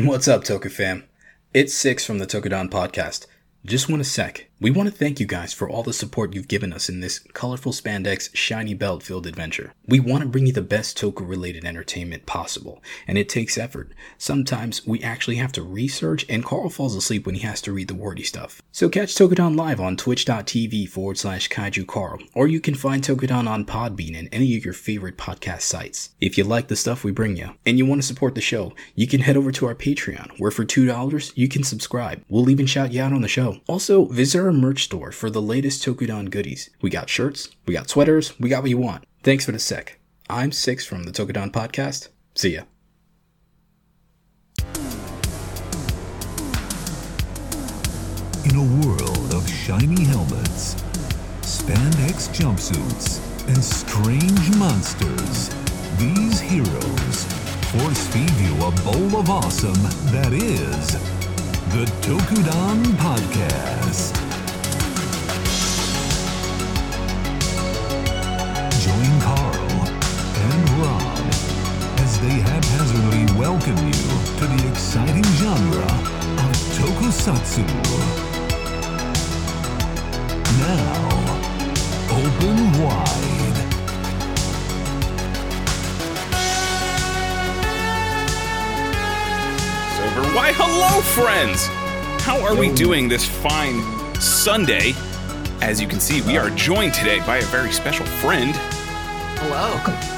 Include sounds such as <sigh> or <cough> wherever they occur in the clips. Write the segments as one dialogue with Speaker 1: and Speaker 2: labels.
Speaker 1: What's up, Toku fam? It's Six from the Tokudon podcast. Just want a sec. We want to thank you guys for all the support you've given us in this colorful spandex, shiny belt filled adventure. We want to bring you the best Toku related entertainment possible, and it takes effort. Sometimes we actually have to research, and Carl falls asleep when he has to read the wordy stuff. So catch Tokudon live on twitch.tv forward slash kaiju Carl, or you can find Tokudon on Podbean and any of your favorite podcast sites. If you like the stuff we bring you, and you want to support the show, you can head over to our Patreon, where for $2 you can subscribe. We'll even shout you out on the show. Also, visit our merch store for the latest Tokudon goodies. We got shirts, we got sweaters, we got what you want. Thanks for the sec. I'm Six from the Tokudon podcast. See ya.
Speaker 2: In a world of shiny helmets, spandex jumpsuits, and strange monsters, these heroes force feed you a bowl of awesome that is the Tokudon Podcast. As they haphazardly welcome you to the exciting genre of tokusatsu. Now, open wide.
Speaker 3: It's over. Why, hello, friends! How are we doing this fine Sunday? As you can see, we are joined today by a very special friend.
Speaker 4: Hello.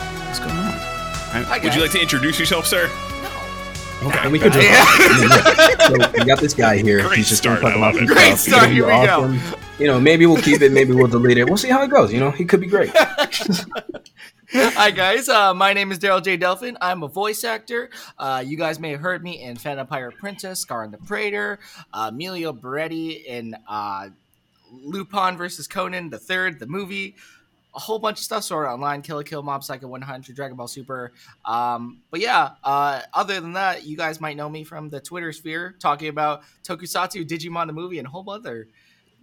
Speaker 3: What's going on? Hi-
Speaker 4: Hi,
Speaker 3: Would you like to introduce yourself, sir? No. Okay.
Speaker 1: And we could <laughs> just. so we got this guy here.
Speaker 3: Great
Speaker 1: He's just
Speaker 3: start,
Speaker 1: gonna talk
Speaker 3: I love
Speaker 1: about
Speaker 3: it.
Speaker 4: Great
Speaker 1: stuff.
Speaker 4: Start,
Speaker 1: be
Speaker 4: here we go.
Speaker 1: You know, maybe we'll keep it, maybe we'll delete it. We'll see how it goes. You know, he could be great. <laughs>
Speaker 4: Hi guys, uh, my name is Daryl J. Delphin. I'm a voice actor. Uh, you guys may have heard me in Phantom Pirate Princess, Scar and the Praetor, uh, Emilio Beretti in uh, Lupin versus Conan the Third, the movie, a whole bunch of stuff. Sword Art Online, Kill la Kill, Mob Psycho 100, Dragon Ball Super. Um, but yeah, uh, other than that, you guys might know me from the Twitter sphere talking about Tokusatsu, Digimon the movie, and a whole other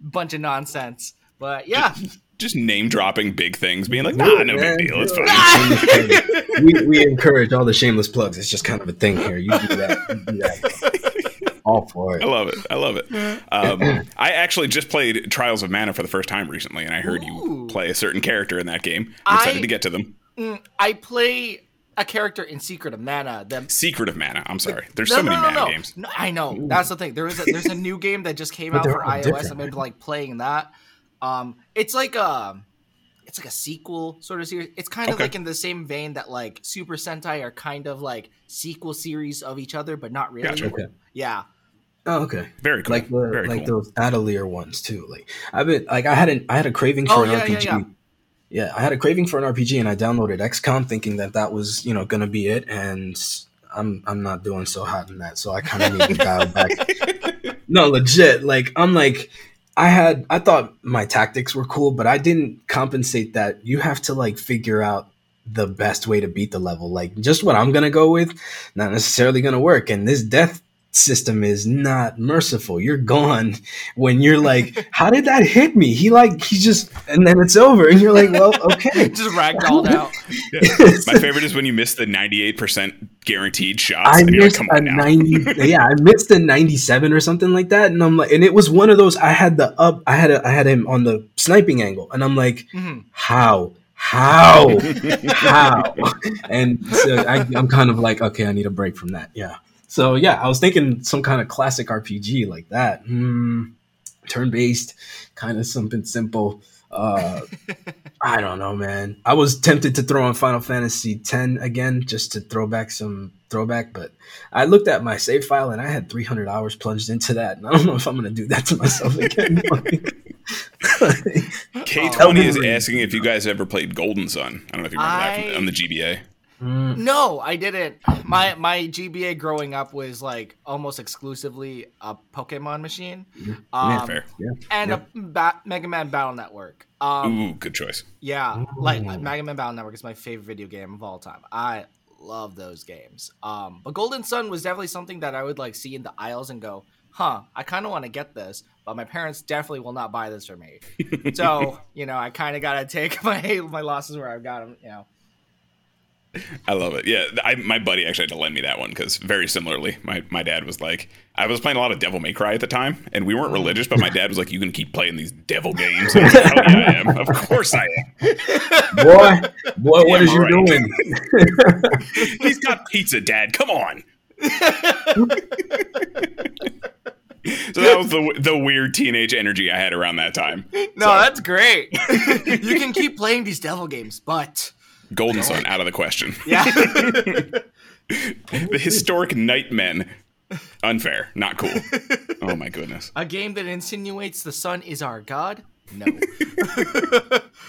Speaker 4: bunch of nonsense. But yeah,
Speaker 3: Just name dropping big things, being like, nah, no
Speaker 1: Man,
Speaker 3: big deal. It's fine. <laughs>
Speaker 1: we, we encourage all the shameless plugs. It's just kind of a thing here. You do that. You do that. <laughs> All for it.
Speaker 3: I love it. I love it. <laughs> Um, I actually just played Trials of Mana for the first time recently, and I heard you play a certain character in that game. I'm excited
Speaker 4: I-
Speaker 3: to get to them.
Speaker 4: Mm, I play a character in Secret of Mana. The,
Speaker 3: Secret of Mana. I'm sorry. There's
Speaker 4: no,
Speaker 3: so many
Speaker 4: no, no,
Speaker 3: Mana
Speaker 4: no.
Speaker 3: games.
Speaker 4: No, I know. That's the thing. There is a, there's a <laughs> new game that just came out for iOS.
Speaker 1: different,
Speaker 4: I've been
Speaker 1: right?
Speaker 4: like playing that. Um, it's like a it's like a sequel sort of series. It's kind of
Speaker 3: Okay.
Speaker 4: like in the same vein that like Super Sentai are kind of like sequel series of each other, but not really.
Speaker 3: Gotcha.
Speaker 1: Okay.
Speaker 4: Yeah.
Speaker 1: Oh, okay.
Speaker 3: Very cool.
Speaker 1: Like the
Speaker 3: Very
Speaker 1: like
Speaker 3: cool.
Speaker 1: those Atelier ones too. Like I've been like I had an I had a craving for
Speaker 4: Oh,
Speaker 1: an
Speaker 4: yeah, yeah,
Speaker 1: RPG.
Speaker 4: yeah.
Speaker 1: Yeah, I had a craving for an RPG, and I downloaded XCOM thinking that that was you know gonna be it, and I'm I'm not doing so hot in that, so I kind of need to dial <laughs> back. No, legit. Like I'm like I had I thought my tactics were cool, but I didn't compensate that. You have to like figure out the best way to beat the level. Like just what I'm gonna go with, not necessarily gonna work. And this death system is not merciful. You're gone <laughs> when you're like, how did that hit me? He like he just and then it's over, and you're like, well, okay. <laughs>
Speaker 4: Just ragdolled out. <laughs>
Speaker 3: My favorite is when you miss the 98% guaranteed shots.
Speaker 1: I
Speaker 3: and you're like,
Speaker 1: missed
Speaker 3: come
Speaker 1: a
Speaker 3: on
Speaker 1: ninety. yeah, I missed a ninety-seven or something like that, and I'm like, and it was one of those. I had the up. I had a, I had him on the sniping angle, and I'm like,
Speaker 4: Mhm.
Speaker 1: how, how, how? And so I, I'm kind of like, okay, I need a break from that. Yeah. So yeah, I was thinking some kind of classic RPG like that. Hmm, turn-based, kind of something simple. Uh, <laughs> I don't know, man. I was tempted to throw on Final Fantasy X again just to throw back some throwback, but I looked at my save file and I had 300 hours plunged into that, and I don't know if I'm gonna do that to myself <laughs> again. <laughs>
Speaker 3: K20
Speaker 1: Elden
Speaker 3: is asking if you guys ever played Golden Sun. I don't know if you remember that
Speaker 4: I-
Speaker 3: from, on the GBA.
Speaker 1: Mm,
Speaker 4: No, I didn't. My my GBA growing up was like almost exclusively a Pokemon machine. Um,
Speaker 3: Fair.
Speaker 1: yeah.
Speaker 4: and
Speaker 1: Yeah.
Speaker 4: a ba- Mega Man Battle Network. Um,
Speaker 3: Ooh, good choice.
Speaker 4: yeah, like
Speaker 1: Ooh.
Speaker 4: Mega Man Battle Network is my favorite video game of all time. I love those games. Um, but Golden Sun was definitely something that I would like see in the aisles and go, "Huh, I kind of want to get this," but my parents definitely will not buy this for me. <laughs> so you know, I kind of gotta <laughs> take my my losses where I've got them. You know.
Speaker 3: I love it. Yeah, I, my buddy actually had to lend me that one because very similarly, my, my dad was like, I was playing a lot of Devil May Cry at the time, and we weren't religious, but my dad was like, "You can keep playing these devil games." I was like, Hell yeah, I am. Of course I am.
Speaker 1: Boy, boy, what is you
Speaker 3: right.
Speaker 1: doing? <laughs>
Speaker 3: He's got pizza, Dad. Come on. so that was the the weird teenage energy I had around that time.
Speaker 4: No,
Speaker 3: So,
Speaker 4: that's great. <laughs> you can keep playing these devil games, but
Speaker 3: Golden Sun out of the question. <laughs>
Speaker 4: yeah. <laughs>
Speaker 3: The historic Nightmen. Unfair, not cool. Oh my goodness.
Speaker 4: A game that insinuates the sun is our god? No. <laughs>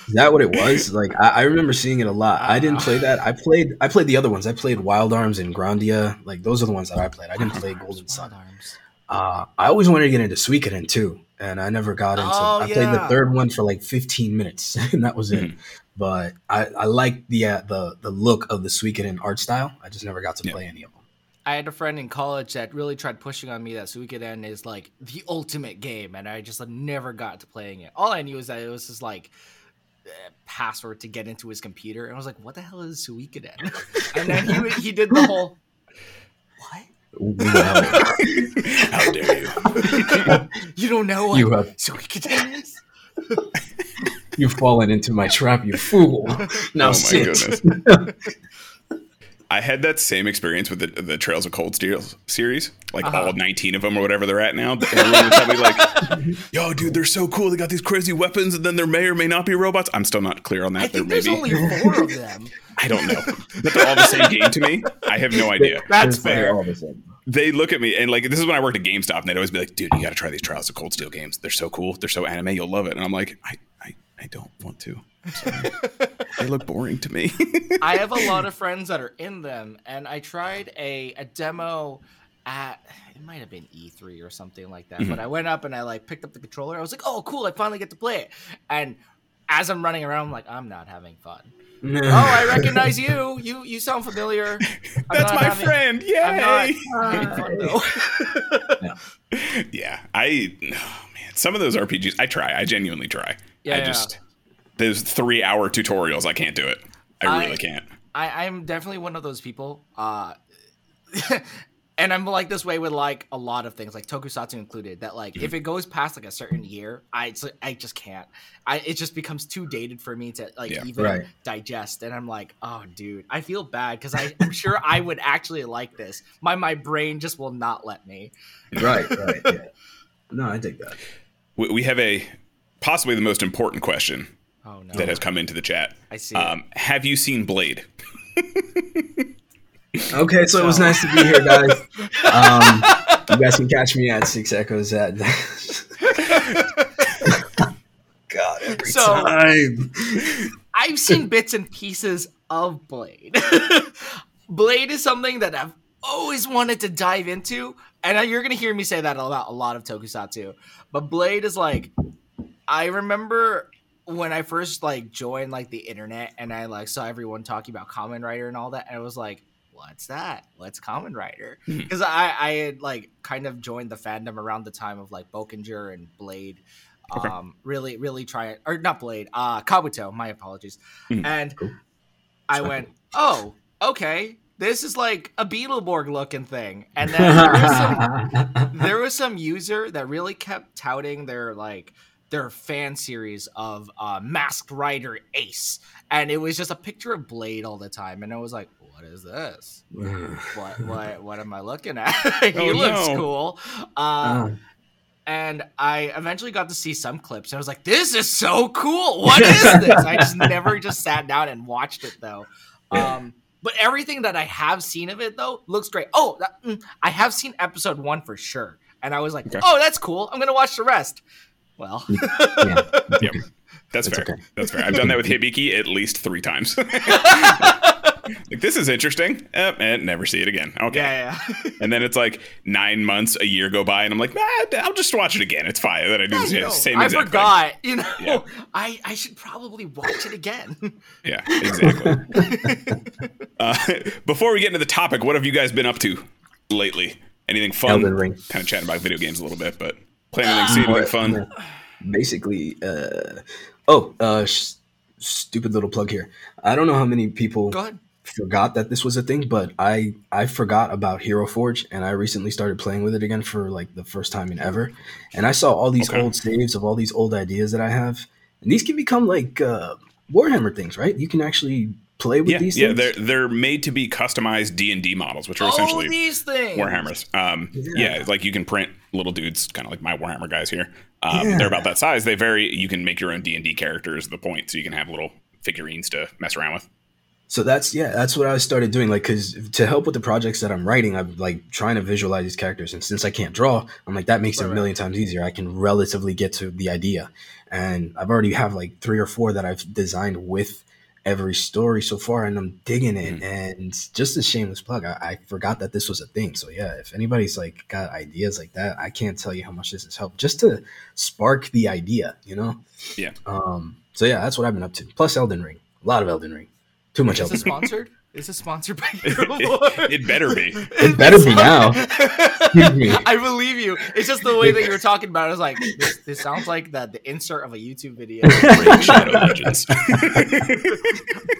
Speaker 1: Is that what it was? Like I, I remember seeing it a lot. I didn't play that. I played I played the other ones. I played Wild Arms and Grandia. Like those are the ones that I played. I didn't play Golden Sun.
Speaker 4: Wild arms.
Speaker 1: Uh, I always wanted to get into Suikoden too, and I never got into.
Speaker 4: Oh,
Speaker 1: I played the third one for like 15 minutes, and that was it. But I, I like the uh, the the look of the Suikoden art style. I just never got to
Speaker 3: Yeah.
Speaker 1: play any of them.
Speaker 4: I had a friend in college that really tried pushing on me that Suikoden is like the ultimate game, and I just like, never got to playing it. All I knew is that it was his like uh, password to get into his computer, and I was like, "What the hell is Suikoden?" <laughs> and then he he did the whole what?
Speaker 1: Wow. <laughs>
Speaker 3: How dare you?
Speaker 4: You don't know what
Speaker 1: You have-
Speaker 4: Suikoden is? <laughs>
Speaker 1: You've fallen into my trap, you fool. <laughs> Now
Speaker 3: oh
Speaker 1: sit. <laughs>
Speaker 3: I had that same experience with the, the Trails of Cold Steel series, like
Speaker 4: Uh-huh.
Speaker 3: all 19 of them or whatever they're at now. Everyone would tell me like, <laughs> "Yo, dude, they're so cool. They got these crazy weapons, and then there may or may not be robots." I'm still not clear on that.
Speaker 4: I
Speaker 3: there
Speaker 4: think
Speaker 3: may
Speaker 4: there's
Speaker 3: be.
Speaker 4: only four of them.
Speaker 3: I don't know, but they're all the same game to me. I have no idea.
Speaker 4: That's fair.
Speaker 1: the.
Speaker 3: They look at me and like this is when I worked at GameStop, and they'd always be like, "Dude, you got to try these Trials of Cold Steel games. They're so cool. They're so anime. You'll love it." And I'm like, "I, I, don't want to. They look boring to me." <laughs>
Speaker 4: I have a lot of <laughs> friends that are in them, and I tried a, a demo at it might have been E3 or something like that. But mm-hmm. I went up and I like picked up the controller. I was like, "Oh, cool! I finally get to play it." And as I'm running around, I'm like, "I'm not having fun." <laughs> oh, I recognize you. You you sound familiar. I'm
Speaker 3: That's my
Speaker 4: having-
Speaker 3: friend.
Speaker 4: I'm not
Speaker 3: Yay!
Speaker 4: Uh, oh, having fun.
Speaker 3: Yeah, I oh man, some of those RPGs I try. I genuinely try.
Speaker 4: Yeah,
Speaker 3: I
Speaker 4: yeah.
Speaker 3: just those three hour tutorials. I can't do it. I,
Speaker 4: I-
Speaker 3: really can't.
Speaker 4: I, I'm definitely one of those people. Uh, <laughs> and I'm like this way with like a lot of things, like tokusatsu included. That like if it goes past like a certain year, I I just can't. I it just becomes too dated for me to like
Speaker 3: Yeah.
Speaker 4: even
Speaker 1: Right.
Speaker 4: digest. And I'm like, oh, dude, I feel bad because I'm sure I would actually like this. My my brain just will not let me.
Speaker 1: right, <laughs> right. Yeah. No, I dig that.
Speaker 3: We, we have a possibly the most important question
Speaker 4: Oh no,
Speaker 3: that has come into the chat.
Speaker 4: I see.
Speaker 3: Um, have you seen Blade? <laughs>
Speaker 1: Okay, so it was nice to be here, guys. Um, you guys can catch me at Six Echoes at. <laughs> God, every
Speaker 4: So-
Speaker 1: time.
Speaker 4: I've seen bits and pieces of Blade. <laughs> Blade is something that I've always wanted to dive into, and you're gonna hear me say that about a lot of Tokusatsu. But Blade is like, I remember when I first like joined like the internet, and I like saw everyone talking about Kamen Rider and all that, and I was like. What's that? What's Kamen Rider? Because I, I had like kind of joined the fandom around the time of like Boukenger and Blade.
Speaker 3: Okay.
Speaker 4: Um, really, really try or not Blade, uh, Kabuto. My apologies.
Speaker 3: Mhm.
Speaker 4: And
Speaker 1: Cool.
Speaker 4: I went, oh, okay, this is like a Beetleborg looking thing. And then <laughs> there was, some, there was some user that really kept touting their like their fan series of uh, Masked Rider Ace, and it was just a picture of Blade all the time, and I was like, what is this? <sighs> What what what am I looking at? <laughs> he
Speaker 3: Oh,
Speaker 4: looks
Speaker 3: no.
Speaker 4: cool. Uh,
Speaker 1: Oh.
Speaker 4: and I eventually got to see some clips. And I was like, "This is so cool! <laughs> What is this?" I just never just sat down and watched it though. Um, but everything that I have seen of it though looks great. Oh, that, mm, I have seen episode one for sure, and I was like,
Speaker 3: Okay.
Speaker 4: "Oh, that's cool! I'm gonna watch the rest." Well,
Speaker 1: yeah.
Speaker 3: Yep. <laughs> That's
Speaker 1: It's
Speaker 3: fair.
Speaker 1: okay.
Speaker 3: That's fair. I've done that with Hibiki at least three times. <laughs> <laughs> like this is interesting, eh, and never see it again. Okay.
Speaker 4: yeah, yeah.
Speaker 3: And then it's like nine months, a year go by, and I'm like, nah, I'll just watch it again. It's fine. Then I do
Speaker 4: Yeah,
Speaker 3: the
Speaker 4: you know,
Speaker 3: same
Speaker 4: I
Speaker 3: exact
Speaker 4: forgot. You know,
Speaker 3: Yeah.
Speaker 4: I I should probably watch it again.
Speaker 3: Yeah, exactly. uh, before we get into the topic, what have you guys been up to lately? Anything fun?
Speaker 1: Elden Ring.
Speaker 3: Kind of chatting about video games a little bit, but playing anything, see anything fun? <sighs>
Speaker 1: Basically, uh, oh, uh, sh- stupid little plug here. I don't know how many people forgot that this was a thing, but I I forgot about Hero Forge, and I recently started playing with it again for like the first time in ever. And I saw all these
Speaker 3: Okay.
Speaker 1: old saves of all these old ideas that I have, and these can become like uh, Warhammer things, right? You can actually play with
Speaker 3: Yeah,
Speaker 1: these.
Speaker 3: yeah,
Speaker 1: things.
Speaker 3: they're they're made to be customized D and D models, which are
Speaker 4: Oh,
Speaker 3: essentially
Speaker 4: these things.
Speaker 3: Warhammers. Um, yeah.
Speaker 1: Yeah.
Speaker 3: like you can print little dudes, kind of like my Warhammer guys here. Um,
Speaker 1: Yeah.
Speaker 3: They're about that size. They vary. You can make your own D and D characters. The point, so you can have little figurines to mess around with.
Speaker 1: So that's yeah, that's what I started doing. Like, cause to help with the projects that I'm writing, I'm like trying to visualize these characters, and since I can't draw, I'm like that makes it a
Speaker 4: Right,
Speaker 1: million times easier. I can relatively get to the idea, and I've already have like three or four that I've designed with every story so far, and I'm digging it. And just a shameless plug, I, I forgot that this was a thing. So yeah, if anybody's like got ideas like that, I can't tell you how much this has helped just to spark the idea, you know.
Speaker 3: Yeah.
Speaker 1: Um. So yeah, that's what I've been up to. Plus Elden Ring, a lot of Elden Ring, too much
Speaker 4: Is
Speaker 1: Elden
Speaker 4: sponsored? Is this sponsored by <laughs>
Speaker 3: it,
Speaker 4: Hero
Speaker 3: it better be. <laughs>
Speaker 1: It better be now. Excuse me. <laughs>
Speaker 4: I believe you. It's just the way that you were talking about it. I was like, this, this sounds like the, the insert of a YouTube video.
Speaker 3: Shadow Legends.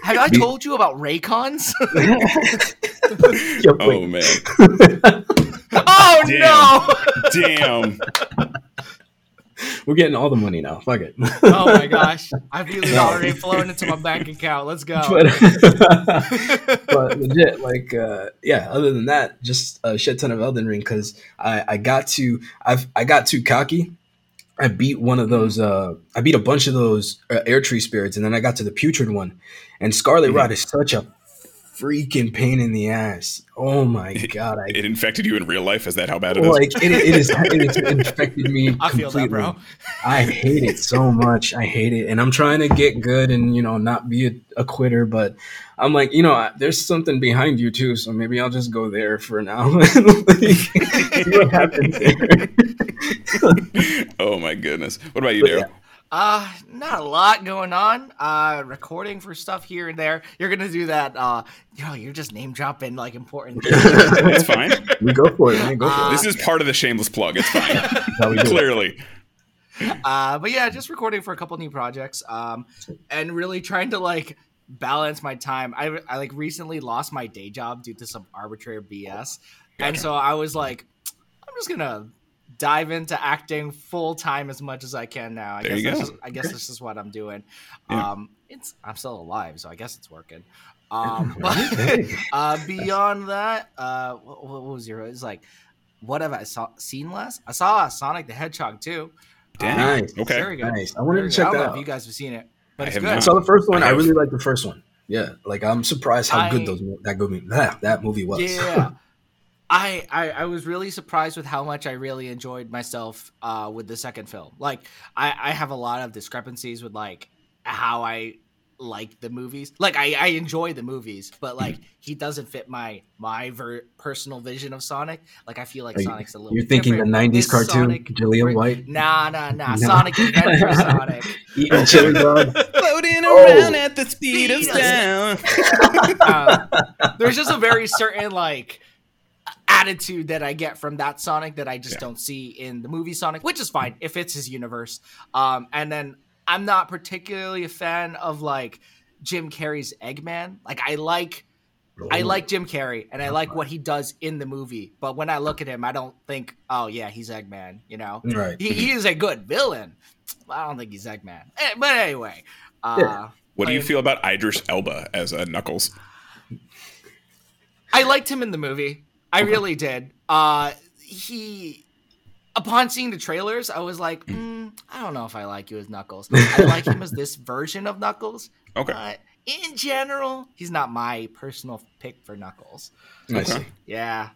Speaker 4: Have I told you about Raycons?
Speaker 1: Yo,
Speaker 3: oh man,
Speaker 4: oh
Speaker 3: Damn.
Speaker 4: no!
Speaker 3: damn. <laughs>
Speaker 1: We're getting all the money now. Fuck it.
Speaker 4: Oh my <laughs> gosh. I feel it already flowing into my bank account. Let's go.
Speaker 1: but, <laughs> but legit, like, uh, yeah. Other than that, just a shit ton of Elden Ring because I, I got to, I've, I got too cocky. I beat one of those. Uh, I beat a bunch of those uh, Erdtree spirits, and then I got to the putrid one. And Scarlet
Speaker 3: Mhm.
Speaker 1: Rot is such a freaking pain in the ass. Oh my god! I
Speaker 3: It infected you in real life. Is that how bad it is?
Speaker 1: like it, it is. It has infected me. <laughs>
Speaker 4: I feel that, bro.
Speaker 1: completely. I hate it so much. I hate it, and I'm trying to get good and you know not be a, a quitter. But I'm like, you know, I- there's something behind you too, so maybe I'll just go there for now. <laughs> Like, see what happens there. <laughs>
Speaker 3: oh my goodness. What about you,
Speaker 1: But
Speaker 3: Daryl?
Speaker 1: Yeah.
Speaker 4: Uh, not a lot going on. Uh, recording for stuff here and there. You're gonna do that. Uh, you know, you're just name dropping like important <laughs> things.
Speaker 3: It's fine.
Speaker 1: We go for it. Man. Go for
Speaker 4: Uh,
Speaker 1: it.
Speaker 3: This is part of the shameless plug. It's fine. <laughs>
Speaker 1: That's how we do it.
Speaker 3: Clearly.
Speaker 4: uh, but yeah, just recording for a couple new projects. Um, and really trying to like balance my time. I I like recently lost my day job due to some arbitrary BS, and so I was like, I'm just gonna dive into acting full time as much as I can now. I
Speaker 3: There
Speaker 4: guess
Speaker 3: you
Speaker 4: that's
Speaker 3: go.
Speaker 4: just, I guess this is what I'm doing.
Speaker 3: Yeah.
Speaker 4: Um, it's I'm still alive, so I guess it's working. Um, <laughs> but <laughs> uh, beyond that, uh, what, what was your? It's like, what have I saw, seen last? I saw Sonic the Hedgehog too.
Speaker 3: Damn.
Speaker 1: Nice.
Speaker 3: Okay.
Speaker 4: Very good.
Speaker 1: Nice. I wanted to check
Speaker 4: I don't
Speaker 1: that
Speaker 4: know
Speaker 1: out.
Speaker 4: if you guys have seen it, but
Speaker 3: I
Speaker 4: it's
Speaker 3: have
Speaker 4: good.
Speaker 1: I saw the first one.
Speaker 3: I
Speaker 1: I, really liked the first one. Yeah, like I'm surprised how
Speaker 4: I-
Speaker 1: good those that movie that, <laughs> that movie was.
Speaker 4: Yeah. I, I I was really surprised with how much I really enjoyed myself uh, with the second film. Like I, I have a lot of discrepancies with like how I like the movies. Like I, I enjoy the movies, but like <clears throat> he doesn't fit my my ver- personal vision of Sonic. Like I feel like
Speaker 1: Are you-
Speaker 4: Sonic's a little.
Speaker 1: You're thinking
Speaker 4: different.
Speaker 1: the '90s
Speaker 4: This
Speaker 1: cartoon,
Speaker 4: Sonic-
Speaker 1: Jillian White
Speaker 4: Nah, nah, <laughs>
Speaker 1: No.
Speaker 4: nah. Sonic Adventure Sonic. <laughs>
Speaker 1: eating chili <laughs> dog.
Speaker 3: Floating
Speaker 1: around
Speaker 3: at the speed
Speaker 4: of
Speaker 3: sound.
Speaker 4: Uh, there's just a very certain like attitude that I get from that Sonic that I just
Speaker 3: Yeah.
Speaker 4: don't see in the movie Sonic, which is fine if it's his universe. Um, and then I'm not particularly a fan of like Jim Carrey's Eggman. Like I like I like Jim Carrey and I like what he does in the movie, but when I look at him, I don't think, oh yeah, he's Eggman. You know,
Speaker 1: right.
Speaker 4: he, he is a good villain. I don't think he's Eggman. Eh, But anyway, uh,
Speaker 1: Yeah.
Speaker 3: What do you
Speaker 4: Playing-
Speaker 3: feel about Idris Elba as uh, Knuckles?
Speaker 4: I liked him in the movie. I really did. Uh, he, upon seeing the trailers, I was like, mm, I don't know if I like you as Knuckles. I like him as this version of Knuckles. <laughs>
Speaker 3: Okay.
Speaker 4: But in general, he's not my personal pick for Knuckles.
Speaker 1: I see.
Speaker 4: Yeah.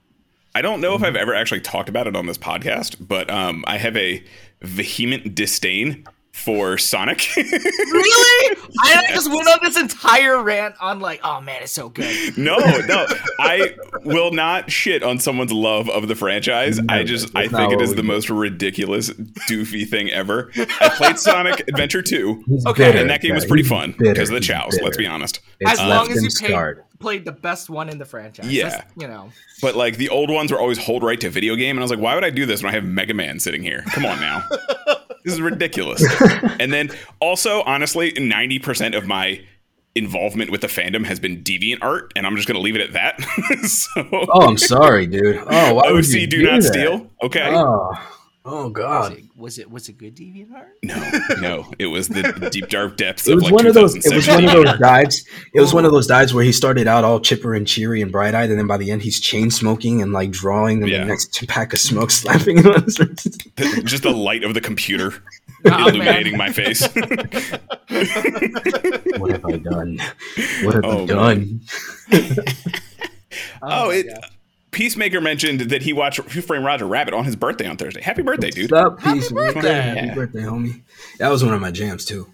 Speaker 3: I don't know if I've ever actually talked about it on this podcast, but um, I have a vehement disdain for Sonic. <laughs>
Speaker 4: Really? I just went on this entire rant on like, oh man, it's so good.
Speaker 3: no, no, I will not shit on someone's love of the franchise. I just I think it
Speaker 1: what
Speaker 3: is
Speaker 1: we
Speaker 3: the
Speaker 1: do.
Speaker 3: most ridiculous, doofy thing ever. I played Sonic Adventure 2,
Speaker 1: He's
Speaker 4: Okay.
Speaker 1: bitter,
Speaker 3: and that game was pretty
Speaker 1: He's
Speaker 3: fun
Speaker 1: bitter.
Speaker 3: because of the
Speaker 1: He's
Speaker 3: chows. Let's be honest.
Speaker 1: It's
Speaker 4: As long as you paid, played the best one in the franchise.
Speaker 3: Yeah.
Speaker 4: That's- you know.
Speaker 3: But like the old ones were always hold right to video game, and I was like, why would I do this when I have Mega Man sitting here? Come on now. <laughs> this is ridiculous. <laughs> and then also, honestly, 90% of my involvement with the fandom has been DeviantArt, and I'm just going to leave it at that. <laughs> so,
Speaker 1: Oh, I'm sorry, dude. Oh, why would you
Speaker 3: OC, do, not
Speaker 1: that?
Speaker 3: steal. Okay.
Speaker 1: Oh, oh
Speaker 4: Was
Speaker 1: God.
Speaker 4: it, was it was it good DeviantArt?
Speaker 3: no, no, it was the <laughs> deep dark depths
Speaker 1: It
Speaker 3: of
Speaker 1: was
Speaker 3: like
Speaker 1: one of those. It was one of those dives. It was one of oh. those dives where he started out all chipper and cheery and bright eyed, and then by the end he's chain smoking and like drawing, and
Speaker 3: Yeah.
Speaker 1: the next pack of smoke <laughs> slapping him on his wrist.
Speaker 3: just the light of the computer <laughs>
Speaker 4: Oh,
Speaker 3: illuminating
Speaker 4: man.
Speaker 3: my face.
Speaker 1: What have I done? What have
Speaker 3: Oh,
Speaker 1: I done?
Speaker 3: Oh, oh,
Speaker 4: my
Speaker 3: it.
Speaker 4: God.
Speaker 3: Peacemaker mentioned that he watched Who Framed Roger Rabbit on his birthday on Thursday. Happy birthday, dude!
Speaker 1: What's up,
Speaker 4: Happy
Speaker 1: peace, man?
Speaker 4: birthday.
Speaker 1: Happy birthday, homie. That was one of my jams too.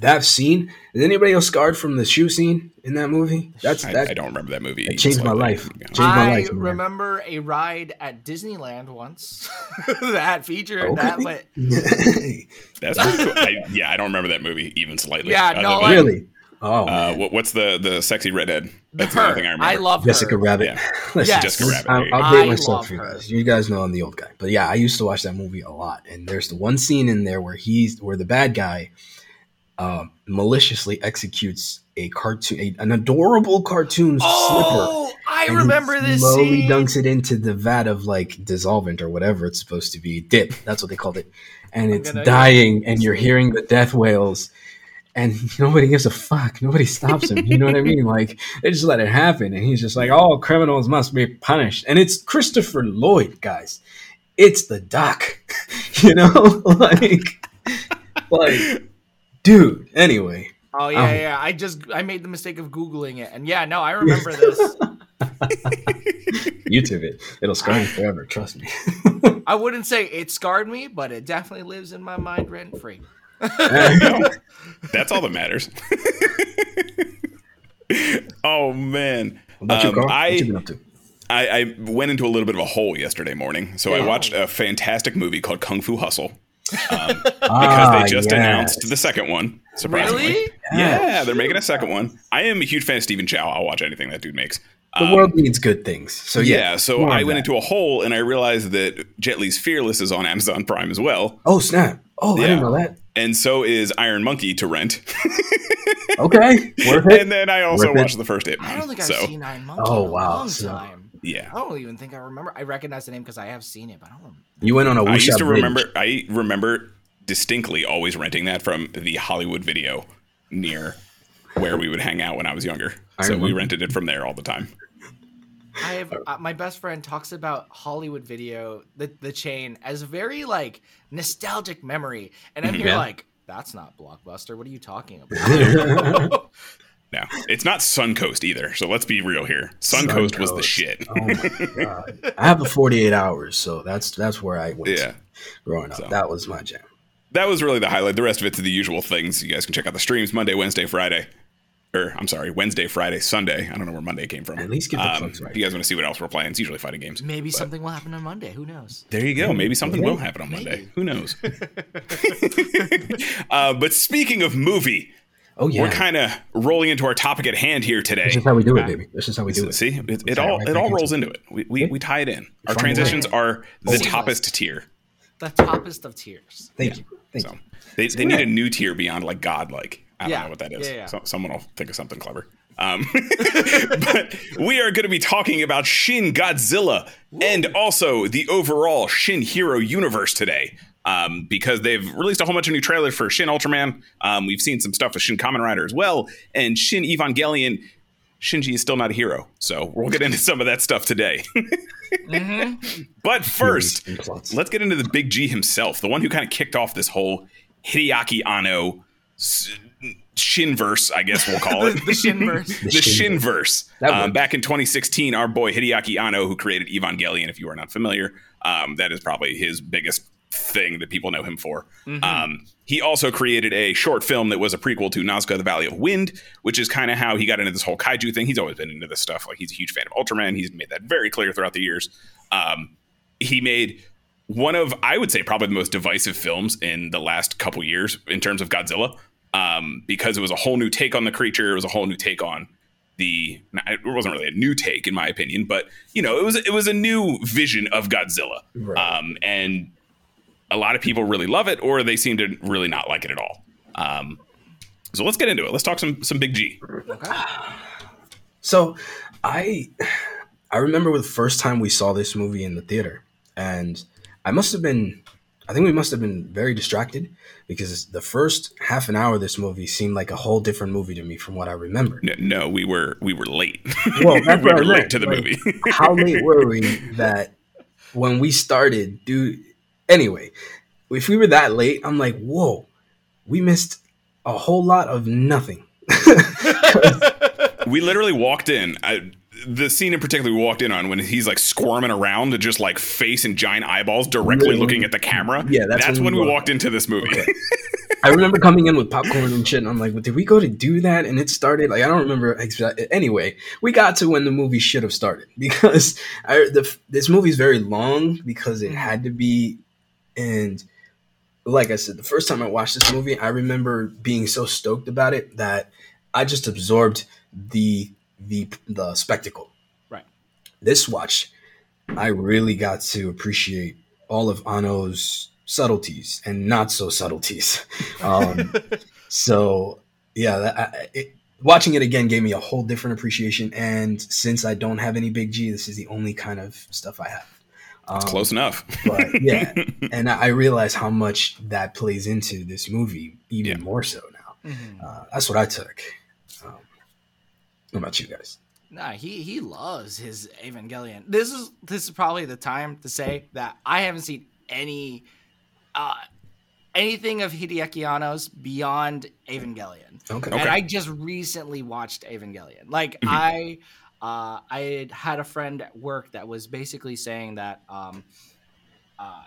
Speaker 1: That scene. Is anybody else scarred from the shoe scene in that movie? That's
Speaker 3: I,
Speaker 1: that.
Speaker 3: I don't remember that movie.
Speaker 1: It changed my life. Changed my
Speaker 4: I
Speaker 1: life, man.
Speaker 4: remember a ride at Disneyland once <laughs> that featured
Speaker 1: Okay.
Speaker 4: that, but <laughs>
Speaker 3: That's pretty cool. I, yeah, I don't remember that movie even slightly.
Speaker 4: Yeah, no, like-
Speaker 1: really. Oh,
Speaker 3: Uh, what, what's the the sexy redhead? That's the
Speaker 4: her,
Speaker 3: only thing I remember.
Speaker 4: I love
Speaker 1: Jessica
Speaker 4: her.
Speaker 1: Rabbit.
Speaker 3: Yeah. <laughs>
Speaker 4: Yes.
Speaker 3: Jessica Rabbit.
Speaker 1: I'll,
Speaker 3: there you
Speaker 1: I'll date
Speaker 4: I
Speaker 1: myself
Speaker 4: love
Speaker 1: for you guys. You guys know I'm the old guy, but yeah, I used to watch that movie a lot. And there's the one scene in there where he's where the bad guy um, maliciously executes a cartoon, a, an adorable cartoon slipper.
Speaker 4: Oh, I
Speaker 1: slipper. and he
Speaker 4: remember this
Speaker 1: Slowly
Speaker 4: scene.
Speaker 1: dunks it into the vat of like dissolvent or whatever it's supposed to be, dip. That's what they called it, and it's
Speaker 4: gonna-
Speaker 1: dying, and you're hearing the death wails. And <laughs> nobody gives a fuck. Nobody stops him. You know what I mean? Like they just let it happen, and he's just like, "All criminals must be punished." And it's Christopher Lloyd, guys. It's the Doc. <laughs> you know, <laughs> like, like, dude. Anyway,
Speaker 4: Oh yeah,
Speaker 1: Oh.
Speaker 4: yeah. I just I made the mistake of googling it, and yeah, no, I remember this.
Speaker 1: YouTube it. It'll scar you forever. Trust me.
Speaker 4: I wouldn't say it scarred me, but it definitely lives in my mind rent free. <laughs>
Speaker 3: That's all that matters. <laughs> oh man.
Speaker 1: What about you,
Speaker 3: Um, I-
Speaker 1: what you been up to?
Speaker 3: I, I went into a little bit of a hole yesterday morning, so I watched a fantastic movie called Kung Fu Hustle um, <laughs> because
Speaker 1: Ah,
Speaker 3: they just
Speaker 1: yes.
Speaker 3: announced the second one. Surprisingly,
Speaker 4: Really?
Speaker 3: yeah, they're making a second one. I am a huge fan of Stephen Chow. I'll watch anything that dude makes.
Speaker 1: The
Speaker 3: Um,
Speaker 1: world needs good things. So yeah.
Speaker 3: yeah, so I went
Speaker 1: that.
Speaker 3: into a hole and I realized that Jet Li's Fearless is on Amazon Prime as well,
Speaker 1: Oh snap! Oh, I didn't know that.
Speaker 3: And so is Iron Monkey to rent. <laughs>
Speaker 1: Okay, worth it.
Speaker 3: and then I also
Speaker 1: Worth it.
Speaker 3: watched the first Hitman.
Speaker 4: I don't think I've
Speaker 3: so,
Speaker 4: seen Nine Monkey
Speaker 1: Oh,
Speaker 4: in a
Speaker 1: wow,
Speaker 4: long
Speaker 1: so-
Speaker 4: time.
Speaker 3: Yeah,
Speaker 4: I don't even think I remember. I recognize the name because I have seen it, but I don't remember.
Speaker 1: You went on a
Speaker 3: I used
Speaker 1: Wuxia
Speaker 3: to
Speaker 1: bridge.
Speaker 3: remember. I remember distinctly always renting that from the Hollywood Video near where we would hang out when I was younger.
Speaker 1: I
Speaker 3: so we rented it from there all the time.
Speaker 4: I have uh, my best friend talks about Hollywood Video, the the chain, as very like nostalgic memory, and I'm here
Speaker 1: Yeah.
Speaker 4: like, that's not Blockbuster. What are you talking about? <laughs>
Speaker 3: No, it's not Suncoast either. So let's be real here. Suncoast was the shit.
Speaker 1: Oh my god! I have the 48 hours, so that's that's where I went.
Speaker 3: Yeah.
Speaker 1: growing up,
Speaker 3: So.
Speaker 1: that was my jam.
Speaker 3: That was really the highlight. The rest of it's the usual things. You guys can check out the streams Monday, Wednesday, Friday. Or I'm sorry, Wednesday, Friday, Sunday. I don't know where Monday came from.
Speaker 1: At least get the
Speaker 3: um,
Speaker 1: plugs right.
Speaker 3: If you guys want to see what else we're playing, it's usually fighting games.
Speaker 4: Maybe something will happen on Monday. Who knows?
Speaker 3: There you go. Maybe something
Speaker 1: Maybe.
Speaker 3: will happen on Monday.
Speaker 4: Maybe.
Speaker 3: Who knows? <laughs> uh, but speaking of movie,
Speaker 1: Oh yeah,
Speaker 3: we're kind of rolling into our topic at hand here today.
Speaker 1: This is how we do it, baby. That's just how we do it.
Speaker 3: See, it, it
Speaker 1: it
Speaker 3: all
Speaker 1: right
Speaker 3: it all
Speaker 1: into
Speaker 3: rolls into it. We, we, we tie it in. Our
Speaker 1: Find
Speaker 3: transitions
Speaker 4: way.
Speaker 3: are the
Speaker 4: Seamless.
Speaker 3: toppest tier.
Speaker 4: The toppest of tiers.
Speaker 1: Thank you. Thank
Speaker 3: So
Speaker 1: you.
Speaker 3: they, they need a new tier beyond like godlike. I don't know what that is.
Speaker 4: Yeah, yeah.
Speaker 3: So, someone will think of something clever. Um, <laughs> but we are going to be talking about Shin Godzilla and also the overall Shin Hero universe today. Um, because they've released a whole bunch of new trailers for Shin Ultraman. Um, we've seen some stuff with Shin Kamen Rider as well, and Shin Evangelion. Shinji is still not a hero, so we'll get into some of that stuff today. <laughs> But first, let's get into the big G himself, the one who kind of kicked off this whole Hideaki Anno s- Shinverse, I guess we'll call it. <laughs>
Speaker 4: The Shinverse. <laughs>
Speaker 3: the
Speaker 1: Shinverse.
Speaker 3: Shinverse. Um, back in 2016, our boy Hideaki Anno, who created Evangelion, if you are not familiar, um, that is probably his biggest thing that people know him for. Um, he also created a short film that was a prequel to Nausicaä: The Valley of Wind, which is kind of how he got into this whole kaiju thing. He's always been into this stuff. Like he's a huge fan of Ultraman. He's made that very clear throughout the years. Um, he made one of I would say probably the most divisive films in the last couple years in terms of Godzilla, um, because it was a whole new take on the creature. It was a whole new take on the. It wasn't really a new take in my opinion, but you know, it was it was a new vision of Godzilla,
Speaker 1: Right.
Speaker 3: um, and a lot of people really love it, or they seem to really not like it at all. Um, So let's get into it. Let's talk some some Big G.
Speaker 1: So I I remember the first time we saw this movie in the theater, and I must have been I think we must have been very distracted because the first half an hour of this movie seemed like a whole different movie to me from what I remember.
Speaker 3: No, no we were we were late. <laughs>
Speaker 1: Well, <laughs>
Speaker 3: we were late
Speaker 1: meant.
Speaker 3: to the
Speaker 1: Like,
Speaker 3: movie. <laughs>
Speaker 1: How late were we that when we started, dude? Anyway, if we were that late, I'm like, whoa, we missed a whole lot of nothing.
Speaker 3: we literally walked in. I, the scene in particular we walked in on when he's like squirming around and just like face and giant eyeballs directly
Speaker 1: Really?
Speaker 3: looking at the camera.
Speaker 1: Yeah, that's
Speaker 3: that's
Speaker 1: when
Speaker 3: when
Speaker 1: we
Speaker 3: we
Speaker 1: walked-
Speaker 3: into this movie. <laughs>
Speaker 1: I remember coming in with popcorn and shit, and I'm like, well, did we go to do that? And it started like I don't remember exactly. Anyway, we got to when the movie should have started <laughs> because I, the, this movie is very long because it had to be. And like I said, the first time I watched this movie, I remember being so stoked about it that I just absorbed the the the spectacle.
Speaker 4: Right.
Speaker 1: This watch, I really got to appreciate all of Anno's subtleties and not so subtleties. <laughs> Um, so yeah, that, I, it, watching it again gave me a whole different appreciation. And since I don't have any Big G, this is the only kind of stuff I have. Um,
Speaker 3: It's close enough.
Speaker 1: but <laughs> yeah, and I I realize how much that plays into this movie even
Speaker 3: Yeah.
Speaker 1: more so now.
Speaker 4: Mhm.
Speaker 1: Uh, that's what I took. What about you guys?
Speaker 4: Nah, he he loves his Evangelion. This is this is probably the time to say that I haven't seen any uh anything of Hideaki Anno's beyond Evangelion.
Speaker 1: Okay.
Speaker 3: Okay.
Speaker 4: And I just recently watched Evangelion. Like I uh I had a friend at work that was basically saying that um uh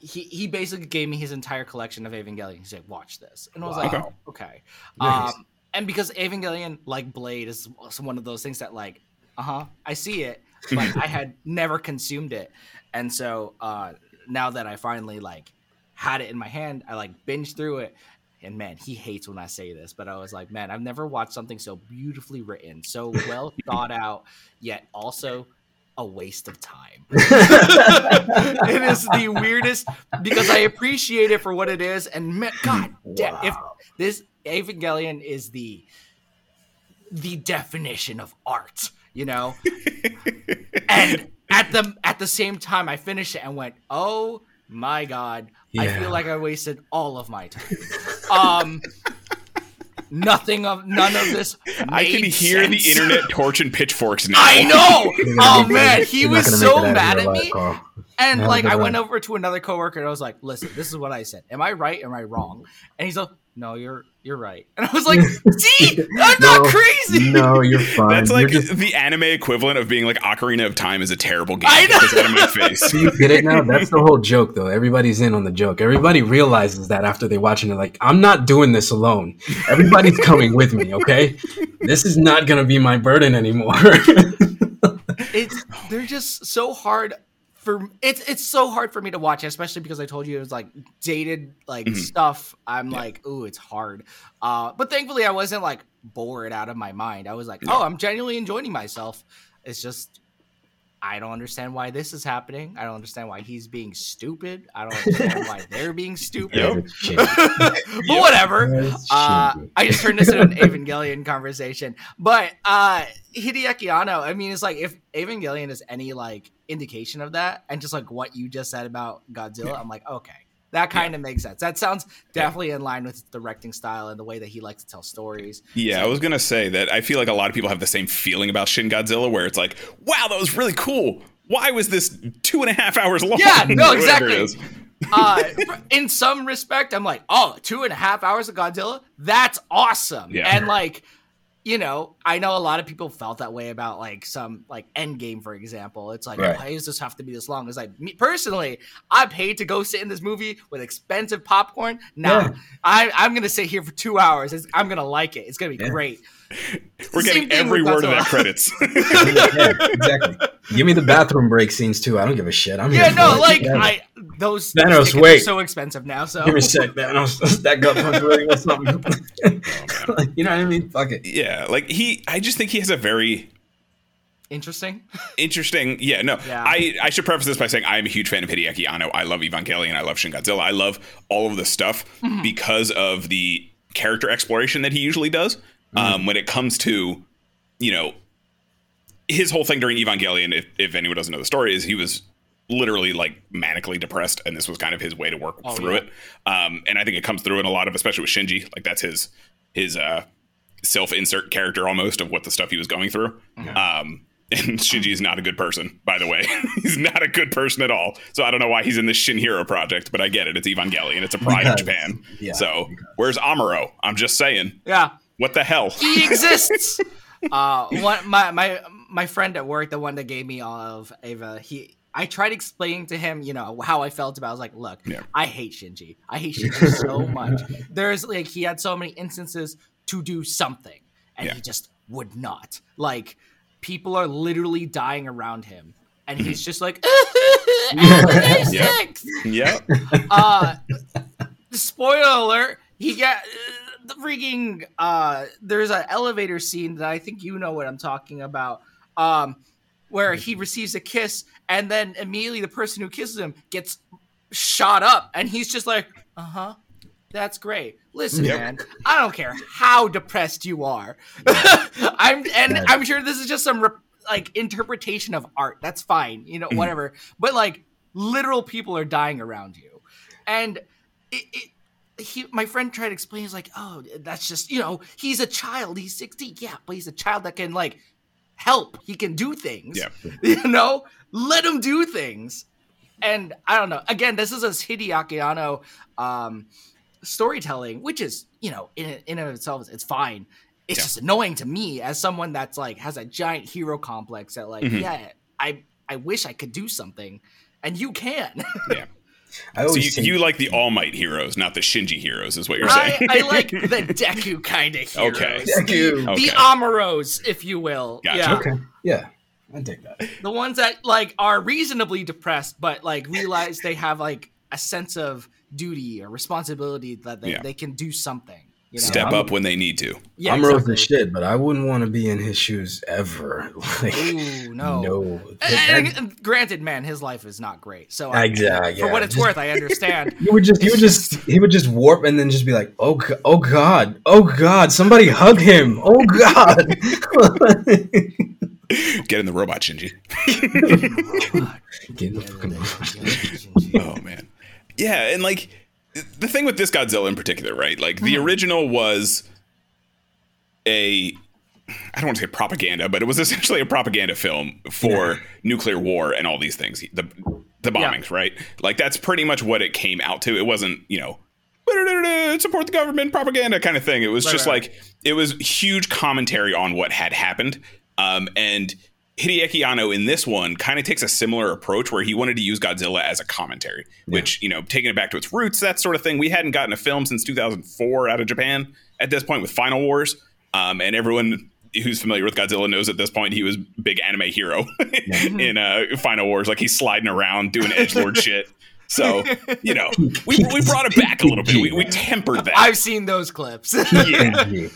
Speaker 4: he, he basically gave me his entire collection of Evangelion. He said, "Watch this," and I was like,
Speaker 1: Wow.
Speaker 4: "Oh, okay."
Speaker 1: Nice.
Speaker 4: Um, and because Evangelion, like Blade, is one of those things that, like, uh huh, I see it, <laughs> but I had never consumed it, and so uh, now that I finally like had it in my hand, I like binged through it. And man, he hates when I say this, but I was like, man, I've never watched something so beautifully written, so well <laughs> thought out, yet also a waste of time. <laughs> it is the weirdest because I appreciate it for what it is, and man, God, da- if this Evangelion is the the definition of art, you know. <laughs> and at the at the same time, I finished it and went, "Oh my god!" I feel like I wasted all of my time. Um, nothing of none of this.
Speaker 3: I can
Speaker 4: made
Speaker 3: hear the
Speaker 4: sense.
Speaker 3: internet torching pitchforks now.
Speaker 4: I know. <laughs>
Speaker 1: You're
Speaker 4: Oh man, he
Speaker 1: You're
Speaker 4: was so
Speaker 1: make it out of
Speaker 4: mad at me.
Speaker 1: Carl.
Speaker 4: And
Speaker 1: Have a
Speaker 4: like
Speaker 1: good
Speaker 4: I went
Speaker 1: run.
Speaker 4: over to another coworker and I was like, "Listen, this is what I said. Am I right? Am I wrong?" And he's like, "No, you're you're right." And I was like, <laughs> "See, I'm not crazy."
Speaker 1: No, you're fine.
Speaker 3: That's like
Speaker 1: just-
Speaker 3: the anime equivalent of being like Ocarina of Time is a terrible game.
Speaker 4: I know.
Speaker 3: Get out of my face.
Speaker 1: Do you get it now? That's the whole joke, though. Everybody's in on the joke. Everybody realizes that after they watch it, they're like, I'm not doing this alone. Everybody's coming with me, okay? This is not going to be my burden anymore. <laughs>
Speaker 4: it's they're just so hard for it's it's so hard for me to watch, especially because I told you it was like dated like
Speaker 3: Mhm.
Speaker 4: stuff. I'm like, ooh, it's hard. Uh, but thankfully, I wasn't like bored out of my mind. I was like, oh, I'm genuinely enjoying myself. It's just. I don't understand why this is happening. I don't understand why he's being stupid. I don't understand why <laughs> they're being stupid.
Speaker 3: Yep.
Speaker 1: It's <laughs> shitty.
Speaker 4: but whatever. Uh. I just turned this into an Evangelion conversation. But uh Hideaki Anno, I mean, it's like if Evangelion is any like indication of that, and just like what you just said about Godzilla, I'm like, okay, that kind of makes sense. That sounds definitely in line with directing style and the way that he likes to tell stories.
Speaker 3: Yeah, I was gonna say that I feel like a lot of people have the same feeling about Shin Godzilla, where it's like, wow, that was really cool. Why was this two and a half hours long?
Speaker 4: Yeah, no, <laughs> exactly. Uh, <laughs> in some respect, I'm like, oh, two and a half hours of Godzilla? That's awesome.
Speaker 3: Yeah.
Speaker 4: And like, you know, I know a lot of people felt that way about like some like Endgame, for example. It's like,
Speaker 1: Right.
Speaker 4: why does this have to be this long? It's like me personally, I paid to go sit in this movie with expensive popcorn. Nah,
Speaker 1: Yeah.
Speaker 4: I, I'm gonna sit here for two hours. It's, I'm gonna like it. It's gonna be
Speaker 1: Yeah.
Speaker 4: great.
Speaker 3: We're
Speaker 4: Same
Speaker 3: getting every word of that credits.
Speaker 1: yeah, <laughs> exactly. Give me the bathroom break scenes too. I don't give a shit. I'm
Speaker 4: Yeah,
Speaker 1: here
Speaker 4: no, like
Speaker 1: Yeah.
Speaker 4: I those
Speaker 1: Thanos,
Speaker 4: those tickets are
Speaker 1: wait.
Speaker 4: so expensive now. So
Speaker 1: Give me a sec, man. I'll <laughs> gut punch really or something. <laughs> Like, you know what I mean? Fuck it.
Speaker 3: yeah, like he, I just think he has a very
Speaker 4: interesting.
Speaker 3: interesting. Yeah, no,
Speaker 4: Yeah.
Speaker 3: I I should preface this by saying I am a huge fan of Hideaki Anno. I love Evangelion. I love Shin Godzilla. I love all of this stuff
Speaker 4: Mm-hmm.
Speaker 3: because of the character exploration that he usually does. Um, when it comes to, you know, his whole thing during Evangelion, if, if anyone doesn't know the story, is he was literally like manically depressed, and this was kind of his way to work
Speaker 4: Oh,
Speaker 3: through
Speaker 4: yeah.
Speaker 3: it. Um, and I think it comes through in a lot of, especially with Shinji, like that's his his uh, self-insert character almost of what the stuff he was going through. Um, <laughs> and Shinji is not a good person, by the way. <laughs> he's not a good person at all. So I don't know why he's in this Shin Hero project, but I get it. It's Evangelion. It's a pride of Japan.
Speaker 1: yeah,
Speaker 3: so where's Amuro? I'm just saying.
Speaker 4: Yeah.
Speaker 3: What the hell?
Speaker 4: he exists. <laughs> uh, one my my my friend at work, the one that gave me all of Eva, he. I tried explaining to him, you know, how I felt about. it. I was like, "Look,
Speaker 3: Yeah.
Speaker 4: I hate Shinji. I hate Shinji so <laughs> much. There's like he had so many instances to do something, and
Speaker 3: Yeah.
Speaker 4: he just would not. Like people are literally dying around him, and he's <laughs> just like, "Anime
Speaker 3: Yeah.
Speaker 4: six."
Speaker 3: yeah.
Speaker 4: uh spoiler alert he got the freaking uh there's an elevator scene that i think you know what i'm talking about um where he receives a kiss and then immediately the person who kisses him gets shot up and he's just like uh-huh that's great. Listen
Speaker 3: Yep.
Speaker 4: man i don't care how depressed you are. <laughs> I'm and i'm sure this is just some re- like interpretation of art. That's fine you know whatever. But like literal people are dying around you. And it, it he my friend tried to explain he's like oh that's just you know he's a child he's 16 yeah but he's a child that can like help he can do things
Speaker 3: Yeah. <laughs>
Speaker 4: you know let him do things and i don't know again this is a hideaki anno um storytelling which is you know in in and of itself it's fine it's
Speaker 3: Yeah.
Speaker 4: just annoying to me as someone that's like has a giant hero complex that like
Speaker 3: Mhm.
Speaker 4: yeah i i wish i could do something and you can <laughs>
Speaker 3: Yeah.
Speaker 1: I
Speaker 3: So you,
Speaker 1: think-
Speaker 3: you like the All Might heroes, not the Shinji heroes, is what you're
Speaker 4: I,
Speaker 3: saying.
Speaker 4: I like <laughs> the Deku kind of heroes.
Speaker 3: Okay. <laughs>
Speaker 1: Deku.
Speaker 3: Okay.
Speaker 4: The Amuros, if you will.
Speaker 3: Gotcha.
Speaker 4: Yeah.
Speaker 1: Okay. Yeah. I dig that.
Speaker 4: The ones that like are reasonably depressed, but like realize they have like a sense of duty or responsibility that they,
Speaker 3: Yeah.
Speaker 4: they can do something. You know?
Speaker 3: Step
Speaker 1: I'm-
Speaker 3: up when they need to.
Speaker 4: Yeah,
Speaker 1: I'm
Speaker 4: exactly.
Speaker 1: the shit, but I wouldn't want to be in his shoes ever. <laughs> Like,
Speaker 4: Ooh, no.
Speaker 1: no.
Speaker 4: And,
Speaker 1: That-
Speaker 4: and granted, man, his life is not great. So I,
Speaker 1: Exactly,
Speaker 4: for
Speaker 1: yeah.
Speaker 4: what it's
Speaker 1: Just-
Speaker 4: worth, I understand. <laughs>
Speaker 1: He would just, he would just, he would just warp and then just be like, "Oh, oh God, oh God, somebody hug him, oh God." <laughs>
Speaker 3: Get in the robot, Shinji.
Speaker 1: Get in the fucking-
Speaker 3: oh man yeah and like the thing with this godzilla in particular right like the
Speaker 4: Hmm.
Speaker 3: original was a i don't want to say propaganda but it was <laughs> essentially a propaganda film for nuclear war and all these things the the
Speaker 4: Yeah.
Speaker 3: bombings right like that's pretty much what it came out to it wasn't you know support the government propaganda kind of thing it was
Speaker 4: Right,
Speaker 3: just
Speaker 4: right.
Speaker 3: like it was huge commentary on what had happened um, and Hideaki Anno in this one kind of takes a similar approach where he wanted to use Godzilla as a commentary, which, you know, taking it back to its roots, that sort of thing. We hadn't gotten a film since 2004 out of Japan at this point with Final Wars. Um, and everyone who's familiar with Godzilla knows at this point he was big anime hero <laughs> in uh, Final Wars. Like he's sliding around doing edgelord <laughs> shit. So, you know, we, we brought it back a little bit. We, we tempered that.
Speaker 4: I've seen those clips. <laughs>
Speaker 3: yeah.
Speaker 1: Yeah.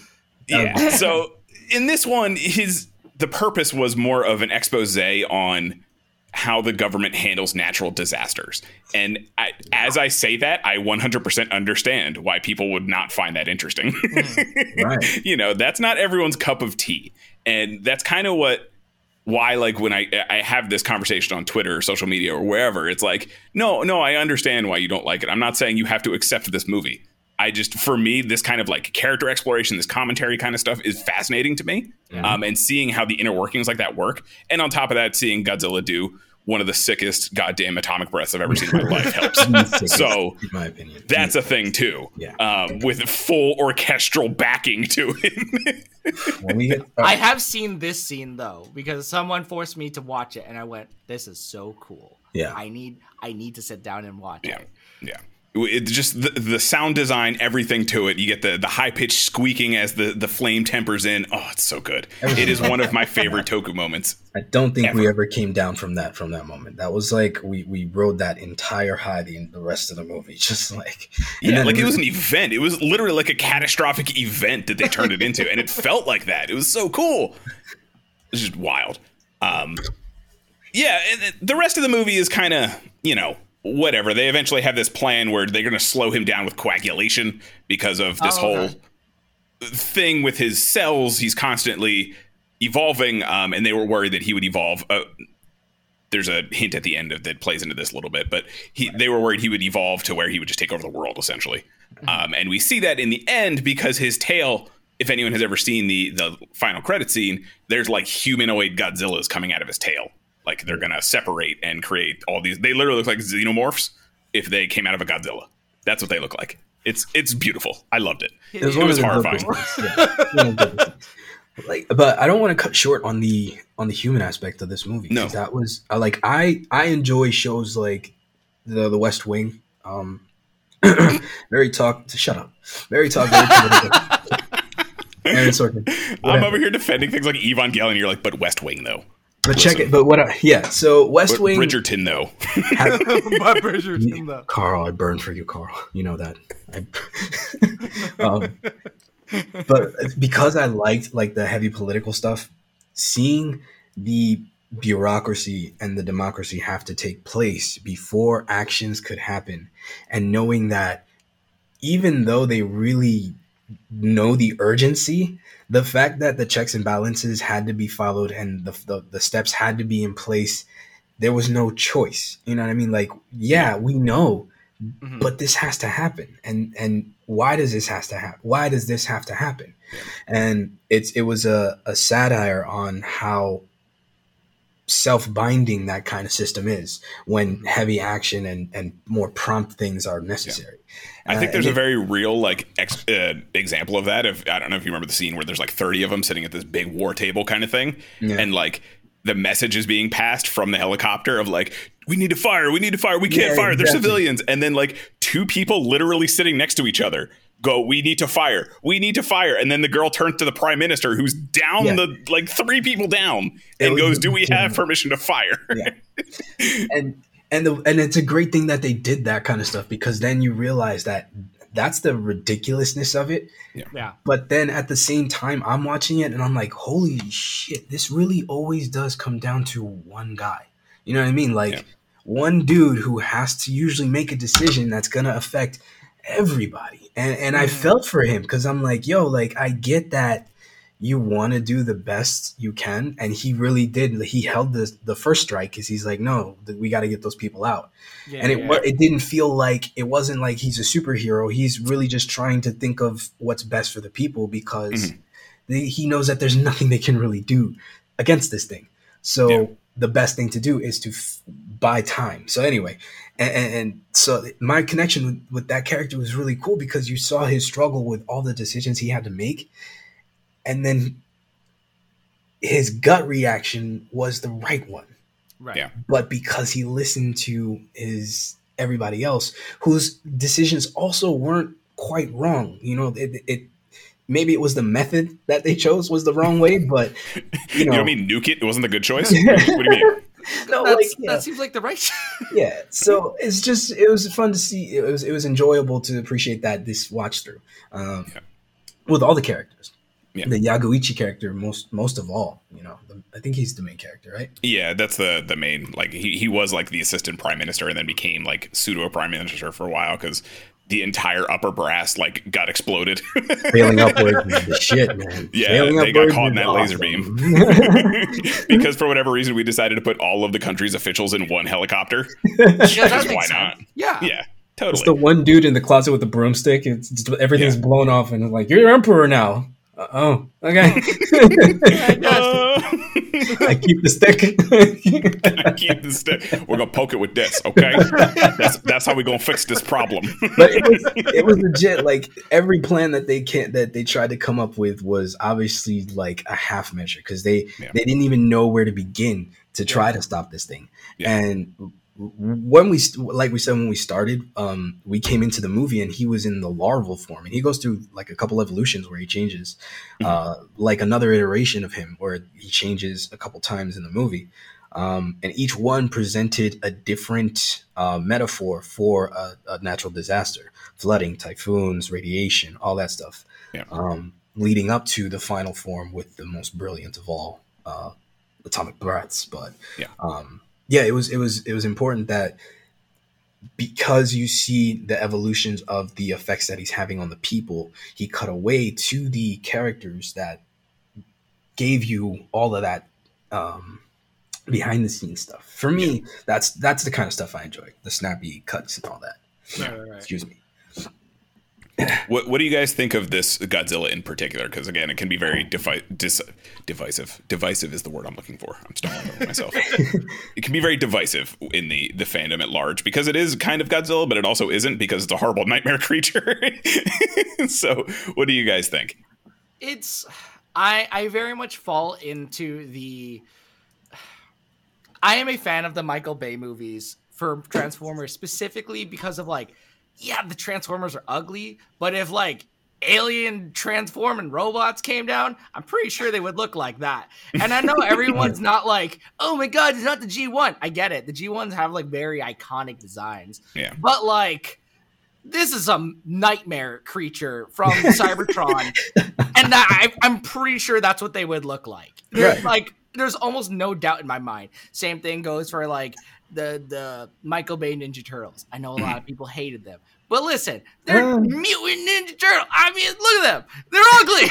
Speaker 3: Yeah. so in this one, his the purpose was more of an expose on how the government handles natural disasters. And I, as I say that, I 100% understand why people would not find that interesting. Hmm. <laughs>
Speaker 1: Right.
Speaker 3: you know, that's not everyone's cup of tea. And that's kind of what why like when I I have this conversation on Twitter or social media or wherever, it's like, no, no, I understand why you don't like it. I'm not saying you have to accept this movie. I just for me, this kind of like character exploration, this commentary kind of stuff is fascinating to me. Um, and seeing how the inner workings like that work. And on top of that, seeing Godzilla do one of the sickest goddamn atomic breaths I've ever seen in my life <laughs> helps. So
Speaker 1: in my opinion,
Speaker 3: that's a thing too.
Speaker 1: Yeah.
Speaker 3: Um, with full orchestral backing to it.
Speaker 1: when we get.
Speaker 4: I have seen this scene though because someone forced me to watch it, and I went, "This is so cool.
Speaker 1: Yeah.
Speaker 4: I need, I need to sit down and watch
Speaker 3: Yeah,
Speaker 4: it."
Speaker 3: yeah. It just the, the sound design, everything to it. You get the the high pitched squeaking as the the flame tempers in. Oh, it's so good. It is one of my favorite Toku moments.
Speaker 1: I don't think we
Speaker 3: Ever.
Speaker 1: ever came down from that from that moment. That was like we we rode that entire high the, the rest of the movie, <laughs> just like
Speaker 3: Yeah, like it was an event. It was literally like a catastrophic event that they turned it into, and it felt like that. It was so cool. It's just wild. Um, yeah, the rest of the movie is kind of you know whatever. They eventually have this plan where they're going to slow him down with coagulation because of this
Speaker 4: Oh,
Speaker 3: whole
Speaker 4: okay.
Speaker 3: thing with his cells. He's constantly evolving, um, and they were worried that he would evolve. Uh, there's a hint at the end of that plays into this a little bit, but he, they were worried he would evolve to where he would just take over the world essentially. Um, and we see that in the end because his tail. If anyone has ever seen the the final credit scene, there's like humanoid Godzillas coming out of his tail. Like they're gonna separate and create all these. They literally look like xenomorphs if they came out of a Godzilla. That's what they look like. It's it's beautiful. I loved it. It was,
Speaker 1: one of
Speaker 3: horrifying. <laughs>
Speaker 1: yeah, one of the dopest things. Like, but I don't want to cut short on the on the human aspect of this movie.
Speaker 3: No.
Speaker 1: that was like I I enjoy shows like the the West Wing. Um, <coughs> very talk. Shut up. Very talk. <laughs> Very political. Aaron Sorkin.
Speaker 3: I'm over here defending things like Evangelion. You're like, but West Wing though.
Speaker 1: But check it. But what? I, yeah. So West
Speaker 3: But
Speaker 1: Wing.
Speaker 3: Bridgerton though. <laughs>
Speaker 1: has- <laughs>
Speaker 4: but Bridgerton, <laughs> though.
Speaker 1: Carl, I burn for you, Carl. You know that. I, um, but because I liked like the heavy political stuff, seeing the bureaucracy and the democracy have to take place before actions could happen, and knowing that even though they really know the urgency, the fact that the checks and balances had to be followed and the, the, the steps had to be in place there was no choice you know what i mean? Like yeah we know
Speaker 4: Mhm.
Speaker 1: but this has to happen. And and why does this has to happen why does this have to happen? And it's it was a, a satire on how self-binding that kind of system is when heavy action and and more prompt things are necessary
Speaker 3: I think
Speaker 1: Uh,
Speaker 3: there's a very real like ex- uh, example of that. If I don't know if you remember the scene where there's like 30 of them sitting at this big war table kind of thing,
Speaker 1: Yeah.
Speaker 3: and like the message is being passed from the helicopter of like we need to fire, we need to fire, we can't
Speaker 1: Yeah,
Speaker 3: fire, they're civilians, and then like two people literally sitting next to each other go, we need to fire, we need to fire, and then the girl turns to the prime minister who's down
Speaker 1: Yeah.
Speaker 3: the like three people down and goes, do we <laughs> have permission to fire?
Speaker 1: yeah. <laughs> and and the and it's a great thing that they did that kind of stuff because then you realize that that's the ridiculousness of it
Speaker 4: Yeah.
Speaker 1: but then at the same time i'm watching it and i'm like holy shit this really always does come down to one guy you know what i mean like
Speaker 3: Yeah.
Speaker 1: one dude who has to usually make a decision that's gonna affect everybody and and i
Speaker 4: Mhm.
Speaker 1: felt for him because i'm like yo like i get that you want to do the best you can and he really did he held the the first strike because he's like no we got to get those people out
Speaker 4: Yeah.
Speaker 1: and it
Speaker 3: Yeah.
Speaker 1: it didn't feel like it wasn't like he's a superhero he's really just trying to think of what's best for the people because
Speaker 3: Mhm.
Speaker 1: they, he knows that there's <laughs> nothing they can really do against this thing so
Speaker 3: Yeah.
Speaker 1: the best thing to do is to f- buy time so anyway and, and, and so my connection with, with that character was really cool because you saw his struggle with all the decisions he had to make and then his gut reaction was the right one
Speaker 4: right.
Speaker 3: Yeah.
Speaker 1: but because he listened to his everybody else whose decisions also weren't quite wrong you know it, it maybe it was the method that they chose was the wrong way but <laughs> you
Speaker 3: You
Speaker 1: know,
Speaker 3: know what I mean? Nuke it. It wasn't a good choice. <laughs> what do you mean? <laughs>
Speaker 1: no like yeah,
Speaker 4: That seems like the right.
Speaker 1: yeah so it's just it was fun to see it was it was enjoyable to appreciate that this watch through um
Speaker 3: Yeah.
Speaker 1: with all the characters
Speaker 3: Yeah.
Speaker 1: the Yaguchi character most most of all you know the, i think he's the main character right
Speaker 3: Yeah, that's the the main like he he was like the assistant prime minister and then became like pseudo prime minister for a while because the entire upper brass like got exploded. <laughs>
Speaker 1: failing upwards is the shit man
Speaker 3: Yeah,
Speaker 1: Failing
Speaker 3: they got caught in
Speaker 1: is
Speaker 3: that laser
Speaker 1: beam <laughs>
Speaker 3: because for whatever reason we decided to put all of the country's officials in one helicopter. <laughs>
Speaker 4: Yeah, that makes
Speaker 3: why
Speaker 4: sense.
Speaker 3: not?
Speaker 4: Yeah.
Speaker 3: Yeah, Totally.
Speaker 1: It's the one dude in the closet with the broomstick. It's, it's everything's
Speaker 3: Yeah.
Speaker 1: blown off, and it's like you're emperor now. Uh, oh, okay.
Speaker 3: Uh, <laughs>
Speaker 1: I <laughs> keep the stick.
Speaker 3: I <laughs> keep this. We're gonna poke it with this, okay? That's that's how we're gonna fix this problem.
Speaker 1: but it was it was legit. Like every plan that they can that they tried to come up with was obviously like a half measure because they
Speaker 3: Yeah.
Speaker 1: they didn't even know where to begin to try to stop this thing.
Speaker 3: Yeah.
Speaker 1: And when we like we said when we started, um, we came into the movie and he was in the larval form, and he goes through like a couple evolutions where he changes, uh, like another iteration of him where he changes a couple times in the movie. Um, and each one presented a different uh, metaphor for a, a natural disaster flooding, typhoons, radiation, all that stuff.
Speaker 3: Yeah.
Speaker 1: Um, leading up to the final form with the most brilliant of all uh, atomic breaths. But
Speaker 3: Yeah.
Speaker 1: Yeah, it was it was it was important that because you see the evolutions of the effects that he's having on the people, he cut away to the characters that gave you all of that um, behind the scenes stuff. For me, that's that's the kind of stuff I enjoy. The snappy cuts and all that.
Speaker 4: Right, right, right.
Speaker 1: Excuse me.
Speaker 3: What What do you guys think of this Godzilla in particular? Because again, it can be very devi- dis- divisive. Divisive is the word I'm looking for. I'm stumbling over myself. <laughs> it can be very divisive in the the fandom at large because it is kind of Godzilla, but it also isn't because it's a horrible nightmare <laughs> creature. <laughs> so, what do you guys think?
Speaker 4: it's I I very much fall into the I am a fan of the Michael Bay movies for Transformers specifically because of like yeah, the Transformers are ugly, but if like alien transforming robots came down, I'm pretty sure they would look like that. And I know <laughs> everyone's not like, "Oh my god, it's not the G1." I get it. The G1s have like very iconic designs.
Speaker 3: Yeah.
Speaker 4: But like this is a nightmare creature from Cybertron, <laughs> and that, I, I'm pretty sure that's what they would look like.
Speaker 1: Right.
Speaker 4: Like, there's almost no doubt in my mind. Same thing goes for like the the Michael Bay Ninja Turtles. I know a lot of <clears throat> people hated them, but listen, they're
Speaker 1: Um.
Speaker 4: mutant Ninja Turtle. I mean, look at them. They're ugly.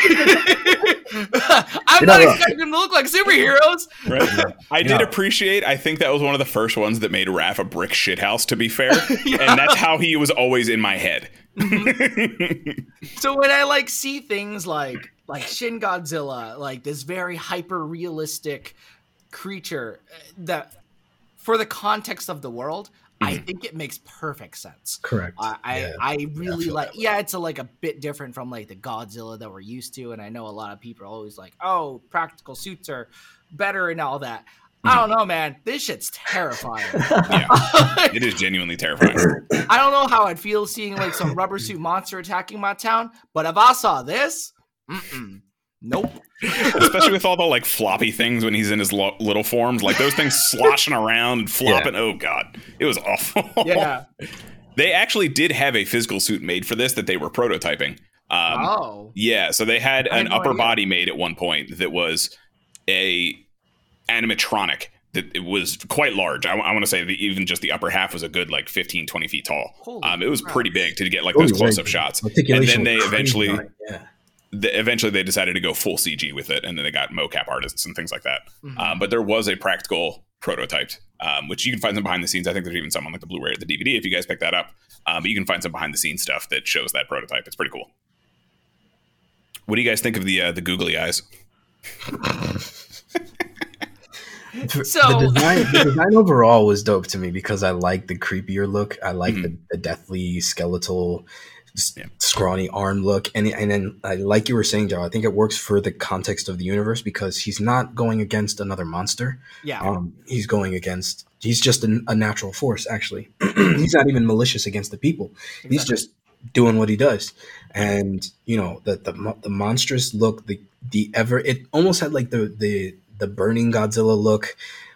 Speaker 4: <laughs> <laughs> I'm not expecting them to look like superheroes.
Speaker 3: Right. <laughs> I did appreciate. I think that was one of the first ones that made Raph a brick shithouse. To be fair, and that's how he was always in my head.
Speaker 4: So when I like see things like like Shin Godzilla, like this very hyper realistic creature uh, that for the context of the world, I mm-hmm. think it makes perfect sense.
Speaker 1: Correct.
Speaker 4: I I,
Speaker 1: Yeah.
Speaker 4: I
Speaker 1: I
Speaker 4: really
Speaker 1: feel
Speaker 4: like yeah, it's a, like a bit different from like the Godzilla that we're used to, and I know a lot of people are always like, oh, practical suits are better and all that. I mm-hmm. don't know, man. This shit's terrifying. <laughs>
Speaker 3: Yeah, it <laughs> is genuinely terrifying. <clears throat>
Speaker 4: I don't know how I'd feel seeing like some rubber suit monster attacking my town, but if I saw this, mm-mm, nope. <laughs>
Speaker 3: especially with all the like floppy things when he's in his lo- little forms, like those things <laughs> sloshing around and flopping. Oh god, it was awful.
Speaker 4: Yeah. <laughs>
Speaker 3: they actually did have a physical suit made for this that they were prototyping. Um,
Speaker 4: oh.
Speaker 3: Yeah, so they had
Speaker 4: I had
Speaker 3: an
Speaker 4: no
Speaker 3: upper
Speaker 4: idea.
Speaker 3: body made at one point that was a animatronic that it was quite large. I, want to say that even just the upper half was a good like 15, 20 feet tall.
Speaker 4: Holy
Speaker 3: Um, it was
Speaker 4: crap.
Speaker 3: pretty big to get like those close up shots. And then they eventually
Speaker 1: yeah.
Speaker 3: The, eventually they decided to go full CG with it, and then they got mocap artists and things like that.
Speaker 4: Mhm.
Speaker 3: Um, but there was a practical prototyped, um, which you can find some behind the scenes. I think there's even some on like the Blu-ray or the DVD if you guys pick that up. Um, but you can find some behind the scenes stuff that shows that prototype. It's pretty cool. What do you guys think of the uh, the googly eyes? <laughs>
Speaker 4: So-
Speaker 1: the design, the design overall was dope to me because I like the creepier look. I like the, the deathly skeletal, s-
Speaker 3: Yeah.
Speaker 1: Scrawny arm look, and and then I like you were saying, Joe. I think it works for the context of the universe because he's not going against another monster.
Speaker 4: Yeah.
Speaker 1: Um, he's going against. He's just a, a natural force. Actually, <clears throat> he's not even malicious against the people. He's just doing what he does, and you know the the, the monstrous look, the the ever. It almost had like the the the burning Godzilla look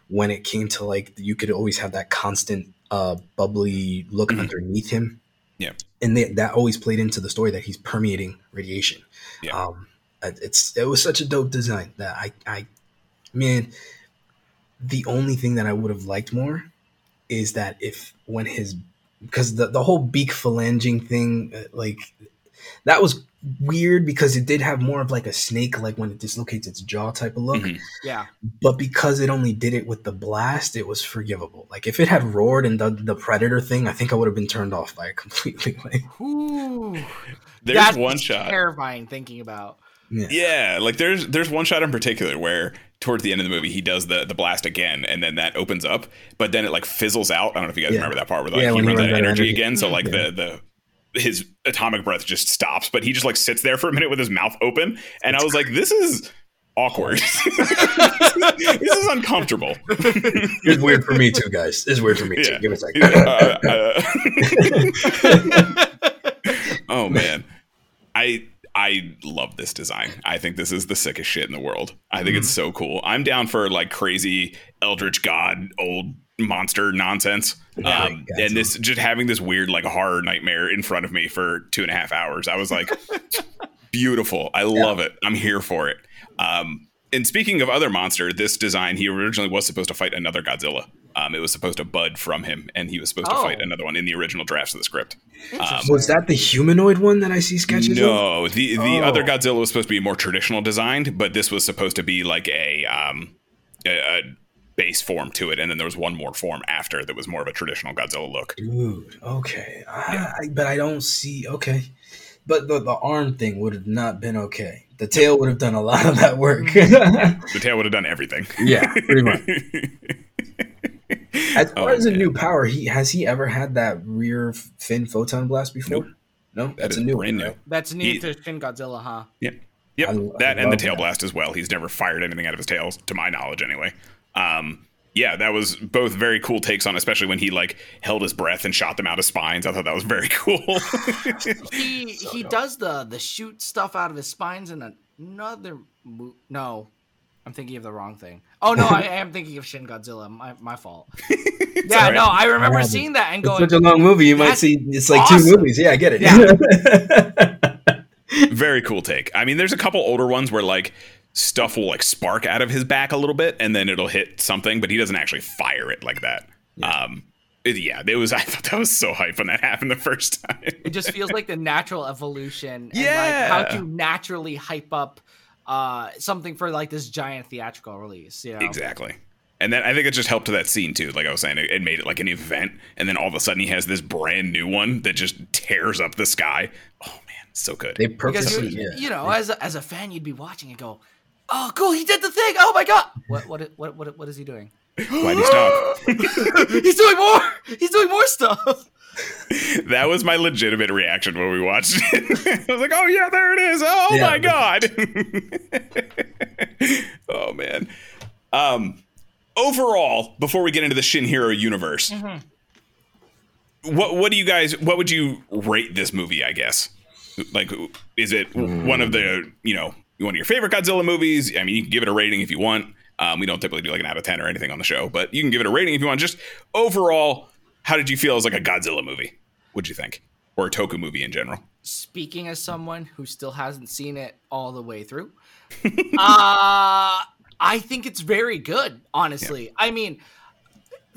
Speaker 1: when it came to like you could always have that constant uh bubbly look
Speaker 3: Mhm.
Speaker 1: underneath him.
Speaker 3: Yeah.
Speaker 1: and they, that always played into the story that he's permeating radiation.
Speaker 3: Yeah.
Speaker 1: Um, it- it's it was such a dope design that I I man the only thing that I would have liked more is that if when his because the the whole beak phalanging thing uh, like that was weird because it did have more of like a snake like when it dislocates its jaw type of look
Speaker 3: Mhm.
Speaker 4: Yeah.
Speaker 1: but because it only did it with the blast it was forgivable like if it had roared and done the predator thing i think i would have been turned off by it <laughs> completely like
Speaker 4: Ooh.
Speaker 3: There's
Speaker 4: That's
Speaker 3: one shot.
Speaker 4: Terrifying thinking about.
Speaker 1: yeah,
Speaker 3: Yeah, like there's there's one shot in particular where towards the end of the movie he does the the blast again and then that opens up, but then it like fizzles out. I don't know if you guys
Speaker 1: Yeah.
Speaker 3: remember that part where like
Speaker 1: Yeah,
Speaker 3: he runs
Speaker 1: he
Speaker 3: out of
Speaker 1: runs out of
Speaker 3: energy,
Speaker 1: energy.
Speaker 3: again. So like
Speaker 1: Yeah.
Speaker 3: the the his atomic breath just stops, but he just like sits there for a minute with his mouth open, and I was like, this is awkward. <laughs> this is uncomfortable.
Speaker 1: it's weird for me too guys it's weird for me too
Speaker 3: Yeah.
Speaker 1: give me a second
Speaker 3: Uh, uh, <laughs> oh man, I I love this design. I think this is the sickest shit in the world. I think it's so cool. I'm down for like crazy Eldritch God old monster nonsense.
Speaker 1: Yeah,
Speaker 3: um,
Speaker 1: gotcha.
Speaker 3: and this just having this weird like horror nightmare in front of me for two and a half hours. I was like, <laughs> beautiful. I love it. I'm here for it. Um, and speaking of other monster, this design he originally was supposed to fight another Godzilla. Um, it was supposed to bud from him, and he was supposed to
Speaker 4: Oh.
Speaker 3: fight another one in the original drafts of the script. Um,
Speaker 1: Was that the humanoid one that I see sketches of?
Speaker 3: no, the the
Speaker 1: Oh.
Speaker 3: other Godzilla was supposed to be more traditional designed, but this was supposed to be like a um a, a base form to it, and then there was one more form after that was more of a traditional Godzilla look.
Speaker 1: Dude, okay. Ah, I, I- but I don't see. Okay. But the, the arm thing would have not been okay. The tail would have done a lot of that work. Mm-hmm.
Speaker 3: The tail would have done everything.
Speaker 1: yeah, pretty much. <laughs> As far
Speaker 3: Oh,
Speaker 1: as a
Speaker 3: man.
Speaker 1: new power, he has he ever had that rear fin photon blast before?
Speaker 3: Nope.
Speaker 1: No,
Speaker 3: That
Speaker 1: that's
Speaker 3: is
Speaker 1: a new
Speaker 3: brand
Speaker 1: one,
Speaker 3: new.
Speaker 1: right?
Speaker 4: That's new
Speaker 3: He-
Speaker 4: to Shin Godzilla, huh?
Speaker 3: Yep. Yep.
Speaker 1: I- I
Speaker 3: that and the tail
Speaker 1: that.
Speaker 3: blast as well. He's never fired anything out of his tails, to my knowledge, anyway. Um, yeah, that was both very cool takes on, especially when he like held his breath and shot them out of spines. I thought that was very <laughs> cool. <laughs>
Speaker 4: He he does the the shoot stuff out of his spines in another mo- no. I'm thinking of the wrong thing. Oh no, I am thinking of Shin Godzilla. My my fault. <laughs> yeah,
Speaker 3: alright.
Speaker 4: no, I remember
Speaker 1: Yeah,
Speaker 4: seeing that and
Speaker 1: It's
Speaker 4: going,
Speaker 1: such a long movie. You might see it's like
Speaker 4: awesome.
Speaker 1: two movies. Yeah, I get it. Yeah.
Speaker 3: very cool take. I mean, there's a couple older ones where like stuff will like spark out of his back a little bit, and then it'll hit something, but he doesn't actually fire it like that. Um, it- yeah, it was. <laughs> I thought that was so hype when that happened the first time.
Speaker 4: it just feels like the <laughs> natural evolution and
Speaker 3: Yeah.
Speaker 4: like how to naturally hype up uh something for like this giant theatrical release, you know.
Speaker 3: Exactly. And then I think it just helped to that scene too. Like I was saying, it, it made it like an event, and then all of a sudden he has this brand new one that just tears up the sky. Oh man, so good.
Speaker 1: they
Speaker 4: Because you,
Speaker 1: yeah.
Speaker 4: you know, as a, as a fan, you'd be watching and go, "Oh, cool! He did the thing! Oh my god! What what what what, what is he doing?
Speaker 3: Why'd he stop? <laughs>
Speaker 4: He's doing more! He's doing more stuff!" <laughs>
Speaker 3: that was my legitimate reaction when we watched it. <laughs> I was like, "Oh yeah, there it is! Oh
Speaker 1: Yeah.
Speaker 3: my god!" oh man. Um, overall, before we get into the Shin Hero universe, what what do you guys? What would you rate this movie? I guess, like, is it one of the you know one of your favorite Godzilla movies? I mean, you can give it a rating if you want. Um, we don't typically do like an out of ten or anything on the show, but you can give it a rating if you want. Just overall, how did you feel as like a Godzilla movie? What'd you think, or a Toku movie in general?
Speaker 4: Speaking as someone who still hasn't seen it all the way through, <laughs> uh, I think it's very good. Honestly, I mean,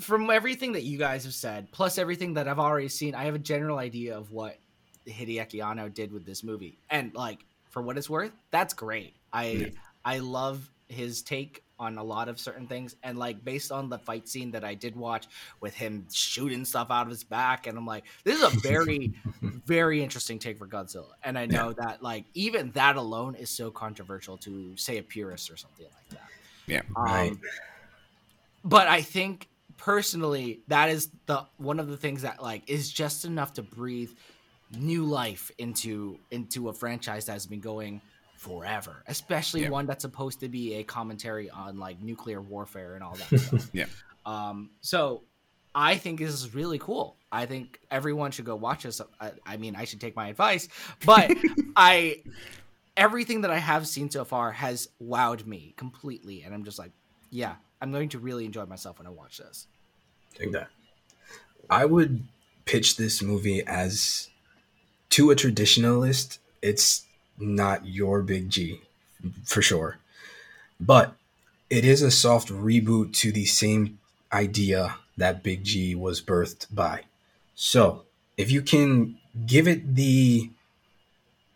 Speaker 4: from everything that you guys have said, plus everything that I've already seen, I have a general idea of what Hideaki Anno did with this movie, and like for what it's worth, that's great. I I love his take on a lot of certain things, and like based on the fight scene that I did watch with him shooting stuff out of his back, and I'm like, this is a very <laughs> very interesting take for Godzilla, and I know that like even that alone is so controversial to say a purist or something like that.
Speaker 3: Yeah,
Speaker 4: Um,
Speaker 1: Right.
Speaker 4: But I think personally that is the one of the things that like is just enough to breathe new life into into a franchise that has been going forever, especially
Speaker 3: Yeah.
Speaker 4: one that's supposed to be a commentary on like nuclear warfare and all that stuff. <laughs>
Speaker 3: Yeah.
Speaker 4: Um, so I think this is really cool. I think everyone should go watch this. I, I mean, I should take my advice, but <laughs> I everything that I have seen so far has wowed me completely, and I'm just like, yeah, I'm going to really enjoy myself when I watch this.
Speaker 1: Take that. I would pitch this movie as to a traditionalist, it's not your big G for sure. But it is a soft reboot to the same idea that Big G was birthed by. So if you can give it the,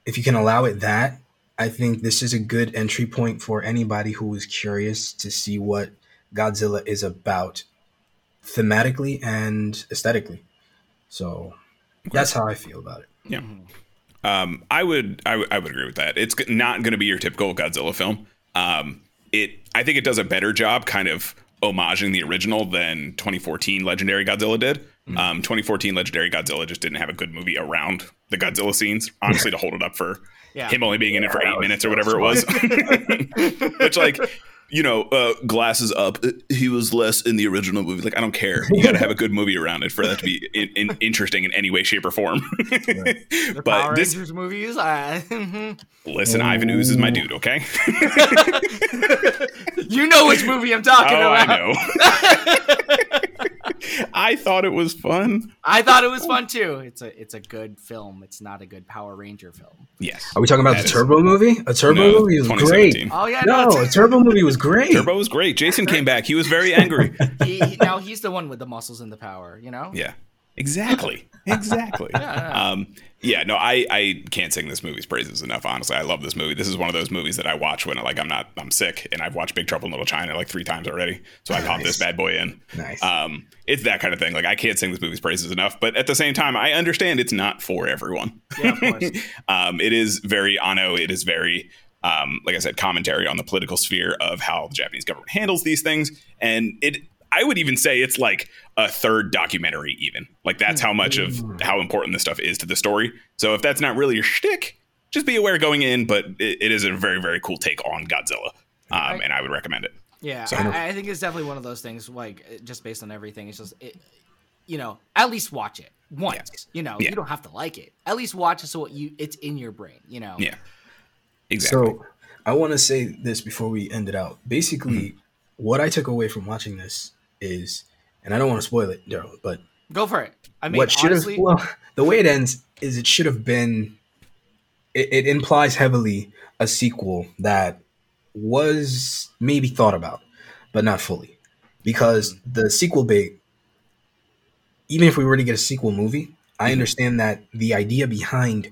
Speaker 1: if you can allow it that, I think this is a good entry point for anybody who is curious to see what Godzilla is about thematically and aesthetically. So that's how I feel about it.
Speaker 3: Yeah. Um, I would, I would, agree with that. It's not going to be your typical Godzilla film. Um, it, I think it does a better job, kind of homaging the original than 2014 Legendary Godzilla did. Um, 2014 Legendary Godzilla just didn't have a good movie around the Godzilla scenes, honestly, to hold it up for
Speaker 4: Yeah.
Speaker 3: him only being in it for eight minutes or whatever it was. <laughs> Which, like, you know, uh, glasses up. uh, He was less in the original movie. Like, I don't care. You got to have a good movie around it for that to be <laughs> in, in, interesting in any way, shape, or form.
Speaker 4: The <laughs>
Speaker 3: but
Speaker 4: Power
Speaker 3: this,
Speaker 4: Rangers movies, I, <laughs>
Speaker 3: listen, Ivan Ooze is my dude. Okay.
Speaker 4: you know which movie I'm talking
Speaker 3: oh,
Speaker 4: about.
Speaker 3: I know. I thought it was fun.
Speaker 4: I thought it was fun too. It's a it's a good film. It's not a good Power Ranger film.
Speaker 3: Yes.
Speaker 1: Are we talking about
Speaker 3: That
Speaker 1: the
Speaker 3: is-
Speaker 1: Turbo movie? A Turbo
Speaker 3: No,
Speaker 1: movie was great.
Speaker 4: Oh yeah, no,
Speaker 1: No, a Turbo movie was great.
Speaker 3: Turbo was great. Jason came back. He was very angry. <laughs>
Speaker 4: he, he- now he's the one with the muscles and the power. You know.
Speaker 3: Yeah. Exactly. Exactly. <laughs>
Speaker 4: yeah.
Speaker 3: Um, yeah, no, I, I can't sing this movie's praises enough. Honestly, I love this movie. This is one of those movies that I watch when like I'm not I'm sick, and I've watched Big Trouble in Little China like three times already. So I pop this bad boy in.
Speaker 1: Nice.
Speaker 3: Um, it's that kind of thing. Like I can't sing this movie's praises enough, but at the same time, I understand it's not for everyone.
Speaker 4: Yeah, of course. <laughs>
Speaker 3: um, it is very Anno. It is very, um, like I said, commentary on the political sphere of how the Japanese government handles these things, and it. I would even say it's like a third documentary, even like that's how much of how important this stuff is to the story. So if that's not really your shtick, just be aware going in. But it, it is a very very cool take on Godzilla, um, and I would recommend it.
Speaker 4: Yeah,
Speaker 3: So-
Speaker 4: I, I think it's definitely one of those things. Like just based on everything, it's just it, you know, at least watch it once. You know,
Speaker 3: Yeah.
Speaker 4: you don't have to like it. At least watch it so you it's in your brain. You know.
Speaker 3: Yeah, exactly.
Speaker 1: So I want to say this before we end it out. Basically,
Speaker 3: Mm-hmm.
Speaker 1: what I took away from watching this is, and I don't want to spoil it, Daryl, but
Speaker 4: Go for it. I mean,
Speaker 1: what should have
Speaker 4: honestly,
Speaker 1: well, the way it ends is it should have been. It, it implies heavily a sequel that was maybe thought about, but not fully, because the sequel bait. Even if we were to get a sequel movie, I understand that the idea behind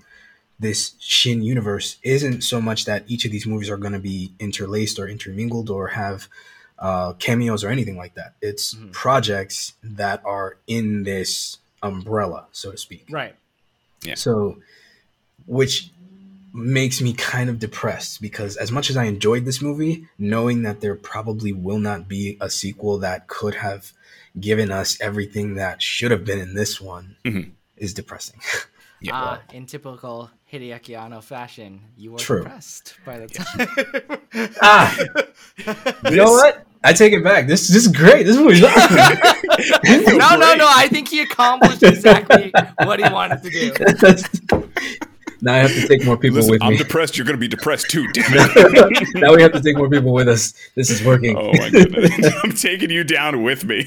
Speaker 1: this Shin universe isn't so much that each of these movies are going to be interlaced or intermingled or have uh, cameos or anything like that. It's
Speaker 4: Mhm.
Speaker 1: projects that are in this umbrella, so to speak.
Speaker 4: right?
Speaker 3: Yeah.
Speaker 1: So, which makes me kind of depressed because as much as I enjoyed this movie, knowing that there probably will not be a sequel that could have given us everything that should have been in this one
Speaker 3: Mhm.
Speaker 1: is depressing. <laughs>
Speaker 3: Yeah.
Speaker 4: Uh, in typical Hideaki Anno fashion, you were
Speaker 1: True.
Speaker 4: depressed by the time.
Speaker 1: ah, <laughs> you know what? I take it back. This is great. this is great. This movie's awesome.
Speaker 4: no, no,
Speaker 3: great.
Speaker 4: no. I think he accomplished exactly what he wanted to do. <laughs>
Speaker 1: now I have to take more people
Speaker 3: Listen,
Speaker 1: with
Speaker 3: I'm
Speaker 1: me.
Speaker 3: depressed. You're going to be depressed too. Damn <laughs> it.
Speaker 1: now we have to take more people with us. This is working.
Speaker 3: Oh my goodness. I'm taking you down with me.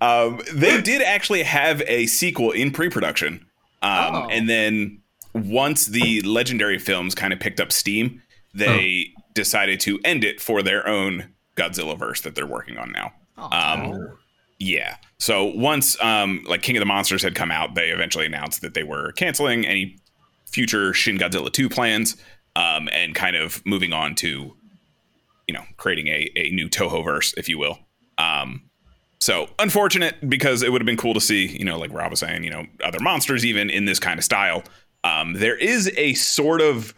Speaker 3: Um, they did actually have a sequel in pre-production. Um,
Speaker 4: Oh.
Speaker 3: and then once the legendary films kind of picked up steam, they decided to end it for their own Godzilla verse that they're working on now.
Speaker 4: Oh,
Speaker 3: Um, yeah. So once um, like King of the Monsters had come out, they eventually announced that they were canceling any future Shin Godzilla 2 plans um, and kind of moving on to, you know, creating a, a new Toho verse, if you will. Um, so unfortunate because it would have been cool to see, you know, like Rob was saying, you know, other monsters even in this kind of style. Um, there is a sort of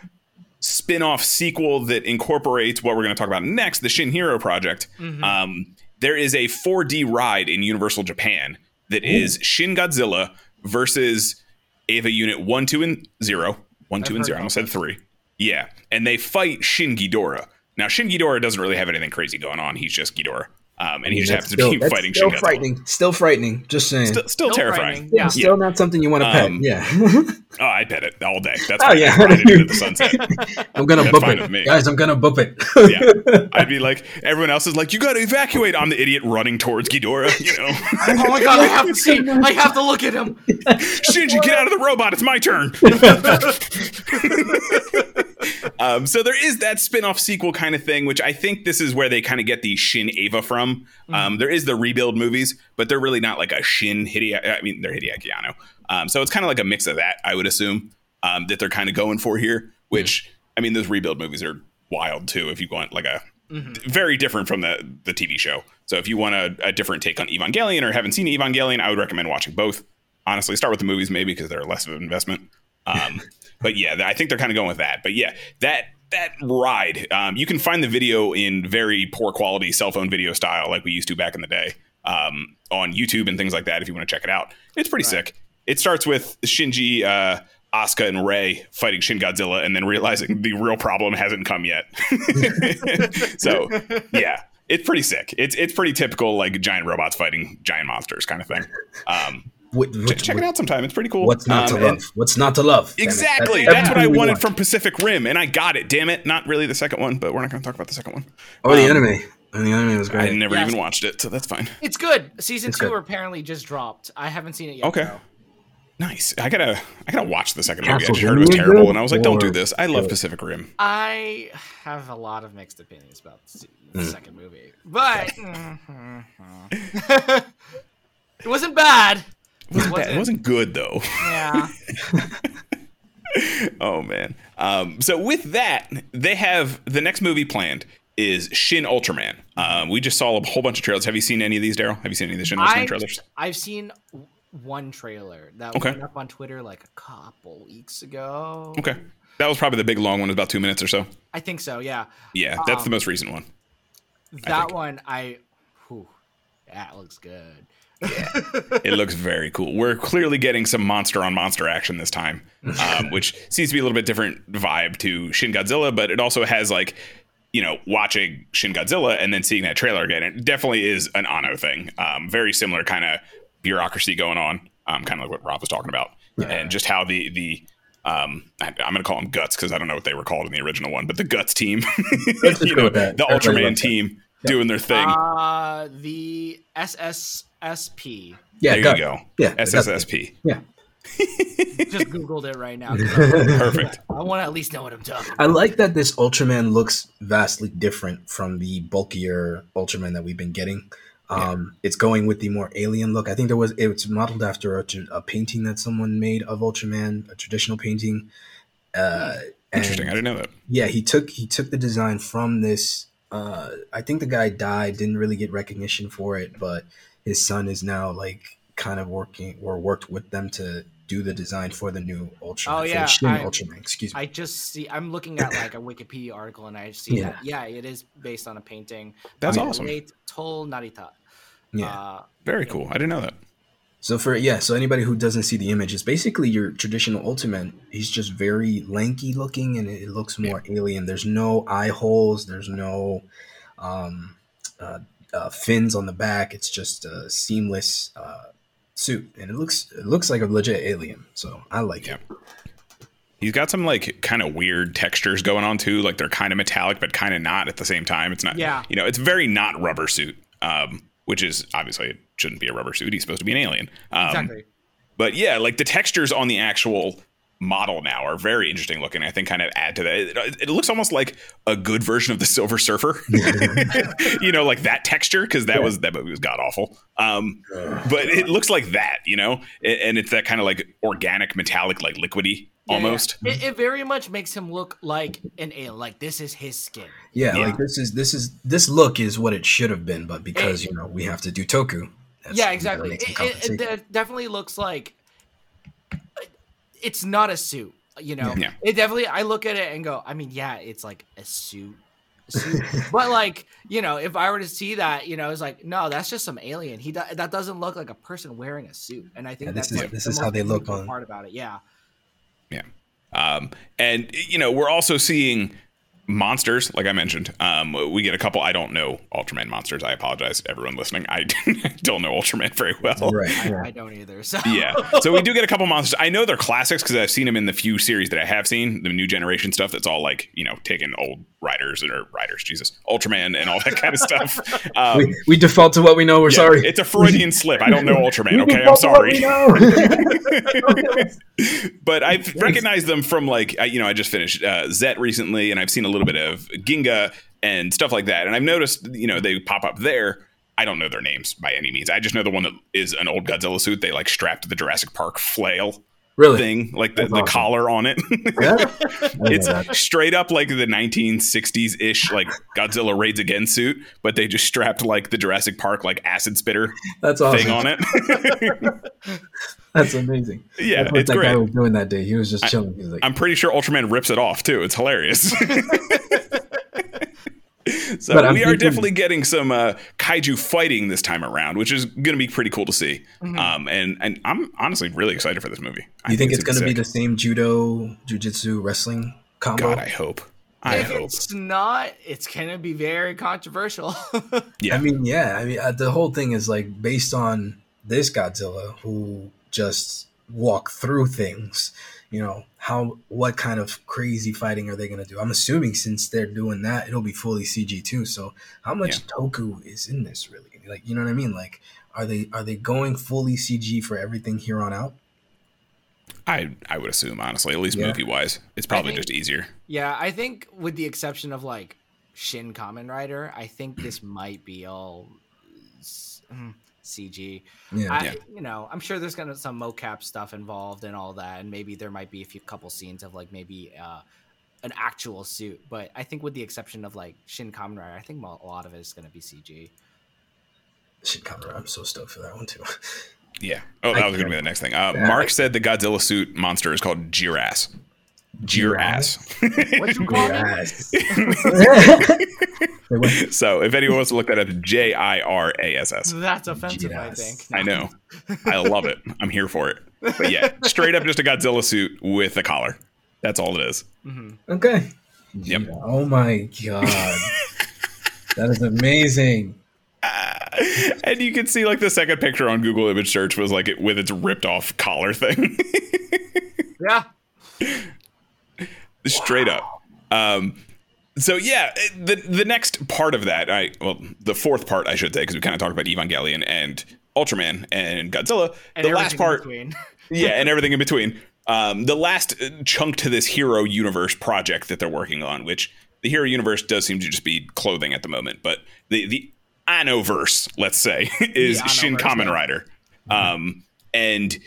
Speaker 3: spin-off sequel that incorporates what we're going to talk about next, the Shin Hero project. Um, there is a 4D ride in Universal Japan that is Shin Godzilla versus Eva Unit 1, 2, and 0. 1, 2, and 0. I almost said 3. Yeah. And they fight Shin Ghidorah. Now, Shin Ghidorah doesn't really have anything crazy going on. He's just Ghidorah. Um, and he just
Speaker 1: That's
Speaker 3: happens to be
Speaker 1: that's
Speaker 3: fighting
Speaker 1: still
Speaker 3: Shin Godzilla.
Speaker 1: frightening. Still frightening. Just saying.
Speaker 3: Still, still
Speaker 4: Still
Speaker 3: terrifying.
Speaker 4: frightening. Yeah.
Speaker 1: Still not something you want to pet.
Speaker 3: Um,
Speaker 1: yeah. <laughs>
Speaker 3: Oh, I'd pet it all day. That's
Speaker 1: Oh,
Speaker 3: why
Speaker 1: yeah.
Speaker 3: I ride it into the <laughs> sunset.
Speaker 1: I'm gonna
Speaker 3: That's
Speaker 1: boop it,
Speaker 3: with me.
Speaker 1: guys. I'm gonna boop it.
Speaker 3: Yeah. I'd be like, everyone else is like, you got to evacuate. I'm the idiot running towards Ghidorah. You know, <laughs>
Speaker 4: Oh my god, I have to see. I have to look at him. <laughs>
Speaker 3: Shinji, get out of the robot. It's my turn. um, so there is that spin-off sequel kind of thing, which I think this is where they kind of get the Shin Eva from. Um, there is the rebuild movies, but they're really not like a Shin Hideaki. I mean, they're Hideaki Anno. Um, so it's kind of like a mix of that, I would assume, um, that they're kind of going for here. Which I mean, those rebuild movies are wild too. If you want like a very different from the the TV show. So if you want a, a different take on Evangelion or haven't seen Evangelion, I would recommend watching both. Honestly, start with the movies maybe because they're less of an investment. Um, <laughs> but yeah, I think they're kind of going with that. But yeah, that that ride, um, you can find the video in very poor quality cell phone video style, like we used to back in the day, um, on YouTube and things like that. If you want to check it out, it's pretty sick. It starts with Shinji, uh, Asuka, and Rei fighting Shin Godzilla, and then realizing the real problem hasn't come yet. <laughs> so yeah, it's pretty sick. It's it's pretty typical like giant robots fighting giant monsters kind of thing. Um,
Speaker 1: What-
Speaker 3: check,
Speaker 1: what-
Speaker 3: it out sometime. It's pretty cool.
Speaker 1: What's not
Speaker 3: Um,
Speaker 1: to love? What's not to love?
Speaker 3: Exactly. That's, what I wanted
Speaker 1: want.
Speaker 3: from Pacific Rim, and I got it. Damn it! Not really the second one, but we're not going to talk about the second one.
Speaker 1: Or the
Speaker 3: Um,
Speaker 1: anime. And the anime was great.
Speaker 3: I never
Speaker 4: Yes.
Speaker 3: even watched it, so that's fine.
Speaker 4: It's good. Season
Speaker 1: It's
Speaker 4: two
Speaker 1: good.
Speaker 4: apparently just dropped. I haven't seen it yet.
Speaker 3: Okay.
Speaker 4: though.
Speaker 3: Nice. I gotta I gotta watch the second movie. I just heard it was terrible,
Speaker 1: good
Speaker 3: and I was like, don't do this. I love Pacific Rim.
Speaker 4: I have a lot of mixed opinions about the se- the
Speaker 1: Mm.
Speaker 4: second movie, but <laughs> it wasn't bad.
Speaker 3: It wasn't, bad. It wasn't good though.
Speaker 4: Yeah. <laughs>
Speaker 3: oh man. Um, so with that, they have the next movie planned is Shin Ultraman. Um, we just saw a whole bunch of trailers. Have you seen any of these, Daryl? Have you seen any of the Shin Ultraman
Speaker 4: I,
Speaker 3: trailers?
Speaker 4: I've seen w- one trailer that
Speaker 3: Okay.
Speaker 4: went up on Twitter like a couple weeks ago.
Speaker 3: Okay. That was probably the big long one, about two minutes or so.
Speaker 4: I think so. Yeah.
Speaker 3: Yeah, that's the
Speaker 4: Um,
Speaker 3: most recent one.
Speaker 4: That
Speaker 3: think.
Speaker 4: one, I. Whew, that looks good.
Speaker 3: yeah, It looks very cool. We're clearly getting some monster on monster action this time, um, <laughs> which seems to be a little bit different vibe to Shin Godzilla, but it also has like, you know, watching Shin Godzilla and then seeing that trailer again. It definitely is an Anno thing. Um, very similar kind of bureaucracy going on, um, kind of like what Rob was talking about, and just how the the um, I, I'm going to call them Guts because I don't know what they were called in the original one, but the Guts team, <laughs> you know, the
Speaker 1: Everybody
Speaker 3: Ultraman
Speaker 1: loves that.
Speaker 3: team doing their thing.
Speaker 4: Uh, the SSSP.
Speaker 1: Yeah,
Speaker 3: there
Speaker 1: got-
Speaker 3: you go.
Speaker 1: Yeah.
Speaker 3: SSSP.
Speaker 1: Yeah. <laughs>
Speaker 4: Just Googled it right now. <laughs>
Speaker 3: Perfect.
Speaker 4: I want to at least know what I'm talking about.
Speaker 1: I like that this Ultraman looks vastly different from the bulkier Ultraman that we've been getting. Um, It's going with the more alien look. I think there was it's modeled after a, a painting that someone made of Ultraman, a traditional painting. Uh,
Speaker 3: Interesting. I didn't know that.
Speaker 1: yeah, he took he took the design from this. Uh, I think the guy died, didn't really get recognition for it, but his son is now like kind of working or worked with them to do the design for the new Ultraman.
Speaker 4: Oh, yeah,
Speaker 1: the
Speaker 4: I-
Speaker 1: Ultraman. Excuse me.
Speaker 4: I just see. I'm looking at like a Wikipedia article, and I see
Speaker 1: Yeah.
Speaker 4: that yeah, it is based on a painting.
Speaker 3: That's awesome.
Speaker 4: Late Tohl Narita.
Speaker 1: yeah.
Speaker 4: Uh,
Speaker 3: Very cool. I didn't know that.
Speaker 1: So for yeah, so anybody who doesn't see the image, it's basically your traditional Ultraman. He's just very lanky looking, and it looks more alien. There's no eye holes. There's no um, uh, uh, fins on the back. It's just a seamless uh, suit, and it looks it looks like a legit alien. So I like it.
Speaker 3: He's got some like kind of weird textures going on too. Like they're kind of metallic, but kind of not at the same time. It's not,
Speaker 4: Yeah.
Speaker 3: you know, it's very not rubber suit, um, which is obviously it shouldn't be a rubber suit. He's supposed to be an alien. Um,
Speaker 4: exactly.
Speaker 3: But yeah, like the textures on the actual model now are very interesting looking. I think kind of add to that. It, it looks almost like a good version of the Silver Surfer. <laughs> you know, like that texture because that was that movie was god awful. Um, but it looks like that, you know, and, and it's that kind of like organic, metallic, like liquidy
Speaker 4: Yeah, yeah.
Speaker 3: almost.
Speaker 4: It, it very much makes him look like an alien. Like this is his skin.
Speaker 1: Yeah,
Speaker 3: Yeah.
Speaker 1: like this is this is this look is what it should have been, but because you know we have to do Toku. that's-
Speaker 4: yeah, exactly. It, it, it definitely looks like it's not a suit. You know,
Speaker 3: Yeah.
Speaker 4: it definitely. I look at it and go, I mean, yeah, it's like a suit. but like you know, if I were to see that, you know, it's like no, that's just some alien. He do- that doesn't look like a person wearing a suit, and I think
Speaker 1: Yeah, this is-
Speaker 4: like
Speaker 1: this
Speaker 4: the
Speaker 1: is how they look on-
Speaker 4: part about it. Yeah,
Speaker 3: Yeah. Um, and you know, we're also seeing monsters, like I mentioned. Um, we get a couple. I don't know Ultraman monsters. I apologize, to everyone listening. I <laughs> don't know Ultraman very well.
Speaker 1: right.
Speaker 4: I,
Speaker 1: yeah.
Speaker 4: I don't either. So
Speaker 3: Yeah. So we do get a couple monsters. I know they're classics because I've seen them in the few series that I have seen, the new generation stuff. That's all like you know taking old riders or writers Jesus, Ultraman and all that kind of stuff. <laughs> Um,
Speaker 1: we, we default to what we know. We're
Speaker 3: yeah,
Speaker 1: sorry.
Speaker 3: It's a Freudian slip. I don't know <laughs> Ultraman. Okay, I'm
Speaker 1: Default to what we
Speaker 3: sorry. but I've recognized them from like I, you know I just finished uh, Zet recently, and I've seen a little bit of Ginga and stuff like that, and I've noticed you know they pop up there. I don't know their names by any means. I just know the one that is an old Godzilla suit. They like strapped to the Jurassic Park flail
Speaker 1: really?
Speaker 3: thing, like the, the
Speaker 1: awesome.
Speaker 3: collar on it.
Speaker 1: Yeah? <laughs>
Speaker 3: It's
Speaker 1: that.
Speaker 3: straight up like the 1960s ish like Godzilla Raids Again suit, but they just strapped like the Jurassic Park like acid spitter
Speaker 1: That's awesome.
Speaker 3: thing on it. <laughs>
Speaker 1: That's amazing.
Speaker 3: yeah,
Speaker 1: That's
Speaker 3: it's
Speaker 1: that guy
Speaker 3: great.
Speaker 1: was doing that day. He was just chilling. He was like,
Speaker 3: I'm pretty sure Ultraman rips it off too. It's hilarious. <laughs> <laughs> so
Speaker 1: But I'm
Speaker 3: we are
Speaker 1: thinking-
Speaker 3: definitely getting some uh, kaiju fighting this time around, which is going to be pretty cool to see. Um, and and I'm honestly really excited for this movie. I
Speaker 1: you think it's
Speaker 3: gonna
Speaker 1: going to be the same judo, jujitsu, wrestling combo?
Speaker 3: God, I hope. I
Speaker 4: if
Speaker 3: hope.
Speaker 4: it's not, it's gonna be very controversial. <laughs>
Speaker 3: Yeah.
Speaker 1: I mean, yeah. I mean, uh, the whole thing is like based on this Godzilla who just walked through things. You know, how what kind of crazy fighting are they going to do? I'm assuming since they're doing that, it'll be fully CG too. So how much
Speaker 3: Yeah.
Speaker 1: Toku is in this really? Like, you know what I mean? Like, are they are they going fully CG for everything here on out?
Speaker 3: I I would assume honestly, at least
Speaker 1: Yeah.
Speaker 3: movie wise, it's probably
Speaker 4: think-
Speaker 3: just easier.
Speaker 4: Yeah, I think with the exception of like Shin Kamen Rider, I think this might be all s- mm, CG.
Speaker 1: Yeah.
Speaker 4: I,
Speaker 3: Yeah.
Speaker 4: You know, I'm sure there's gonna be some mocap stuff involved and all that, and maybe there might be a few couple scenes of like maybe uh, an actual suit. But I think with the exception of like Shin Kamen Rider, I think a lot of it is gonna be CG.
Speaker 1: Shin Kamen Conrad, I'm so stoked for that one too.
Speaker 3: Yeah. <laughs> Oh, that
Speaker 1: I
Speaker 3: was going to be the next thing. Uh,
Speaker 1: Yeah,
Speaker 3: Mark
Speaker 1: I-
Speaker 3: said the Godzilla suit monster is called Jirass. Jirass.
Speaker 4: What you call it?
Speaker 1: Yes. Wait, what?
Speaker 3: so if anyone wants to look that up, J I R A S S.
Speaker 4: That's offensive, I
Speaker 1: Yes.
Speaker 4: think.
Speaker 3: I know. I <laughs> love it. I'm here for it. But yeah, straight up just a Godzilla suit with a collar. That's all it is. Mm-hmm.
Speaker 1: Okay.
Speaker 3: Yep.
Speaker 1: Yeah. Oh my god. that is amazing. <laughs>
Speaker 3: And you can see like the second picture on Google image search was like it with its ripped off collar thing. <laughs>
Speaker 4: Yeah.
Speaker 3: Straight up. Um, so yeah, the the next part of that, I well, the fourth part, I should say, because we kind of talked about Evangelion and Ultraman and Godzilla.
Speaker 4: And
Speaker 3: the last part, <laughs> yeah, and everything in between. Um, the last uh, chunk to this hero universe project that they're working on, which the hero universe does seem to just be clothing at the moment, but the the Annoverse, let's say, <laughs> is Shin Kamen. Rider. Um, and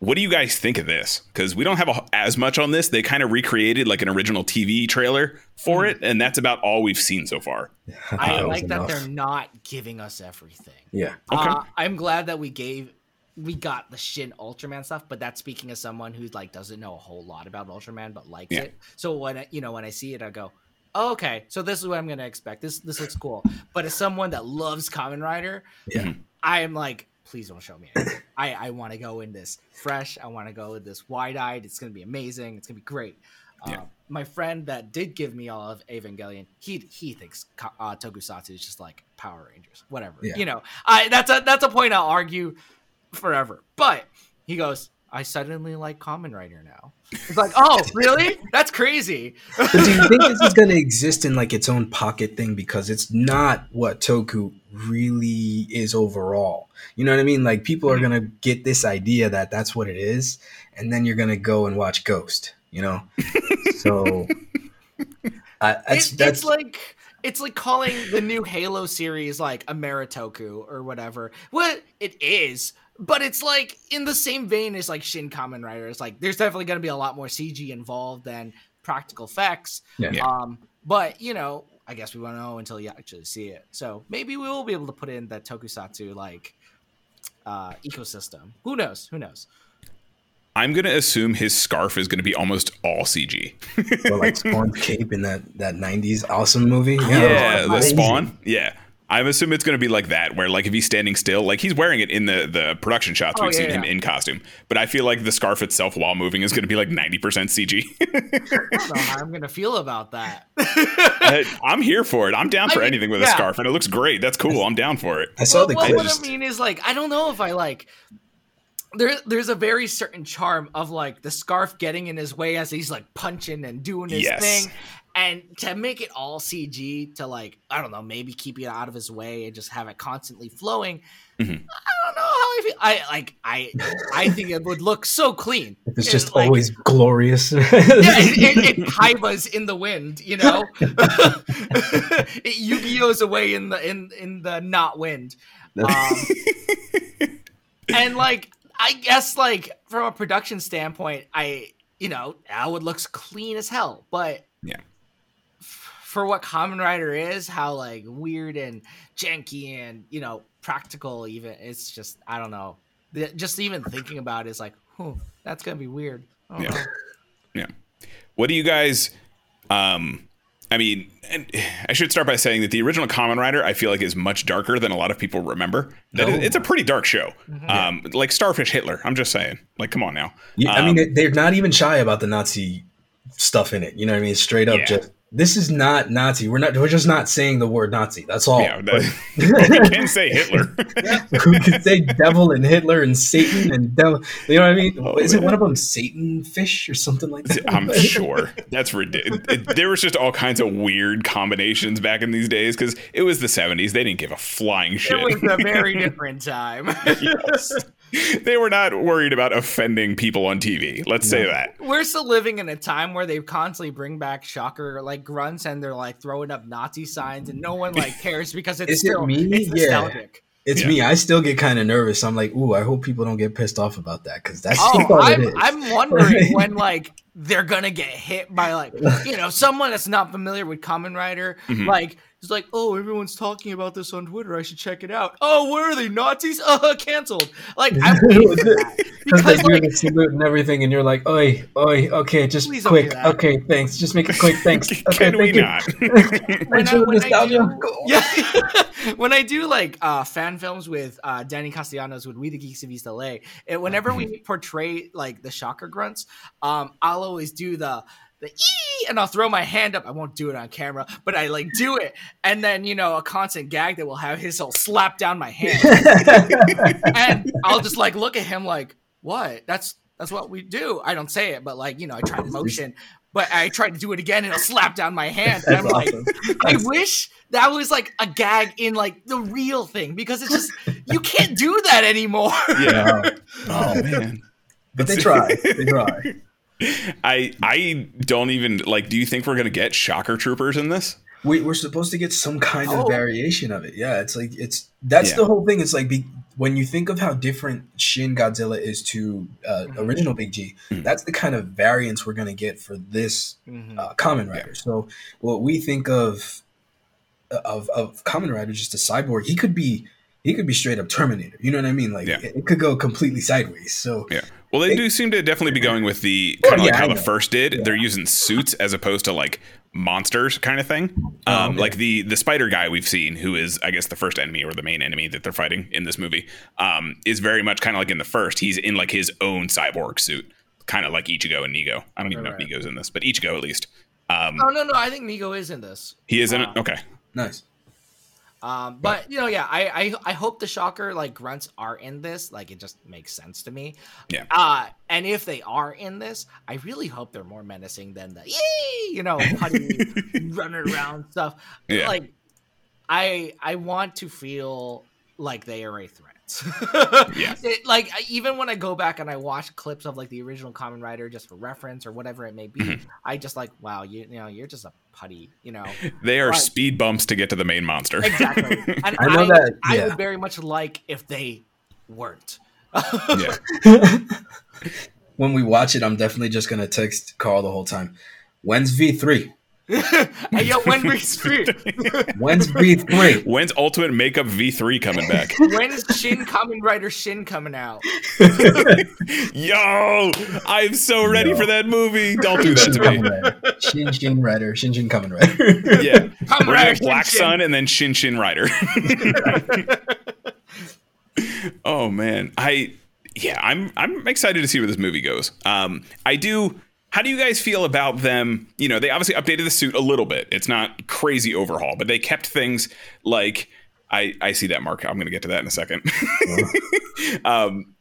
Speaker 3: what do you guys think of this? Because we don't have a, as much on this. They kind of recreated like an original TV trailer for
Speaker 4: Hmm.
Speaker 3: it, and that's about all we've seen so far. <laughs>
Speaker 4: I
Speaker 1: That was
Speaker 4: like that they're not giving us everything.
Speaker 1: Yeah.
Speaker 3: Okay.
Speaker 4: Uh, I'm glad that we gave we got the Shin Ultraman stuff, but that's speaking as someone who like doesn't know a whole lot about Ultraman but likes
Speaker 3: Yeah.
Speaker 4: it. So when I, you know when I see it, I go, oh, okay, so this is what I'm gonna expect. This this looks cool. But as someone that loves Kamen Rider,
Speaker 1: Yeah.
Speaker 4: I am like, please don't show me. I I want to go in this fresh. I want to go with this wide eyed. It's gonna be amazing. It's gonna be great.
Speaker 3: Yeah.
Speaker 4: Uh, my friend that did give me all of Evangelion, he he thinks uh, Tokusatsu is just like Power Rangers, whatever.
Speaker 1: Yeah.
Speaker 4: You know, I that's a that's a point I'll argue forever. But he goes, I suddenly like Kamen Rider now. It's like, oh, really? <laughs> That's crazy.
Speaker 1: Do you think this is going to exist in like its own pocket thing because it's not what Toku really is overall? You know what I mean? Like people are mm-hmm. going to get this idea that that's what it is, and then you're going to go and watch Ghost. You know, so <laughs> I, that's
Speaker 4: It-
Speaker 1: that's
Speaker 4: it's like it's like calling the new Halo series like Ameritoku or whatever. What it is, but it's like in the same vein as like Shin Kamen Rider. It's like there's definitely going to be a lot more CG involved than practical effects.
Speaker 1: Yeah.
Speaker 3: Yeah.
Speaker 4: Um, but you know, I guess we won't know until you actually see it. So maybe we will be able to put in that Tokusatsu like uh ecosystem. Who knows? Who knows?
Speaker 3: I'm gonna assume his scarf is gonna be almost all CG.
Speaker 1: or like Spawn's cape in that that '90s awesome movie. <laughs>
Speaker 3: Yeah, the spawn. Yeah. I'm assuming it's going to be like that, where like if he's standing still, like he's wearing it in the the production shots
Speaker 4: Oh,
Speaker 3: we've
Speaker 4: yeah,
Speaker 3: seen him in costume. But I feel like the scarf itself, while moving, is going to be like 90% CG.
Speaker 4: I don't know how I'm gonna feel about that. <laughs>
Speaker 3: I- I'm here for it. I'm down
Speaker 4: I
Speaker 3: for
Speaker 4: mean,
Speaker 3: anything with a scarf, and it looks great. That's cool. I'm down for it.
Speaker 1: I saw
Speaker 4: well,
Speaker 1: the
Speaker 4: well, what I mean is like I don't know if I like there there's a very certain charm of like the scarf getting in his way as he's like punching and doing his
Speaker 3: Yes.
Speaker 4: thing. And to make it all CG to like, I don't know, maybe keep it out of his way and just have it constantly flowing.
Speaker 3: Mhm.
Speaker 4: I don't know how I feel. I like I I think it would look so clean.
Speaker 1: It's
Speaker 4: It,
Speaker 1: just
Speaker 4: like-
Speaker 1: always glorious. <laughs>
Speaker 4: yeah, it, it, Kaiba's in the wind, you know. it <laughs> Yu-Gi-Oh's away in the in in the not wind. Um, and like, I guess like from a production standpoint, I you know now it looks clean as hell, but For what Kamen Rider is, how like weird and janky and you know practical, even it's just I don't know. Just even thinking about it is like, oh, that's gonna be weird. I don't
Speaker 3: Yeah.
Speaker 4: know.
Speaker 3: Yeah. What do you guys? Um, I mean, and I should start by saying that the original Kamen Rider I feel like is much darker than a lot of people remember. That
Speaker 1: No.
Speaker 3: it- it's a pretty dark show. Um, like Starfish Hitler. I'm just saying. Like, come on now.
Speaker 1: Yeah, I
Speaker 3: Um,
Speaker 1: mean, they- they're not even shy about the Nazi stuff in it. You know what I mean? Straight up,
Speaker 3: Yeah.
Speaker 1: just this is not Nazi. We're not. We're just not saying the word Nazi. That's all.
Speaker 3: Yeah, that, we <laughs> can say Hitler. <laughs>
Speaker 1: we could say devil and Hitler and Satan and devil. You know what I mean?
Speaker 3: Oh,
Speaker 1: is it one of them Satan fish or something like that?
Speaker 3: I'm <laughs> sure that's ridiculous. There was just all kinds of weird combinations back in these days because it was the 70s. They didn't give a flying shit.
Speaker 4: It was a very different time.
Speaker 3: Yes. <laughs> They were not worried about offending people on TV. Let's say that.
Speaker 4: We're still living in a time where they constantly bring back shocker like grunts and they're like throwing up Nazi signs and no one like <laughs> cares because it's
Speaker 1: Is it
Speaker 4: still
Speaker 1: me?
Speaker 4: it's
Speaker 1: Yeah.
Speaker 4: nostalgic.
Speaker 1: It's
Speaker 3: Yeah.
Speaker 1: me. I still get kind of nervous. I'm like, ooh, I hope people don't get pissed off about that because that's
Speaker 4: Oh, I'm,
Speaker 1: is.
Speaker 4: I'm <laughs> wondering when like they're gonna get hit by like you know someone that's not familiar with Kamen Rider.
Speaker 3: Mhm.
Speaker 4: Like it's like, oh, everyone's talking about this on Twitter. I should check it out. Oh, where are they? Nazis? <laughs> Uh, canceled. Like I'm waiting for that
Speaker 1: Because they
Speaker 4: because
Speaker 1: do
Speaker 4: like
Speaker 1: the salute and everything, and you're like, oi, oi, okay, just
Speaker 4: Please don't do
Speaker 1: quick, okay, thanks, just make it quick, <laughs> thanks. Okay,
Speaker 3: Can we
Speaker 1: thank you.
Speaker 3: not? <laughs>
Speaker 4: when I, when I do, yeah, when I do like uh, fan films with uh, Danny Castellanos with We the Geeks of East LA, and whenever we portray like the shocker grunts, um, I'll always do the the ee, and I'll throw my hand up. I won't do it on camera, but I like do it, and then you know a constant gag that will have his will slap down my hand, <laughs> and I'll just like look at him like, what? That's that's what we do. I don't say it, but like you know, I try to motion. But I try to do it again and it'll slap down my hand. And I'm
Speaker 1: That's
Speaker 4: like. I wish that was like a gag in like the real thing because it's just you can't do that anymore.
Speaker 3: yeah. <laughs> Oh man.
Speaker 1: But they try. They try.
Speaker 3: I I don't even like. Do you think we're gonna get shocker troopers in this?
Speaker 1: We, we're supposed to get some kind of
Speaker 4: Oh.
Speaker 1: variation of it. Yeah, it's like it's that's
Speaker 3: Yeah.
Speaker 1: the whole thing. It's like be, when you think of how different Shin Godzilla is to uh,
Speaker 4: Mhm.
Speaker 1: original Big G,
Speaker 3: Mhm.
Speaker 1: that's the kind of variance we're gonna get for this uh, Kamen Rider. So what we think of of of Kamen Rider, just a cyborg, he could be he could be straight up Terminator. You know what I mean? Like
Speaker 3: Yeah.
Speaker 1: it, it could go completely sideways. So
Speaker 3: Yeah. Well, they
Speaker 1: It-
Speaker 3: do seem to definitely be going with the kind of like how the first did.
Speaker 1: Yeah.
Speaker 3: They're using suits as opposed to like monsters kind of thing.
Speaker 1: Oh,
Speaker 3: Um,
Speaker 1: okay.
Speaker 3: Like the the spider guy we've seen, who is I guess the first enemy or the main enemy that they're fighting in this movie, um, is very much kind of like in the first. He's in like his own cyborg suit, kind of like Ichigo and Nigo. I don't even know
Speaker 4: Right.
Speaker 3: if Nigo's in this, but Ichigo at least. Um,
Speaker 4: Oh no, no, I think Nigo is in this.
Speaker 3: he is in it.
Speaker 4: uh,
Speaker 3: Okay.
Speaker 1: nice.
Speaker 4: Um, but you know, yeah, I, I I hope the shocker like grunts are in this. Like it just makes sense to me.
Speaker 3: Yeah.
Speaker 4: Uh, and if they are in this, I really hope they're more menacing than the yee, you know, putty <laughs> running around stuff.
Speaker 3: Yeah.
Speaker 4: Like, I I want to feel like they are a threat. <laughs>
Speaker 3: Yeah.
Speaker 4: It- like even when I go back and I watch clips of like the original Kamen Rider just for reference or whatever it may be,
Speaker 3: Mhm.
Speaker 4: I just like, wow, you, you know, you're just a putty, you know. <laughs>
Speaker 3: They are
Speaker 4: Right.
Speaker 3: speed bumps to get to the main monster.
Speaker 4: Exactly. <laughs> And
Speaker 1: I know that-
Speaker 4: I would very much like if they weren't.
Speaker 1: when we watch it, I'm definitely just gonna text Carl the whole time. When's V three? <laughs>
Speaker 4: hey, yo, <laughs> when we free? <laughs>
Speaker 1: When's V three?
Speaker 3: When's Ultimate Makeup V3 coming back?
Speaker 4: When's Shin Kamen Rider Shin coming out?
Speaker 3: Yo, I'm so ready
Speaker 1: Yo.
Speaker 3: for that movie. Don't do that
Speaker 1: Shin
Speaker 3: to
Speaker 1: Kamen
Speaker 3: me.
Speaker 1: Shin Shin Rider. Shin Shin Kamen Rider.
Speaker 3: Yeah.
Speaker 4: Kamen
Speaker 3: We're
Speaker 4: Rider
Speaker 3: gonna
Speaker 4: Shin
Speaker 3: Black
Speaker 4: Shin.
Speaker 3: Sun and then Shin Shin Rider. oh man, I yeah, I'm I'm excited to see where this movie goes. Um, I do. How do you guys feel about them? You know, they obviously updated the suit a little bit. It's not crazy overhaul, but they kept things like I I see that mark. I'm going to get to that in a second. <laughs> um,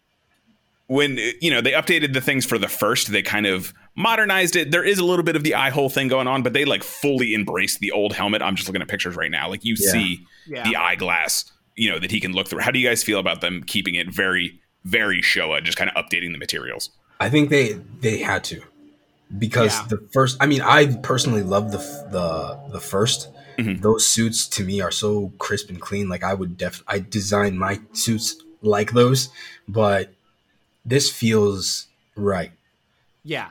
Speaker 3: when you know they updated the things for the first, they kind of modernized it. There is a little bit of the eye hole thing going on, but they like fully embraced the old helmet. I'm just looking at pictures right now. Like you
Speaker 1: Yeah.
Speaker 3: see
Speaker 4: Yeah.
Speaker 3: the eyeglass, you know, that he can look through. How do you guys feel about them keeping it very, very Showa, just kind of updating the materials?
Speaker 1: I think they they had to because
Speaker 4: Yeah.
Speaker 1: the first. I mean, I personally love the the the 1st
Speaker 3: Mhm.
Speaker 1: Those suits to me are so crisp and clean. Like I would def I design my suits like those, but this feels right.
Speaker 4: Yeah.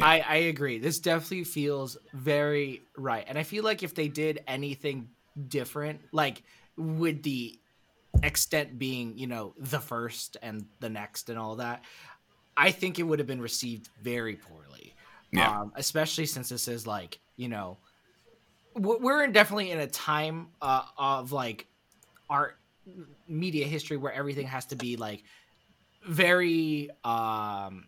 Speaker 4: I, I agree. This definitely feels very right. And I feel like if they did anything different, like with the extent being, you know, the first and the next and all that, I think it would have been received very poorly.
Speaker 3: Yeah.
Speaker 4: Um, especially since this is like, you know, we're in definitely in a time uh, of like art media history where everything has to be like very um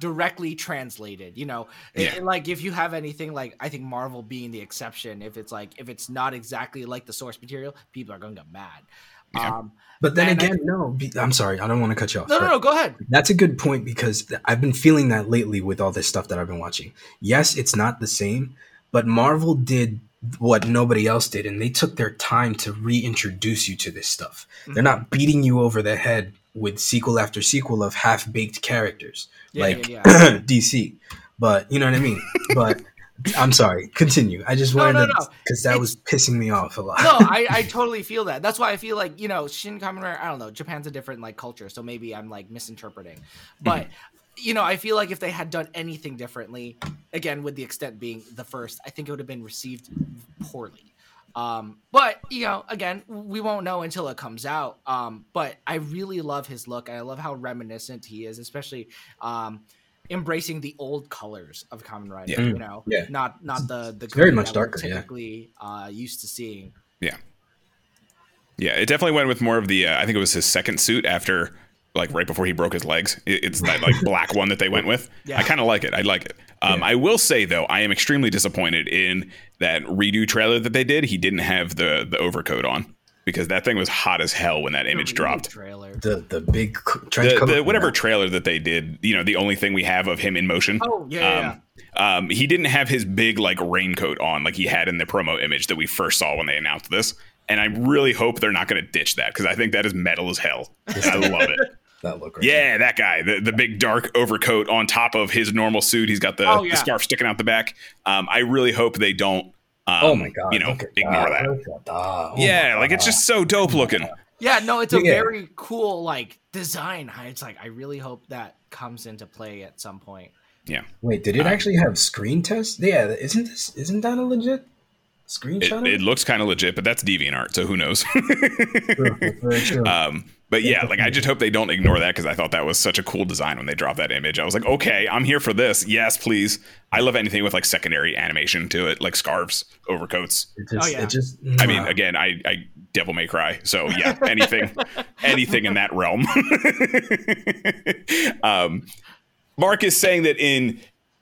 Speaker 4: directly translated. You know,
Speaker 3: Yeah.
Speaker 4: like if you have anything like I think Marvel being the exception, if it's like if it's not exactly like the source material, people are gonna get mad.
Speaker 3: Yeah.
Speaker 4: Um,
Speaker 1: But then
Speaker 4: And I-
Speaker 1: again, no. be- I'm sorry. I don't want to cut you off.
Speaker 4: no, no, no, go ahead.
Speaker 1: That's a good point because I've been feeling that lately with all this stuff that I've been watching. Yes, it's not the same, but Marvel did what nobody else did, and they took their time to reintroduce you to this stuff. They're not beating you over the head with sequel after sequel of half baked characters
Speaker 4: Yeah,
Speaker 1: like
Speaker 4: yeah, <clears throat> yeah.
Speaker 1: DC. But you know what I mean? <laughs> but I'm sorry. Continue. I just
Speaker 4: No,
Speaker 1: wanted
Speaker 4: no,
Speaker 1: to
Speaker 4: no.
Speaker 1: because that
Speaker 4: It's-
Speaker 1: was pissing me off a lot.
Speaker 4: no, I, <laughs> I totally feel that. That's why I feel like you know Shin Kamen Rider. I don't know. Japan's a different like culture, so maybe I'm like misinterpreting. But you know, I feel like if they had done anything differently, again with the extent being the first, I think it would have been received poorly. Um, but you know, again, we won't know until it comes out. Um, but I really love his look. I love how reminiscent he is, especially um, embracing the old colors of Kamen Rider.
Speaker 3: Yeah.
Speaker 4: You know,
Speaker 1: Yeah.
Speaker 4: not not the the
Speaker 1: very much darker, yeah.
Speaker 4: Typically, uh, used to seeing.
Speaker 3: Yeah. Yeah, it definitely went with more of the. Uh, I think it was his second suit after, like right before he broke his legs. It, it's that like <laughs> black one that they went with.
Speaker 4: Yeah.
Speaker 3: I kind of like it. I like it. Um, I will say though, I am extremely disappointed in that redo trailer that they did. He didn't have the the overcoat on because that thing was hot as hell when that image
Speaker 4: Redo
Speaker 3: dropped.
Speaker 4: trailer.
Speaker 1: The the big trench
Speaker 3: The,
Speaker 1: coat.
Speaker 3: the whatever trailer that they did, you know, the only thing we have of him in motion.
Speaker 4: Oh yeah, yeah, yeah.
Speaker 3: Um, um, he didn't have his big like raincoat on like he had in the promo image that we first saw when they announced this. And I really hope they're not going to ditch that because I think that is metal as hell. I love it. <laughs>
Speaker 1: that look. Right
Speaker 3: Yeah, that guy, the, the big dark overcoat on top of his normal suit. He's got the,
Speaker 4: Oh,
Speaker 3: the scarf sticking out the back. Um, I really hope they don't. Um,
Speaker 1: Oh my god!
Speaker 3: You know, ignore that.
Speaker 1: That. Oh
Speaker 3: yeah, like it's just so dope looking.
Speaker 4: Yeah, no, it's a
Speaker 1: Yeah.
Speaker 4: very cool like design. It's like I really hope that comes into play at some point.
Speaker 3: Yeah,
Speaker 1: Wait, did it actually have screen tests? Yeah, isn't this isn't that a legit
Speaker 3: it,
Speaker 1: screenshot?
Speaker 3: it looks kind of legit, but that's DeviantArt, so who knows?
Speaker 1: True, very true. <laughs>
Speaker 3: Um, but yeah, like I just hope they don't ignore that because I thought that was such a cool design when they dropped that image. I was like, okay, I'm here for this. Yes, please. I love anything with like secondary animation to it, like scarves, overcoats.
Speaker 1: it just,
Speaker 4: oh, yeah.
Speaker 1: it just.
Speaker 3: I mean, again, I, I Devil May Cry, so yeah, <laughs> anything, anything in that realm. <laughs> um, Mark is saying that in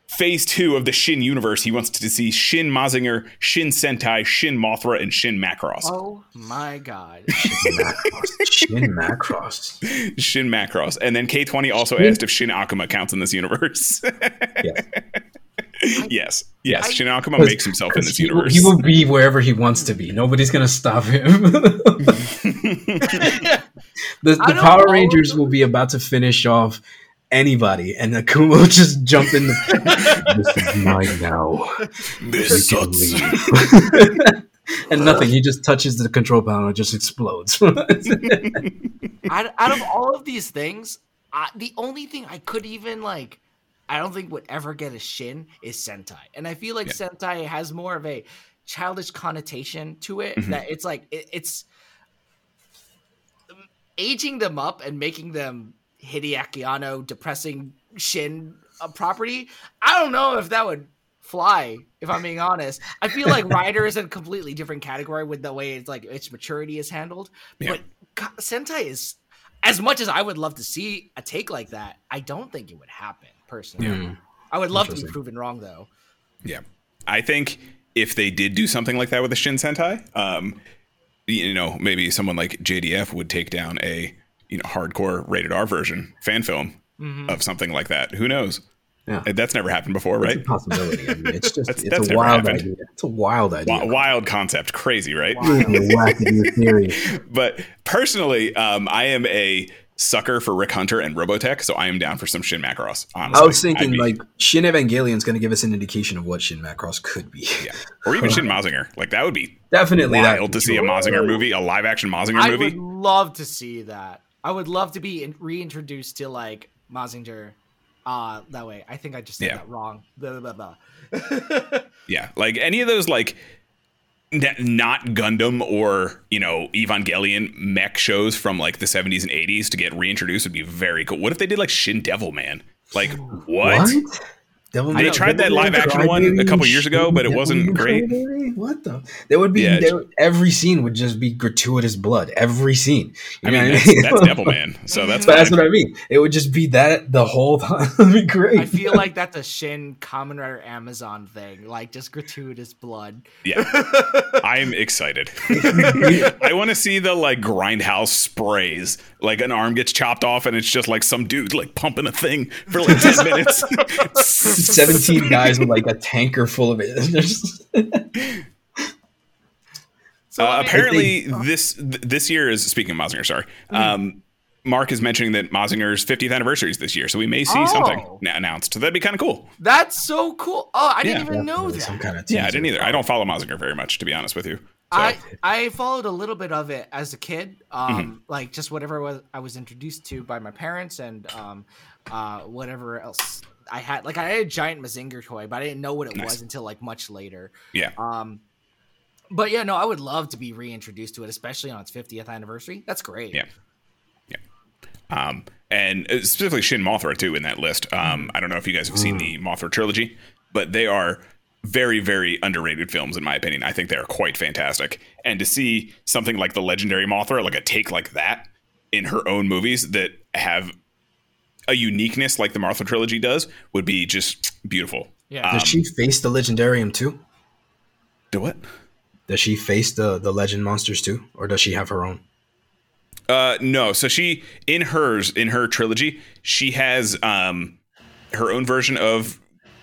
Speaker 3: phase two of the Shin universe, he wants to see Shin Mazinger, Shin Sentai, Shin Mothra, and Shin Macross.
Speaker 4: Oh my god.
Speaker 1: Macross, <laughs> Shin Macross.
Speaker 3: Shin Macross. <laughs> And then K20 also asked if Shin Akuma counts in this universe. <laughs>
Speaker 1: Yes.
Speaker 3: yes. Yes.
Speaker 4: I-
Speaker 3: Shin Akuma makes himself in this
Speaker 1: he,
Speaker 3: universe.
Speaker 1: he will be wherever he wants to be. Nobody's gonna stop him. the the Power
Speaker 4: know.
Speaker 1: Rangers will be about to finish off anybody, and Akuma will just jump in the. <laughs> this is mine now.
Speaker 3: This
Speaker 1: You can
Speaker 3: sucks. <laughs>
Speaker 1: and nothing. He just touches the control panel and it just explodes. <laughs>
Speaker 4: out, out of all of these things, I, the only thing I could even like, I don't think would ever get a shin is Sentai, and I feel like
Speaker 3: Yeah.
Speaker 4: Sentai has more of a childish connotation to it.
Speaker 3: Mhm.
Speaker 4: That it's like it, it's aging them up and making them Hideaki Anno depressing shin uh, property. I don't know if that would fly if i'm being honest i feel like <laughs> rider is a completely different category with the way it's like its maturity is handled
Speaker 3: Yeah.
Speaker 4: but sentai is as much as i would love to see a take like that i don't think it would happen personally
Speaker 1: Hmm.
Speaker 4: i would love to be proven wrong though
Speaker 3: Yeah. I think if they did do something like that with the Shin Sentai, um, you know, maybe someone like JDF would take down a you know hardcore rated R version fan film
Speaker 4: Mm-hmm.
Speaker 3: of something like that. Who knows?
Speaker 1: Yeah.
Speaker 3: Uh, That's never happened before,
Speaker 1: It's
Speaker 3: right?
Speaker 1: a possibility. I mean, it's just <laughs>
Speaker 3: That's-
Speaker 1: it's
Speaker 3: that's
Speaker 1: a
Speaker 3: never
Speaker 1: wild
Speaker 3: happened.
Speaker 1: idea. It's a wild idea.
Speaker 3: Wi- Wild concept, crazy, right?
Speaker 1: Really wacky theory. <laughs>
Speaker 3: but personally, um, I am a sucker for Rick Hunter and Robotech, so I am down for some Shin Macross. Honestly,
Speaker 1: I was thinking
Speaker 3: be-
Speaker 1: like Shin Evangelion's going to give us an indication of what Shin Macross could be.
Speaker 3: yeah, or even Shin <laughs> Mazinger. Like that would be
Speaker 1: Definitely that.
Speaker 3: wild to see a Mazinger movie, a live action Mazinger movie.
Speaker 4: i
Speaker 3: movie.
Speaker 4: would love to see that i would love to be in- reintroduced to like mazinger uh that way i think i just said
Speaker 3: Yeah.
Speaker 4: that wrong blah, blah, blah, blah. <laughs>
Speaker 3: Yeah, like any of those like n- not Gundam or you know Evangelion mech shows from like the 70s and 80s to get reintroduced would be very cool. What if they did like Shin Devil Man? Like <gasps> what?
Speaker 1: What? Devil
Speaker 3: They
Speaker 1: May-
Speaker 3: tried that
Speaker 1: Devil May
Speaker 3: live action one a couple years ago, but it
Speaker 1: Devil
Speaker 3: wasn't
Speaker 1: May
Speaker 3: great.
Speaker 1: Baby? What the? There would be
Speaker 3: Yeah.
Speaker 1: there, every scene would just be gratuitous blood. Every scene. You
Speaker 3: I
Speaker 1: know
Speaker 3: mean,
Speaker 1: what
Speaker 3: that's, that's Devil <laughs> Man, so that's
Speaker 1: But that's what I mean. It would just be that the whole <laughs> time. It'd be great.
Speaker 4: I feel like that's a Shin Kamen Rider Amazon thing, like just gratuitous blood.
Speaker 3: Yeah, <laughs> I'm excited. I want to see the like grindhouse sprays. Like an arm gets chopped off, and it's just like some dude like pumping a thing for like ten minutes.
Speaker 1: 17 <laughs> guys with like a tanker full of it. <laughs>
Speaker 4: So
Speaker 3: Uh,
Speaker 4: I mean,
Speaker 3: apparently, this th- this year is speaking of Mazinger. Sorry, um, Mark is mentioning that Mazinger's 50th anniversary is this year, so we may see
Speaker 4: Oh.
Speaker 3: something na- announced. So that'd be kind of cool.
Speaker 4: that's so cool. Oh, I didn't
Speaker 3: Yeah.
Speaker 4: even know
Speaker 1: Some
Speaker 4: that.
Speaker 1: kind of
Speaker 3: Yeah, I didn't either. I don't follow Mazinger very much, to be honest with you. So,
Speaker 4: I I followed a little bit of it as a kid, um,
Speaker 3: Mm-hmm.
Speaker 4: like just whatever was I was introduced to by my parents and um, uh, whatever else I had. Like I had a giant Mazinger toy, but I didn't know what it
Speaker 3: Nice.
Speaker 4: was until like much later.
Speaker 3: yeah,
Speaker 4: Um, but yeah, no, I would love to be reintroduced to it, especially on its 50th anniversary. That's great.
Speaker 3: Yeah. Yeah. Um, and uh, specifically Shin Mothra too in that list.
Speaker 4: Mm-hmm.
Speaker 3: Um, I don't know if you guys have seen the Mothra trilogy, but they are very, very underrated films in my opinion. I think they are quite fantastic. And to see something like the legendary Mothra, like a take like that in her own movies that have a uniqueness like the Mothra trilogy does, would be just beautiful.
Speaker 4: Yeah.
Speaker 1: Does she face the Legendarium too?
Speaker 3: Do what?
Speaker 1: Does she face the the legend monsters too, or does she have her own?
Speaker 3: Uh, no. So she in hers in her trilogy, she has um her own version of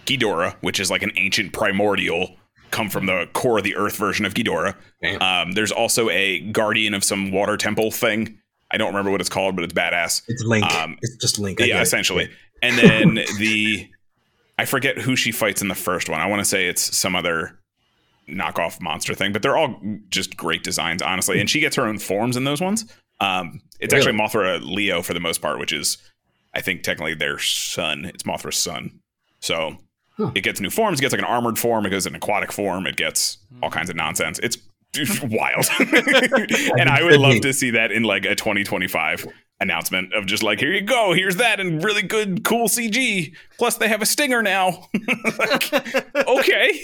Speaker 3: Ghidorah, which is like an ancient primordial come from the core of the earth version of Ghidorah. Um, there's also a guardian of some water temple thing. I don't remember what it's called, but it's badass.
Speaker 1: It's Link.
Speaker 3: Um,
Speaker 1: it's just Link. I
Speaker 3: yeah,
Speaker 1: get it.
Speaker 3: essentially. And then <laughs> the I forget who she fights in the first one. I want to say it's some other knockoff monster thing, but they're all just great designs, honestly. And she gets her own forms in those ones. Um, it's
Speaker 1: Really?
Speaker 3: actually Mothra Leo for the most part, which is I think technically their son. It's Mothra's son. So
Speaker 1: Huh.
Speaker 3: it gets new forms. It gets like an armored form. It goes an aquatic form. It gets all kinds of nonsense. It's <laughs> wild. <laughs> and I would love to see that in like a 2025 announcement of just like, here you go, here's that, and really good, cool CG. Plus, they have a stinger now. <laughs> Like, okay.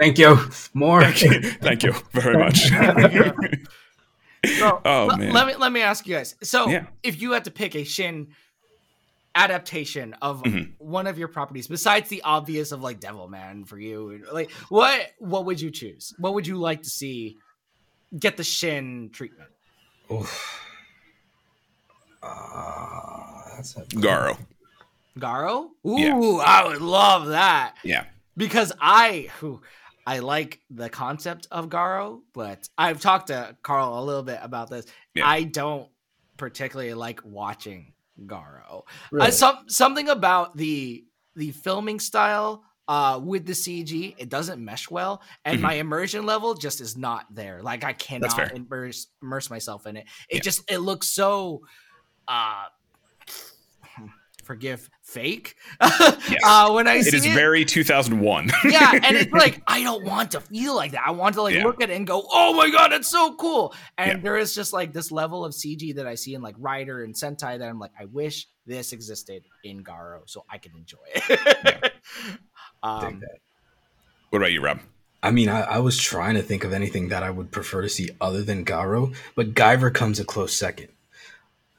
Speaker 1: Thank you. More.
Speaker 3: Thank you very much.
Speaker 4: So,
Speaker 3: Oh,
Speaker 4: le-
Speaker 3: man.
Speaker 4: Let me let me ask you guys. So,
Speaker 3: Yeah.
Speaker 4: if you had to pick a Shin adaptation of
Speaker 3: Mhm.
Speaker 4: one of your properties besides the obvious of like Devilman for you, like what what would you choose? What would you like to see get the Shin treatment?
Speaker 1: Oof. Uh, that's a
Speaker 3: Garo.
Speaker 4: Garo? Ooh,
Speaker 3: Yeah.
Speaker 4: I would love that.
Speaker 3: Yeah.
Speaker 4: because I who I like the concept of Garo, but I've talked to Carl a little bit about this.
Speaker 3: Yeah.
Speaker 4: I don't particularly like watching Garo. Uh, some something about the the filming style uh with the CG, it doesn't mesh well, and
Speaker 3: Mhm.
Speaker 4: my immersion level just is not there. Like I cannot immerse immerse myself in it. It
Speaker 3: Yeah.
Speaker 4: just it looks so uh <sighs> forgive fake <laughs> uh when i
Speaker 3: It
Speaker 4: see
Speaker 3: is very 2001. <laughs>
Speaker 4: yeah, and it's like <laughs> I don't want to feel like that. I want to like
Speaker 3: Yeah.
Speaker 4: look at it and go, "Oh my god, it's so cool!" And
Speaker 3: Yeah.
Speaker 4: there is just like this level of CG that I see in like Rider and Sentai that I'm like, I wish this existed in Garo so I could enjoy it.
Speaker 1: Dig
Speaker 4: um,
Speaker 3: what about you, Rob?
Speaker 1: I mean, I, I was trying to think of anything that I would prefer to see other than Garo, but Guyver comes a close second.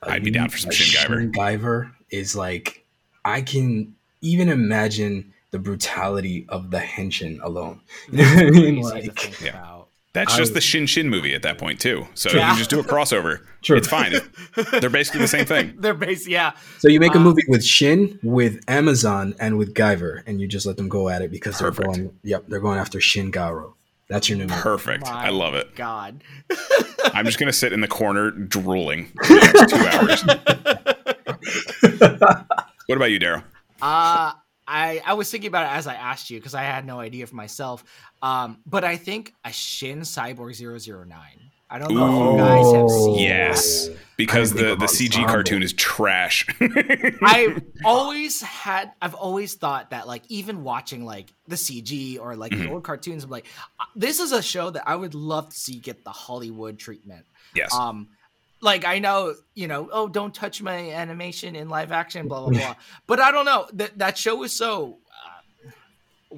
Speaker 3: I'd be down for some
Speaker 1: a
Speaker 3: Shin Guyver.
Speaker 1: Shin Guyver is like I can even imagine the brutality of the henshin alone. You know what I mean? Like,
Speaker 4: think
Speaker 3: Yeah.
Speaker 4: about.
Speaker 3: That's
Speaker 1: I-
Speaker 3: just the Shin Shin movie at that point, too. So
Speaker 4: True.
Speaker 3: you can just do a crossover. <laughs>
Speaker 1: True.
Speaker 3: It's fine. <laughs> They're basically the same thing. <laughs>
Speaker 4: They're based, yeah.
Speaker 1: so you make a
Speaker 4: Uh,
Speaker 1: movie with Shin, with Amazon, and with Guyver, and you just let them go at it because they're going. Yep, they're going after Shin Garo. That's your new movie.
Speaker 3: Perfect.
Speaker 4: My
Speaker 3: I love it.
Speaker 4: God.
Speaker 3: I'm just going to sit in the corner drooling for the next two hours. What about you, Daryl?
Speaker 4: Uh I I was thinking about it as I asked you because I had no idea for myself. Um, but I think a Shin Cyborg 009. I don't know if you guys have seen
Speaker 3: Yes.
Speaker 4: that.
Speaker 3: Because the, the CG
Speaker 1: Ensemble.
Speaker 3: cartoon is trash. <laughs>
Speaker 4: I've always had I've always thought that like even watching like the CG or like the
Speaker 3: Mhm.
Speaker 4: old cartoons, I'm like, uh, this is a show that I would love to see get the Hollywood treatment.
Speaker 3: yes.
Speaker 4: Um like I know, you know, oh don't touch my animation in live action, blah blah blah. but I don't know. That that show is so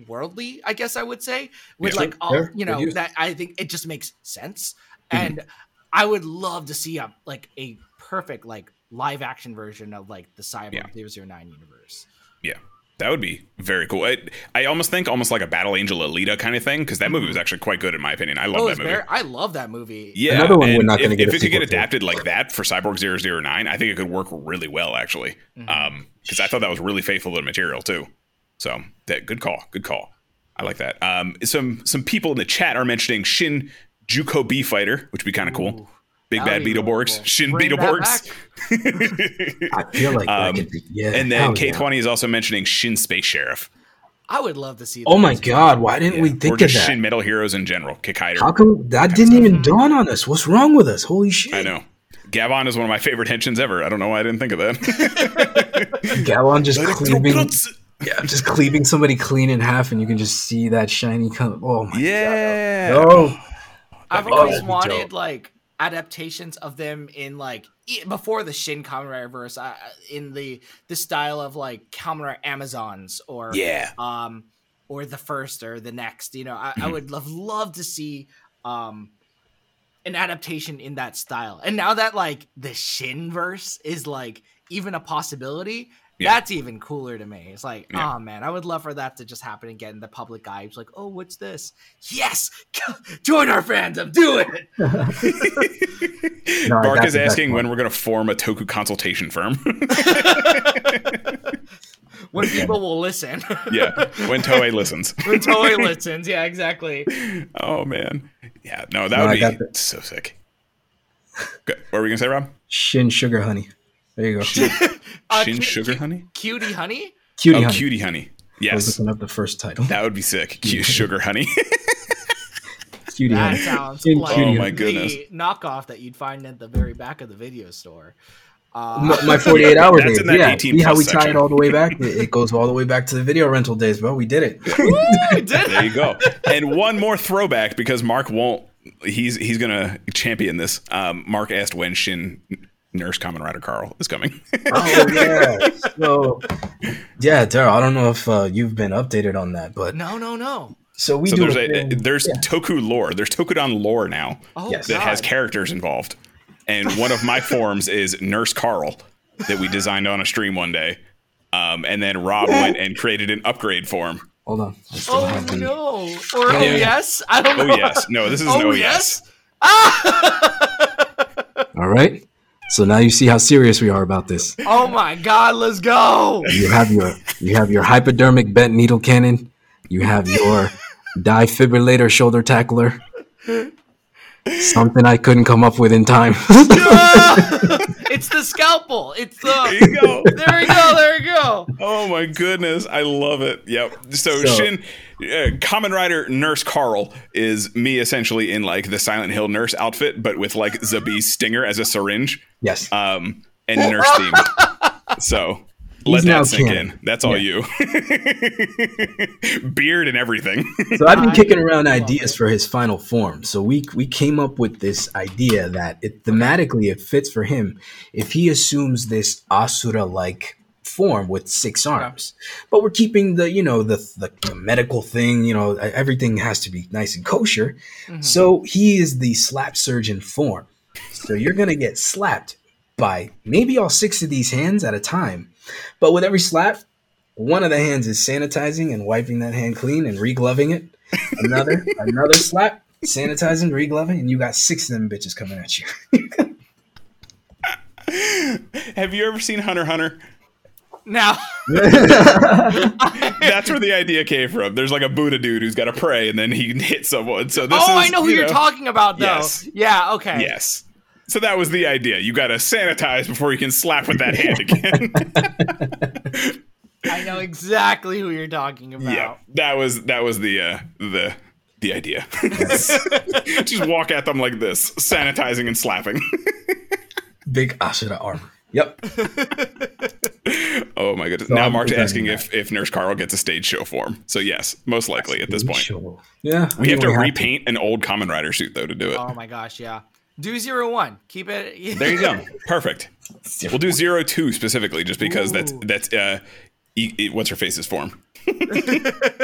Speaker 4: worldly, I guess I would say, with
Speaker 3: Yeah.
Speaker 4: like all you know that I think it just makes sense,
Speaker 3: Mhm.
Speaker 4: and I would love to see a like a perfect like live action version of like the Cyborg
Speaker 3: Yeah.
Speaker 4: 009 universe.
Speaker 3: Yeah, that would be very cool. I, I almost think almost like a Battle Angel Alita kind of thing because that movie was actually quite good in my opinion. I love
Speaker 4: Oh,
Speaker 3: that movie.
Speaker 4: very- I love that movie.
Speaker 3: Yeah,
Speaker 1: Another one we're not gonna
Speaker 3: if,
Speaker 1: get
Speaker 3: if
Speaker 1: a
Speaker 3: it could get
Speaker 1: sequel to.
Speaker 3: adapted like that for Cyborg 009, I think it could work really well actually.
Speaker 4: Mm-hmm.
Speaker 3: Um, because I thought that was really faithful to the material too. So that good call, good call. I like that. Um, some some people in the chat are mentioning Shin Juko B Fighter, which would be kind of cool. Big
Speaker 4: That
Speaker 3: bad
Speaker 4: would be
Speaker 3: Beetleborgs. Shin
Speaker 4: Bring that
Speaker 3: Beetleborgs. <laughs>
Speaker 1: I feel like that
Speaker 3: Um,
Speaker 1: could be. Yeah.
Speaker 3: and then
Speaker 1: hell
Speaker 3: K
Speaker 1: yeah.
Speaker 3: twenty is also mentioning Shin Space Sheriff.
Speaker 4: I would love to see.
Speaker 1: Oh my
Speaker 4: as well.
Speaker 1: god! Why didn't we
Speaker 3: or
Speaker 1: think of that?
Speaker 3: Shin Metal Heroes in general. Kikaider.
Speaker 1: How come that didn't even dawn on us? What's wrong with us? Holy shit!
Speaker 3: I know. Gavan is one of my favorite henshins ever. I don't know why I didn't think of that. <laughs> <laughs>
Speaker 1: Gavan just cleaving, yeah, just cleaving somebody clean in half, and you can just see that shiny color. Oh my
Speaker 3: yeah.
Speaker 1: god! Oh,
Speaker 4: I've
Speaker 3: be
Speaker 4: always
Speaker 1: dope.
Speaker 4: wanted like adaptations of them in like before the Shin Kamen verse, uh, in the the style of like Kamen Rider Amazons or
Speaker 3: Yeah.
Speaker 4: um or the first or the next. You know, I,
Speaker 3: Mm-hmm.
Speaker 4: I would love love to see um an adaptation in that style. And now that like the Shin verse is like even a possibility.
Speaker 3: Yeah.
Speaker 4: That's even cooler to me. It's like,
Speaker 3: Yeah.
Speaker 4: oh man, I would love for that to just happen and get in the public eye. It's like, oh, what's this? Yes, <laughs> join our fandom, do it. <laughs>
Speaker 1: No,
Speaker 3: Bark is asking when we're going to form a Toku consultation firm. <laughs>
Speaker 4: When people will listen,
Speaker 3: yeah, when Toei listens.
Speaker 4: when Toei listens, yeah, exactly.
Speaker 3: Oh man, yeah, no, that
Speaker 1: No,
Speaker 3: would
Speaker 1: got
Speaker 3: be so sick. Good. What were we gonna say, Rob?
Speaker 1: Shin sugar honey. There you go. <laughs>
Speaker 4: Uh,
Speaker 3: Shin
Speaker 4: cu-
Speaker 3: Sugar
Speaker 4: cu-
Speaker 3: Honey?
Speaker 4: cutie honey.
Speaker 1: Cutie
Speaker 3: oh,
Speaker 1: honey.
Speaker 3: Cutie Honey.
Speaker 1: I was
Speaker 3: Yes,
Speaker 1: looking up the first title.
Speaker 3: that would be sick. Cute Sugar Honey. <laughs>
Speaker 1: Cutie
Speaker 4: That
Speaker 1: honey.
Speaker 4: sounds
Speaker 1: Shin
Speaker 4: like
Speaker 3: Oh my goodness.
Speaker 4: the knockoff that you'd find at the very back of the video store. Uh,
Speaker 1: My, my 48 hour
Speaker 3: That's
Speaker 1: days.
Speaker 3: in that
Speaker 1: Yeah,
Speaker 3: 18
Speaker 1: see how we
Speaker 3: plus
Speaker 1: tie it all the way back? <laughs> It, it goes all the way back to the video rental days, bro. We did it.
Speaker 4: we did
Speaker 3: there you go. And one more throwback because Mark won't. He's he's gonna champion this. Um, Mark asked when Shin Nurse Kamen Rider Carl is coming. <laughs>
Speaker 1: oh yeah. So yeah, Daryl. I don't know if uh, you've been updated on that, but
Speaker 4: No, no, no.
Speaker 1: so we
Speaker 3: so
Speaker 1: do.
Speaker 3: there's
Speaker 1: a
Speaker 3: a,
Speaker 1: thing-
Speaker 3: there's
Speaker 1: yeah.
Speaker 3: Toku lore. There's Tokudon lore now
Speaker 4: Oh,
Speaker 1: Yes.
Speaker 3: that has characters involved. And one of my <laughs> forms is Nurse Carl that we designed on a stream one day. Um, and then Rob went and created an upgrade form.
Speaker 1: Hold on.
Speaker 4: Oh
Speaker 1: have the-
Speaker 4: no! Or oh
Speaker 3: Yeah.
Speaker 4: yes? I don't
Speaker 3: Oh yes, no, this is
Speaker 4: Oh
Speaker 3: an oh
Speaker 4: yes?
Speaker 3: yes. <laughs>
Speaker 1: All right. So now you see how serious we are about this.
Speaker 4: Oh my God! Let's go.
Speaker 1: You have your you have your hypodermic bent needle cannon. You have your <laughs> defibrillator shoulder tackler. Something I couldn't come up with in time. <laughs> <laughs>
Speaker 4: it's the scalpel. It's the.
Speaker 3: There you go.
Speaker 4: There we go. There we go.
Speaker 3: Oh my goodness, I love it. Yep. So,
Speaker 1: So-
Speaker 3: Shin, uh, Kamen Rider Nurse Carl is me essentially in like the Silent Hill nurse outfit, but with like Zabi's stinger as a syringe,
Speaker 1: yes.
Speaker 3: um, and nurse theme. <laughs> So let
Speaker 1: He's
Speaker 3: that sink
Speaker 1: canon.
Speaker 3: in. That's all you. <laughs> Beard and everything.
Speaker 1: So I've been kicking around ideas for his final form. So we we came up with this idea that it thematically it fits for him if he assumes this Asura like form with six arms. But we're keeping the you know the, the the medical thing. You know everything has to be nice and kosher. So he is the slap surgeon form. So you're gonna get slapped by maybe all six of these hands at a time. But with every slap, one of the hands is sanitizing and wiping that hand clean and regloving it. Another, <laughs> another slap, sanitizing, regloving, and you got six of them bitches coming at you. <laughs>
Speaker 3: Have you ever seen Hunter Hunter?
Speaker 4: Now, <laughs>
Speaker 3: That's where the idea came from. There's like a Buddha dude who's got to pray and then he can hit someone. So this
Speaker 4: oh,
Speaker 3: is,
Speaker 4: I know who
Speaker 3: you
Speaker 4: you're talking about, though.
Speaker 3: Yes.
Speaker 4: Yeah. Okay.
Speaker 3: Yes. So that was the idea. You got to sanitize before you can slap with that hand again. <laughs>
Speaker 4: I know exactly who you're talking about.
Speaker 3: yeah, that was that was the uh, the the idea. <laughs> Just walk at them like this, sanitizing and slapping. <laughs>
Speaker 1: Big Ashura armor. Yep.
Speaker 3: oh my goodness!
Speaker 1: So
Speaker 3: now
Speaker 1: I'm
Speaker 3: Mark's asking
Speaker 1: that.
Speaker 3: if if Nurse Carl gets a stage show form. So yes, most likely at this point.
Speaker 1: Sure. Yeah.
Speaker 3: We have to
Speaker 1: repaint.
Speaker 3: repaint an old Kamen Rider suit though to do it.
Speaker 4: Oh my gosh. Yeah. Do zero one. Keep it. <laughs>
Speaker 3: There you go. Perfect. We'll do zero two specifically, just because that's
Speaker 4: Ooh.
Speaker 3: that's uh, E- E- what's her face's form? <laughs>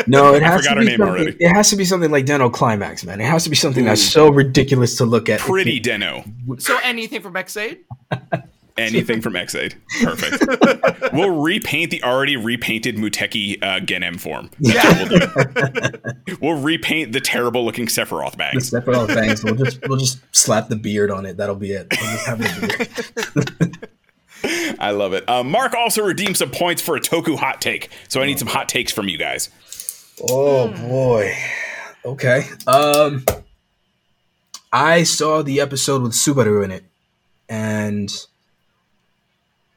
Speaker 1: No, it
Speaker 3: I
Speaker 1: has
Speaker 3: forgot
Speaker 1: to
Speaker 3: her
Speaker 1: be
Speaker 3: name
Speaker 1: something,
Speaker 3: already.
Speaker 1: It has to be something like Den-O Climax, man. It has to be something that's so ridiculous to look at.
Speaker 3: Pretty Den-O.
Speaker 4: So anything from Ex-Aid? <laughs>
Speaker 3: Anything from Ex-Aid. Perfect. <laughs> we'll repaint the already repainted Muteki uh, Genm form. That's what we'll do. We'll repaint the terrible looking Sephiroth
Speaker 1: The. Sephiroth bangs. We'll just we'll just slap the beard on it. That'll be it. We'll just have beard. <laughs>
Speaker 3: I love it. Uh, Mark also redeemed some points for a Toku hot take. So I need some hot takes from you guys.
Speaker 1: Oh boy. Okay. Um I saw the episode with Subaru in it and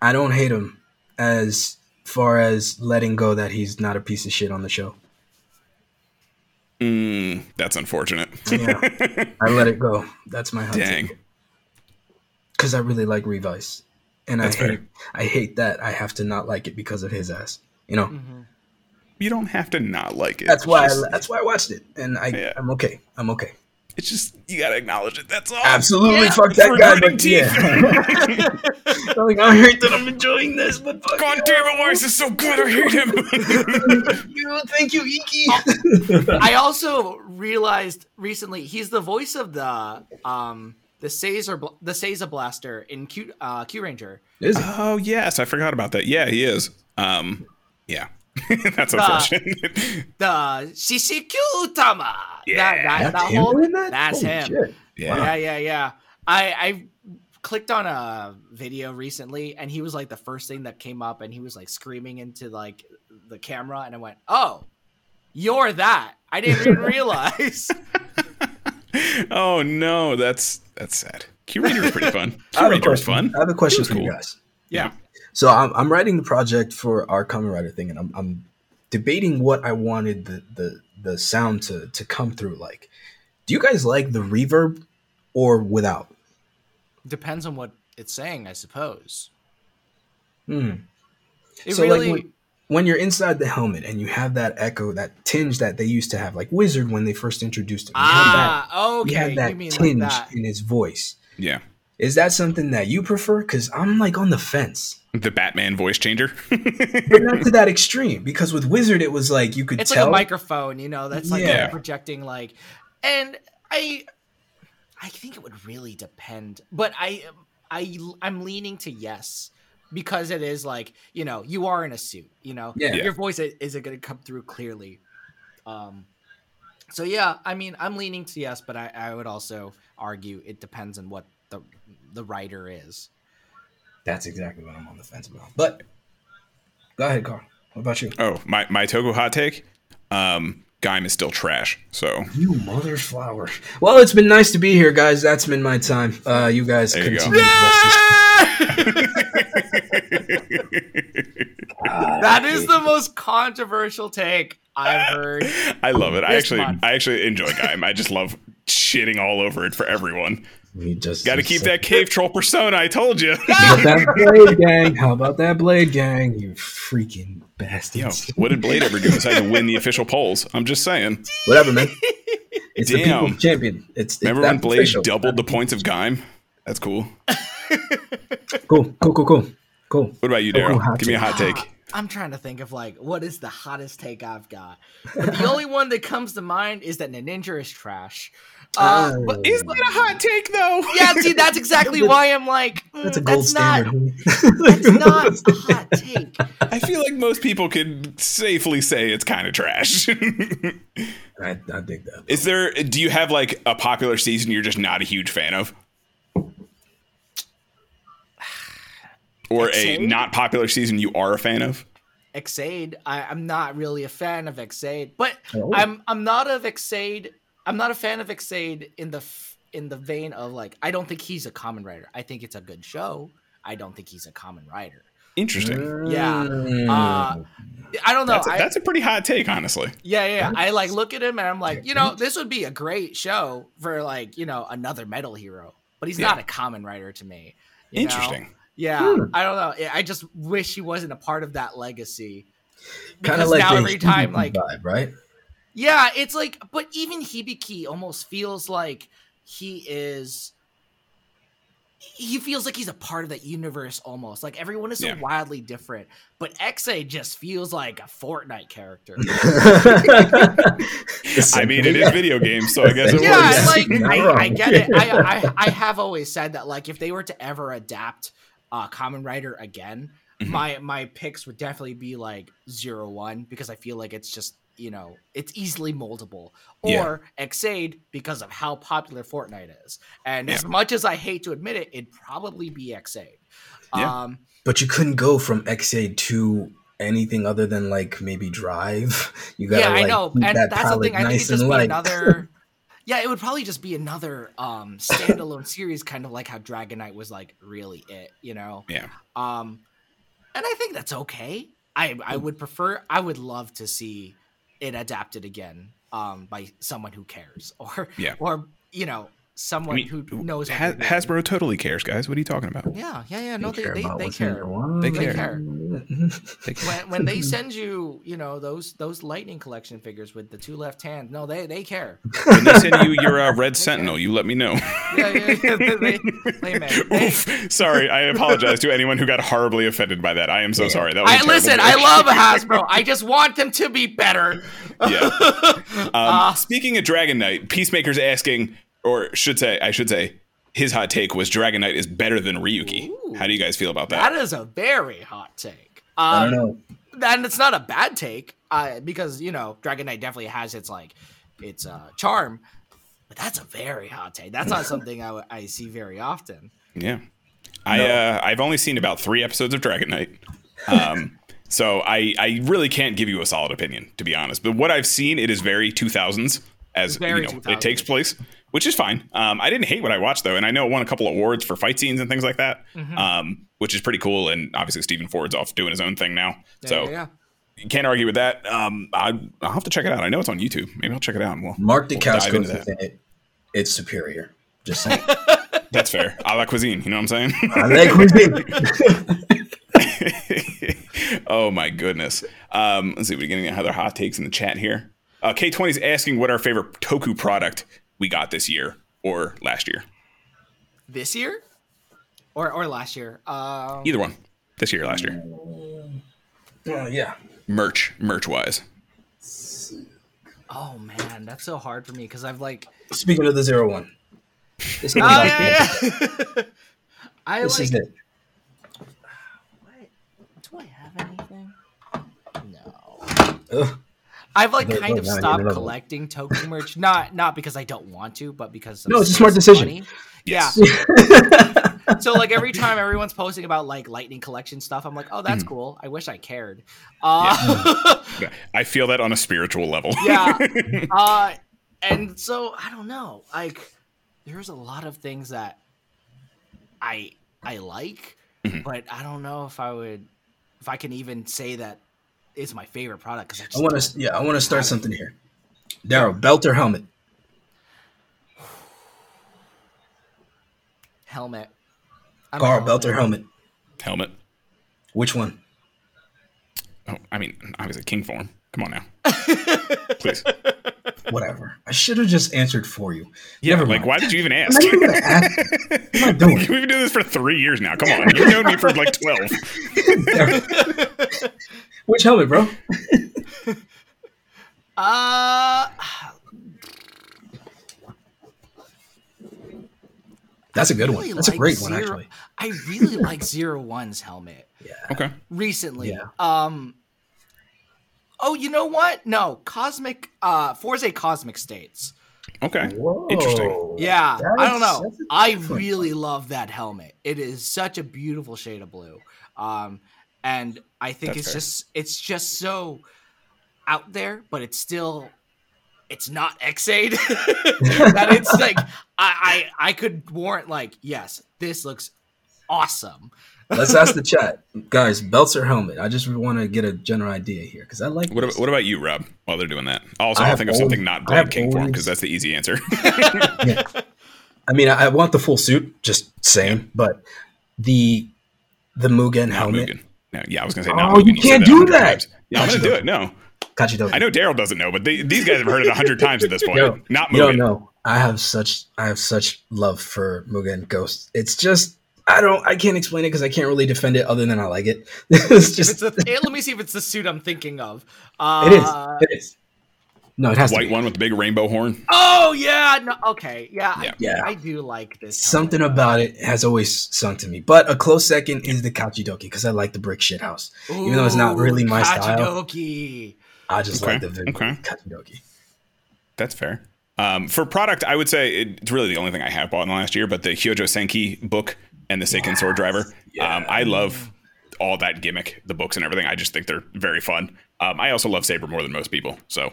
Speaker 1: I don't hate him as far as letting go that he's not a piece of shit on the show.
Speaker 3: Mm, that's unfortunate.
Speaker 1: Yeah. <laughs> I let it go. That's my hot
Speaker 3: Dang.
Speaker 1: Cuz I really like Revice. And
Speaker 3: That's
Speaker 1: I
Speaker 3: fair.
Speaker 1: hate I hate that I have to not like it because of his ass. You know?
Speaker 3: You don't have to not like it.
Speaker 1: That's why
Speaker 3: just,
Speaker 1: I, that's why I watched it and I
Speaker 3: Yeah.
Speaker 1: I'm okay. I'm okay.
Speaker 3: It's just you gotta acknowledge it. That's all.
Speaker 1: Absolutely,
Speaker 4: Yeah,
Speaker 1: fuck that
Speaker 3: for
Speaker 1: guy.
Speaker 3: gritting
Speaker 1: But yeah, <laughs> I'm like I hate that I'm enjoying this, but fuck
Speaker 3: God damn it, why is this so good? I hate him. <laughs>
Speaker 1: you. Thank you, Iki.
Speaker 4: I also realized recently he's the voice of the um the Caesar the Seiza Blaster in Q uh, Kyuranger.
Speaker 1: Is it?
Speaker 3: oh yes, I forgot about that. Yeah, he is. Um, yeah, <laughs> that's unfortunate.
Speaker 4: The Shishi Kyutama.
Speaker 3: Yeah.
Speaker 4: that, that,
Speaker 1: That's
Speaker 4: that
Speaker 1: him
Speaker 4: whole
Speaker 1: doing that?
Speaker 4: that's
Speaker 1: Holy
Speaker 4: him.
Speaker 1: shit.
Speaker 3: yeah.
Speaker 4: Yeah, yeah, yeah. I I clicked on a video recently and he was like the first thing that came up and he was like screaming into like the camera and I went, "Oh, you're that." I didn't even <laughs> realize. <laughs>
Speaker 3: Oh no, that's that's sad. Kyuranger is pretty fun.
Speaker 1: I
Speaker 3: Q
Speaker 1: have
Speaker 3: Ranger is fun.
Speaker 1: I have a question
Speaker 3: was
Speaker 1: for you
Speaker 3: cool.
Speaker 1: guys.
Speaker 4: yeah.
Speaker 1: So I'm I'm writing the project for our Kamen Rider thing, and I'm I'm debating what I wanted the the the sound to to come through like. Do you guys like the reverb or without?
Speaker 4: Depends on what it's saying, I suppose.
Speaker 1: Hmm.
Speaker 4: It
Speaker 1: So, like, when- when you're inside the helmet and you have that echo, that tinge that they used to have, like Wizard when they first introduced him. You have that,
Speaker 4: Ah,
Speaker 1: you
Speaker 4: okay.
Speaker 1: that
Speaker 4: you mean
Speaker 1: tinge
Speaker 4: like that.
Speaker 1: in his voice.
Speaker 3: Yeah,
Speaker 1: Is that something that you prefer? Because I'm like on the fence,
Speaker 3: the Batman voice changer. <laughs>
Speaker 1: but not to that extreme. Because with Wizard, it was like you could
Speaker 4: It's
Speaker 1: tell.
Speaker 4: like a microphone, you know, that's like
Speaker 1: Yeah.
Speaker 4: projecting like and I I think it would really depend. But I I I'm leaning to yes because it is like, you know, you are in a suit, you know.
Speaker 1: Yeah.
Speaker 3: Yeah.
Speaker 4: Your voice isn't going to come through clearly. Um so yeah, I mean, I'm leaning to yes, but I, I would also argue it depends on what the the writer is.
Speaker 1: That's exactly what I'm on the fence about. But go ahead, Carl. What about you?
Speaker 3: oh, my my Toku hot take. Um, Gaim is still trash. So
Speaker 1: You mother flower. Well, it's been nice to be here, guys. That's been my time. Uh, you guys
Speaker 3: There you go.
Speaker 1: continue. the rest <laughs>
Speaker 4: That is the most controversial take I've heard.
Speaker 3: I love it. I actually
Speaker 4: month.
Speaker 3: I actually enjoy Gaim. I just love shitting all over it for everyone.
Speaker 1: You just
Speaker 3: Got to keep that cave troll persona. I told you.
Speaker 1: How about that <laughs> blade gang? How about that blade gang? You freaking
Speaker 3: Yo,
Speaker 1: bastards.
Speaker 3: what did Blade ever do besides to <laughs> win the official polls? I'm just saying.
Speaker 1: Whatever, man. It's the
Speaker 3: Damn.
Speaker 1: people's champion. It's, it's
Speaker 3: Remember when Blade
Speaker 1: official.
Speaker 3: doubled the points of Gaim? That's cool.
Speaker 1: Cool, cool, cool, cool, cool.
Speaker 3: What about you,
Speaker 1: Oh,
Speaker 3: Daryl? Give me a hot take.
Speaker 4: I'm trying to think of like what is the hottest take I've got. But the only one that comes to mind is that Ninja is trash. Uh,
Speaker 1: Oh.
Speaker 4: but
Speaker 3: Is that a hot take though? <laughs>
Speaker 4: yeah, see, that's exactly <laughs> why I'm like, mm,
Speaker 1: That's a gold
Speaker 4: that's
Speaker 1: standard.
Speaker 4: Not, <laughs> that's not a hot take.
Speaker 3: I feel like most people could safely say it's kind of trash.
Speaker 1: I, I dig that.
Speaker 3: Is there? Do you have like a popular season you're just not a huge fan of, or a not popular season you are a fan of?
Speaker 4: Ex-Aid, I, I'm not really a fan of Ex-Aid, but
Speaker 1: Oh.
Speaker 4: I'm I'm not of Ex-Aid. I'm not a fan of Ex-Aid in the in the vein of like I don't think he's a Kamen Rider. I think it's a good show. I don't think he's a Kamen Rider.
Speaker 3: Interesting.
Speaker 4: Yeah. Uh, I don't know.
Speaker 3: That's a,
Speaker 4: I,
Speaker 3: that's a pretty hot take, honestly.
Speaker 4: Yeah, yeah. yeah. I like look at him and I'm like, you know, this would be a great show for like, you know, another metal hero. But he's
Speaker 3: Yeah.
Speaker 4: not a Kamen Rider to me. Interesting. know?
Speaker 3: Interesting.
Speaker 4: Yeah.
Speaker 1: Hmm.
Speaker 4: I don't know. I- I just wish he wasn't a part of that legacy.
Speaker 1: kind of like
Speaker 4: now every time, like,
Speaker 1: vibe, right?
Speaker 4: yeah, it's like, but even Hibiki almost feels like he is he feels like he's a part of that universe almost. Like everyone is so
Speaker 3: Yeah.
Speaker 4: wildly different, but Xa just feels like a Fortnite character. <laughs>
Speaker 3: I mean, it is video games, so I guess it
Speaker 4: yeah,
Speaker 3: works. <laughs>
Speaker 4: I like I, I get it. I, I I have always said that like if they were to ever adapt uh Kamen Rider again,
Speaker 3: Mhm.
Speaker 4: my my picks would definitely be like zero one because I feel like it's just you know it's easily moldable
Speaker 3: Yeah.
Speaker 4: or Ex-Aid because of how popular Fortnite is. And as much as I hate to admit it, it'd probably be Ex-Aid.
Speaker 3: Yeah.
Speaker 4: Um
Speaker 1: But you couldn't go from Ex-Aid to anything other than like maybe Drive. <laughs> You gotta
Speaker 4: yeah, I
Speaker 1: like,
Speaker 4: know, and
Speaker 1: that
Speaker 4: that's the
Speaker 1: palette
Speaker 4: thing. I think
Speaker 1: nice
Speaker 4: it'd just
Speaker 1: and
Speaker 4: be
Speaker 1: light.
Speaker 4: another. Yeah, it would probably just be another um standalone <laughs> series, kind of like how Dragon Knight was like really it, you know.
Speaker 3: Yeah.
Speaker 4: Um, and I think that's okay. I I would prefer. I would love to see it adapted again, um, by someone who cares, <laughs> or
Speaker 3: Yeah.
Speaker 4: or you know,
Speaker 3: I
Speaker 4: someone
Speaker 3: mean,
Speaker 4: who knows. what
Speaker 3: Ha- Hasbro totally cares, guys. What are you talking about?
Speaker 4: Yeah, yeah, yeah. No, they
Speaker 1: care
Speaker 4: they, they care.
Speaker 3: They
Speaker 4: They
Speaker 3: care.
Speaker 4: care. <laughs>
Speaker 3: They care.
Speaker 4: when, when they send you, you know, those those lightning collection figures with the two left hands, no, they they care.
Speaker 3: When they send you <laughs> your uh, Red Sentinel, you let me know.
Speaker 4: Yeah, yeah, yeah. <laughs> They, they, man, they-
Speaker 3: Oof. Sorry, I apologize to anyone who got horribly offended by that. I am so sorry. That was a
Speaker 4: I
Speaker 3: terrible
Speaker 4: listen.
Speaker 3: joke.
Speaker 4: I love Hasbro. I just want them to be better.
Speaker 3: Yeah. Um,
Speaker 4: Uh,
Speaker 3: speaking of Dragon Knight, Peacemaker's asking, or should say, I should say, his hot take was Dragon Knight is better than Ryuki.
Speaker 4: Ooh.
Speaker 3: How do you guys feel about
Speaker 4: That
Speaker 3: that?
Speaker 4: is a very hot take.
Speaker 1: I
Speaker 4: Um,
Speaker 1: don't know.
Speaker 4: and it's not a bad take, uh, because you know Dragon Knight definitely has its like its uh, charm. But that's a very hot take. That's not <laughs> something I, w- I see very often.
Speaker 3: Yeah. I uh, I've only seen about three episodes of Dragon Knight. Um, <laughs> so I, I really can't give you a solid opinion, to be honest. But what I've seen, it is very 2000s, as
Speaker 4: Very
Speaker 3: you know,
Speaker 4: 2000s.
Speaker 3: it takes place, which is fine. Um, I didn't hate what I watched though, and I know it won a couple awards for fight scenes and things like that,
Speaker 4: Mm-hmm.
Speaker 3: um, which is pretty cool. And obviously, Stephen Ford's off doing his own thing now, so
Speaker 4: yeah, yeah.
Speaker 3: you can't argue with that. Um, I, I'll have to check it out. I know it's on YouTube. Maybe I'll check it out. And we'll,
Speaker 1: Mark
Speaker 3: we'll dive
Speaker 1: is it. It's superior. Just saying. <laughs>
Speaker 3: That's fair. A la cuisine. You know what I'm saying? <laughs>
Speaker 1: I like cuisine. <laughs>
Speaker 3: oh my goodness. Um, let's see. We're getting other hot takes in the chat here. Uh, K20 is asking what our favorite Toku product we got this year or last year.
Speaker 4: This year, or or last year. Um,
Speaker 3: Either one. This year, or last year.
Speaker 1: Oh, yeah.
Speaker 3: Merch, merch wise.
Speaker 4: oh man, that's so hard for me because I've like.
Speaker 1: Speaking of the zero one, this is, <laughs>
Speaker 4: Oh yeah, yeah. <laughs> I
Speaker 1: this
Speaker 4: like.
Speaker 1: is it. <sighs>
Speaker 4: What? Do I have anything? No.
Speaker 1: Ugh.
Speaker 4: I've like
Speaker 1: No,
Speaker 4: kind
Speaker 1: no,
Speaker 4: of
Speaker 1: no, I need
Speaker 4: stopped
Speaker 1: another
Speaker 4: collecting token merch. <laughs> Not not because I don't want to, but because
Speaker 1: No, it's a smart decision.
Speaker 4: money.
Speaker 3: Yes.
Speaker 4: Yeah. <laughs> so like every time everyone's posting about like lightning collection stuff, I'm like, oh, that's
Speaker 1: Hmm.
Speaker 4: cool. I wish I cared. Uh, <laughs>
Speaker 3: I feel that on a spiritual level.
Speaker 4: yeah. Uh, and so I don't know. Like, there's a lot of things that I I like,
Speaker 3: Mhm.
Speaker 4: but I don't know if I would if I can even say that is my favorite product because I
Speaker 1: I want to. Yeah, I want to start something here. Daryl, belt or helmet? <sighs>
Speaker 4: helmet. I'm a
Speaker 1: Carl, belt or
Speaker 4: helmet.
Speaker 1: helmet?
Speaker 3: Helmet.
Speaker 1: Which one?
Speaker 3: Oh, I mean, obviously, king form. Come on now. <laughs> Please.
Speaker 1: Whatever. I should have just answered for you.
Speaker 3: Yeah,
Speaker 1: Never
Speaker 3: like,
Speaker 1: mind.
Speaker 3: why did you even
Speaker 1: I'm
Speaker 3: ask?
Speaker 1: not even ask. What am I doing? <laughs>
Speaker 3: We've been doing this for three years now. Come on. You've known me for like 12. <laughs>
Speaker 1: Which helmet, bro? <laughs>
Speaker 4: Uh,
Speaker 1: That's a good
Speaker 4: really
Speaker 1: one. That's a great one,
Speaker 4: Zero-
Speaker 1: actually. <laughs>
Speaker 4: I really <laughs> like Zero One's helmet Yeah.
Speaker 3: Okay.
Speaker 4: recently.
Speaker 1: Yeah.
Speaker 4: Um. Oh, you know what? No, Cosmic. Uh, Fourze Cosmic States.
Speaker 3: Okay.
Speaker 1: Whoa.
Speaker 3: Interesting.
Speaker 4: Yeah, I don't know.
Speaker 1: I a
Speaker 4: I
Speaker 1: different
Speaker 4: really love that helmet. It is such a beautiful shade of blue. Um, and I think
Speaker 3: That's
Speaker 4: it's
Speaker 3: fair.
Speaker 4: just it's just so out there, but it's still it's not Ex-Aid. <laughs> that it's like I, I I could warrant like yes, this looks awesome.
Speaker 1: Let's ask the chat, guys. Belts or helmet? I just want to get a general idea here because I like.
Speaker 3: What about, what about you, Rob, while they're doing that? Also,
Speaker 1: I
Speaker 3: I'll
Speaker 1: have
Speaker 3: think of something not
Speaker 1: I
Speaker 3: Blade
Speaker 1: have
Speaker 3: King form
Speaker 1: always-
Speaker 3: because that's the easy answer. <laughs>
Speaker 1: I mean, I, I want the full suit, just saying, but the the Mugen
Speaker 3: not
Speaker 1: helmet.
Speaker 3: Mugen. No, yeah, I was going to say not
Speaker 1: Oh, you can't
Speaker 3: a
Speaker 1: do that.
Speaker 3: times. Yeah, I'm going to do it. No.
Speaker 1: Kachidoki.
Speaker 3: I know Daryl doesn't know, but they, these guys have heard it a hundred times at this point.
Speaker 1: Yo,
Speaker 3: not
Speaker 1: you don't
Speaker 3: Mugen.
Speaker 1: know. I have such I have such love for Mugen Ghost. It's just I don't I can't explain it because I can't really defend it other than I like it. <laughs> it's
Speaker 4: If
Speaker 1: just
Speaker 4: it's <laughs> a, let me see if it's the suit I'm thinking of. Uh,
Speaker 1: it is it is. No, it has to
Speaker 3: White
Speaker 1: be.
Speaker 3: one with the big rainbow horn.
Speaker 4: Oh yeah, no, okay, yeah,
Speaker 3: Yeah.
Speaker 4: I,
Speaker 1: Yeah.
Speaker 4: I do like this.
Speaker 1: Something
Speaker 4: helmet.
Speaker 1: about it has always sung to me, but a close second is the Kachidoki because I like the brick shit house. Even though it's not really my style.
Speaker 4: Kachidoki.
Speaker 1: I just
Speaker 3: Okay,
Speaker 1: like the visual
Speaker 3: okay.
Speaker 1: Kachidoki.
Speaker 3: That's fair. Um, for product, I would say it's really the only thing I have bought in the last year, but the Hyojo Senki book and the Seiken Sword Driver. Um, I love all that gimmick, the books and everything. I just think they're very fun. Um, I also love Saber more than most people, so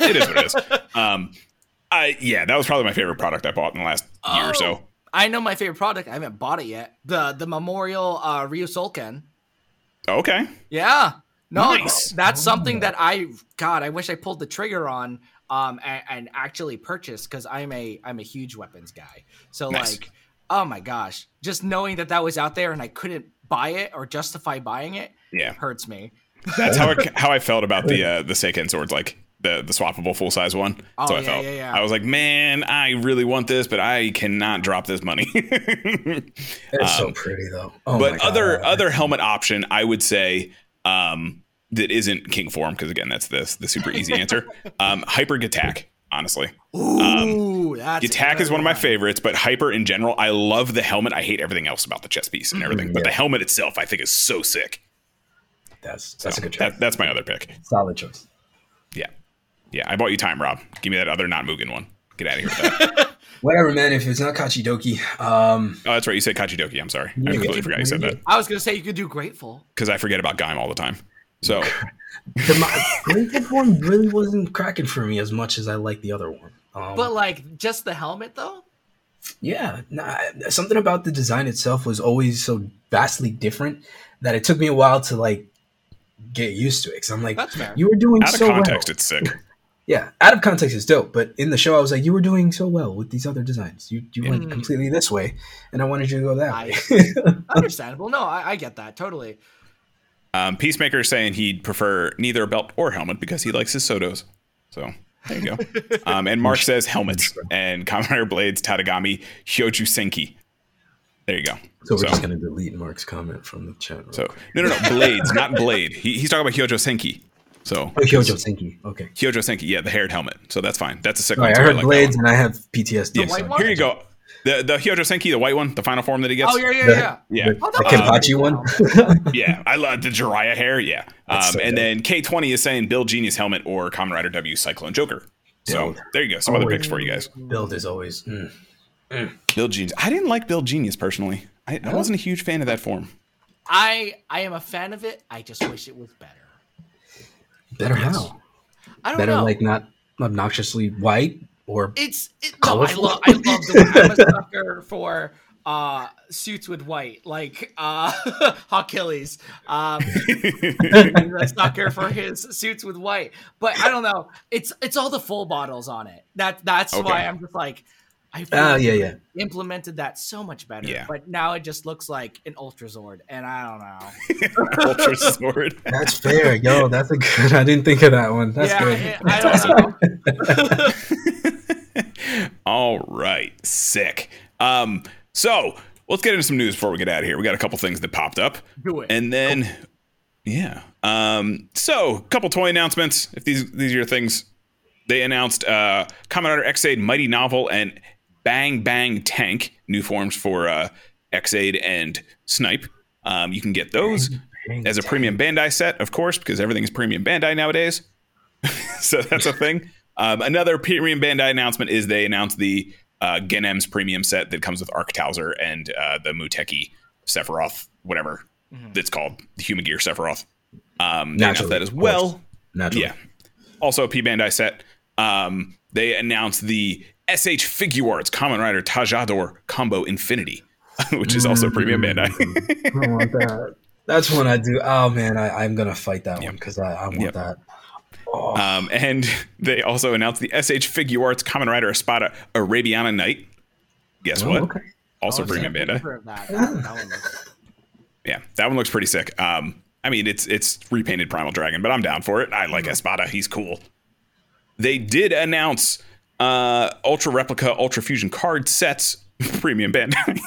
Speaker 3: it is what it is. <laughs> Um, I yeah, that was probably my favorite product I bought in the last year or so.
Speaker 4: I know my favorite product. I haven't bought it yet. The the Memorial uh, Ryusoul Ken.
Speaker 3: Okay,
Speaker 4: Yeah. No,
Speaker 3: Nice.
Speaker 4: that's something that I God, I wish I pulled the trigger on um and, and actually purchased because I'm a I'm a huge weapons guy. So
Speaker 3: Nice.
Speaker 4: like, oh my gosh, just knowing that that was out there and I couldn't buy it or justify buying it
Speaker 3: yeah,
Speaker 4: hurts me.
Speaker 3: that's how I, how I felt about the <laughs> uh, the Seiken swords, like the the swappable full size one.
Speaker 4: Oh,
Speaker 3: so I
Speaker 4: yeah,
Speaker 3: felt
Speaker 4: yeah, yeah.
Speaker 3: I was like, man, I really want this, but I cannot drop this money. <laughs>
Speaker 1: It's so pretty though. Oh my
Speaker 3: but
Speaker 1: God.
Speaker 3: other other helmet option i would say um that isn't king form because again that's the the super easy answer <laughs> um hyper attack honestly.
Speaker 4: Ooh, that's
Speaker 3: attack is one of my favorites but hyper in general i love the helmet. I hate everything else about the chest piece and everything but the helmet itself i think is so sick.
Speaker 1: That's that's a good choice.
Speaker 3: that, that's my other pick.
Speaker 1: Solid choice.
Speaker 3: yeah. Yeah i bought you time rob. Give me that other not mugen one. Get out of here with that. <laughs>
Speaker 1: Whatever, man. If it's not Kachidoki, um,
Speaker 3: oh that's right you said kachidoki i'm sorry. I completely forgot you said that.
Speaker 4: I was gonna say you could do grateful.
Speaker 3: because i forget about gaim all the time so <laughs>
Speaker 1: the my, Grateful one really wasn't cracking for me as much as I like the other one. Um,
Speaker 4: But like just the helmet though?
Speaker 1: yeah, nah, something about the design itself was always so vastly different that it took me a while to like get used to it. Because I'm like,
Speaker 4: That's fair.
Speaker 1: you were doing so.
Speaker 3: out of context
Speaker 1: well.
Speaker 3: it's sick <laughs>
Speaker 1: Yeah, out of context is dope, but in the show I was like, you were doing so well with these other designs. You you went
Speaker 4: Mm.
Speaker 1: completely this way, and I wanted you to go that
Speaker 4: I-
Speaker 1: way. <laughs>
Speaker 4: Understandable. No, I, I get that totally.
Speaker 3: Um, Peacemaker is saying he'd prefer neither a belt or helmet because he likes his Sotos. So there you go. <laughs> um, and Mark says helmets and Kamen Rider Blades, Tategami, Hyoju Senki. There you go.
Speaker 1: so we're just gonna delete Mark's comment from the chat.
Speaker 3: so
Speaker 1: quick.
Speaker 3: no, no, no, <laughs> Blades, not Blade. He, he's talking about Hyojo Senki. So
Speaker 1: oh, Hyojo Senki. Okay.
Speaker 3: Hyojo Senki, yeah, the haired helmet. So that's fine. That's a second.
Speaker 1: All right,
Speaker 3: one.
Speaker 1: I
Speaker 3: too.
Speaker 1: heard
Speaker 3: like
Speaker 1: blades and I have PTSD.
Speaker 3: Yes.
Speaker 1: so-
Speaker 3: Here you go. The the Hyojo Senki, the white one, the final form that he gets.
Speaker 4: Oh yeah, yeah, yeah.
Speaker 3: Yeah.
Speaker 1: The,
Speaker 4: Oh,
Speaker 1: the
Speaker 4: that was
Speaker 1: Kenpachi
Speaker 4: pretty
Speaker 1: one. <laughs>
Speaker 3: Yeah, I love the Jiraiya hair. Yeah. Um,
Speaker 1: so
Speaker 3: and
Speaker 1: dope.
Speaker 3: then K20 is saying Build Genius helmet or Kamen Rider W Cyclone Joker. So
Speaker 1: Dude.
Speaker 3: there you go. Some other picks for you guys.
Speaker 1: Build is always. mm.
Speaker 3: Build Genius. I didn't like Build Genius personally. I, I wasn't a huge fan of that form.
Speaker 4: I I am a fan of it. I just wish it was better.
Speaker 1: Better
Speaker 3: Yes.
Speaker 1: how?
Speaker 4: I don't know.
Speaker 1: Better
Speaker 4: know.
Speaker 1: like not obnoxiously white or
Speaker 4: it's it, no, I
Speaker 1: Colorful?
Speaker 4: love I love the <laughs> I'm a sucker for uh suits with white like uh <laughs> Achilles um I'm a sucker for his suits with white but I don't know it's it's all the full bottles on it that that's
Speaker 3: Okay.
Speaker 4: why I'm just like I feel like
Speaker 1: yeah, yeah.
Speaker 4: implemented that so much better
Speaker 3: Yeah.
Speaker 4: but now it just looks like an ultra zord and I don't know <laughs>
Speaker 3: Ultra Sword.
Speaker 1: That's fair, yo. That's a good. I didn't think of that one. That's
Speaker 4: yeah
Speaker 1: good.
Speaker 4: I, I don't know
Speaker 3: All right. Sick. Um, so let's get into some news before we get out of here. We got a couple things that popped up.
Speaker 4: do it
Speaker 3: And then yeah. Um, so a couple toy announcements. If these these are your things, they announced uh Rider Ex-Aid Mighty Novel and Bang Bang Tank, new forms for uh Ex-Aid and Snipe. Um, you can get those as a premium Bandai set, of course, because everything is premium Bandai nowadays. <laughs> so that's a thing. Um, another premium Bandai announcement is they announced the uh, Genm's premium set that comes with Arc Thouser and uh, the Muteki Sephiroth, whatever that's called, the Humagear Sephiroth. Um, they announced that as well.
Speaker 1: Naturally.
Speaker 3: Yeah. Also a P Bandai set. Um, they announced the SH Figuarts Kamen Rider Tajadol Combo Infinity, <laughs> which is also premium Bandai.
Speaker 1: I want that. That's one I do. Oh man, I, I'm gonna fight that one because I, I want
Speaker 3: Yep.
Speaker 1: that.
Speaker 3: Um, and <laughs> they also announced the SH Figuarts Kamen Rider Espada Arabiana Night. Guess
Speaker 1: Oh,
Speaker 3: what?
Speaker 1: okay.
Speaker 3: Also
Speaker 4: Oh,
Speaker 3: premium
Speaker 4: yeah,
Speaker 3: Bandai.
Speaker 4: that, that, that looks-
Speaker 3: Yeah, that one looks pretty sick. Um, I mean, it's it's repainted Primal Dragon, but I'm down for it. I like Espada. He's cool. They did announce Uh, Ultra Replica Ultra Fusion card sets, <laughs> premium Bandai.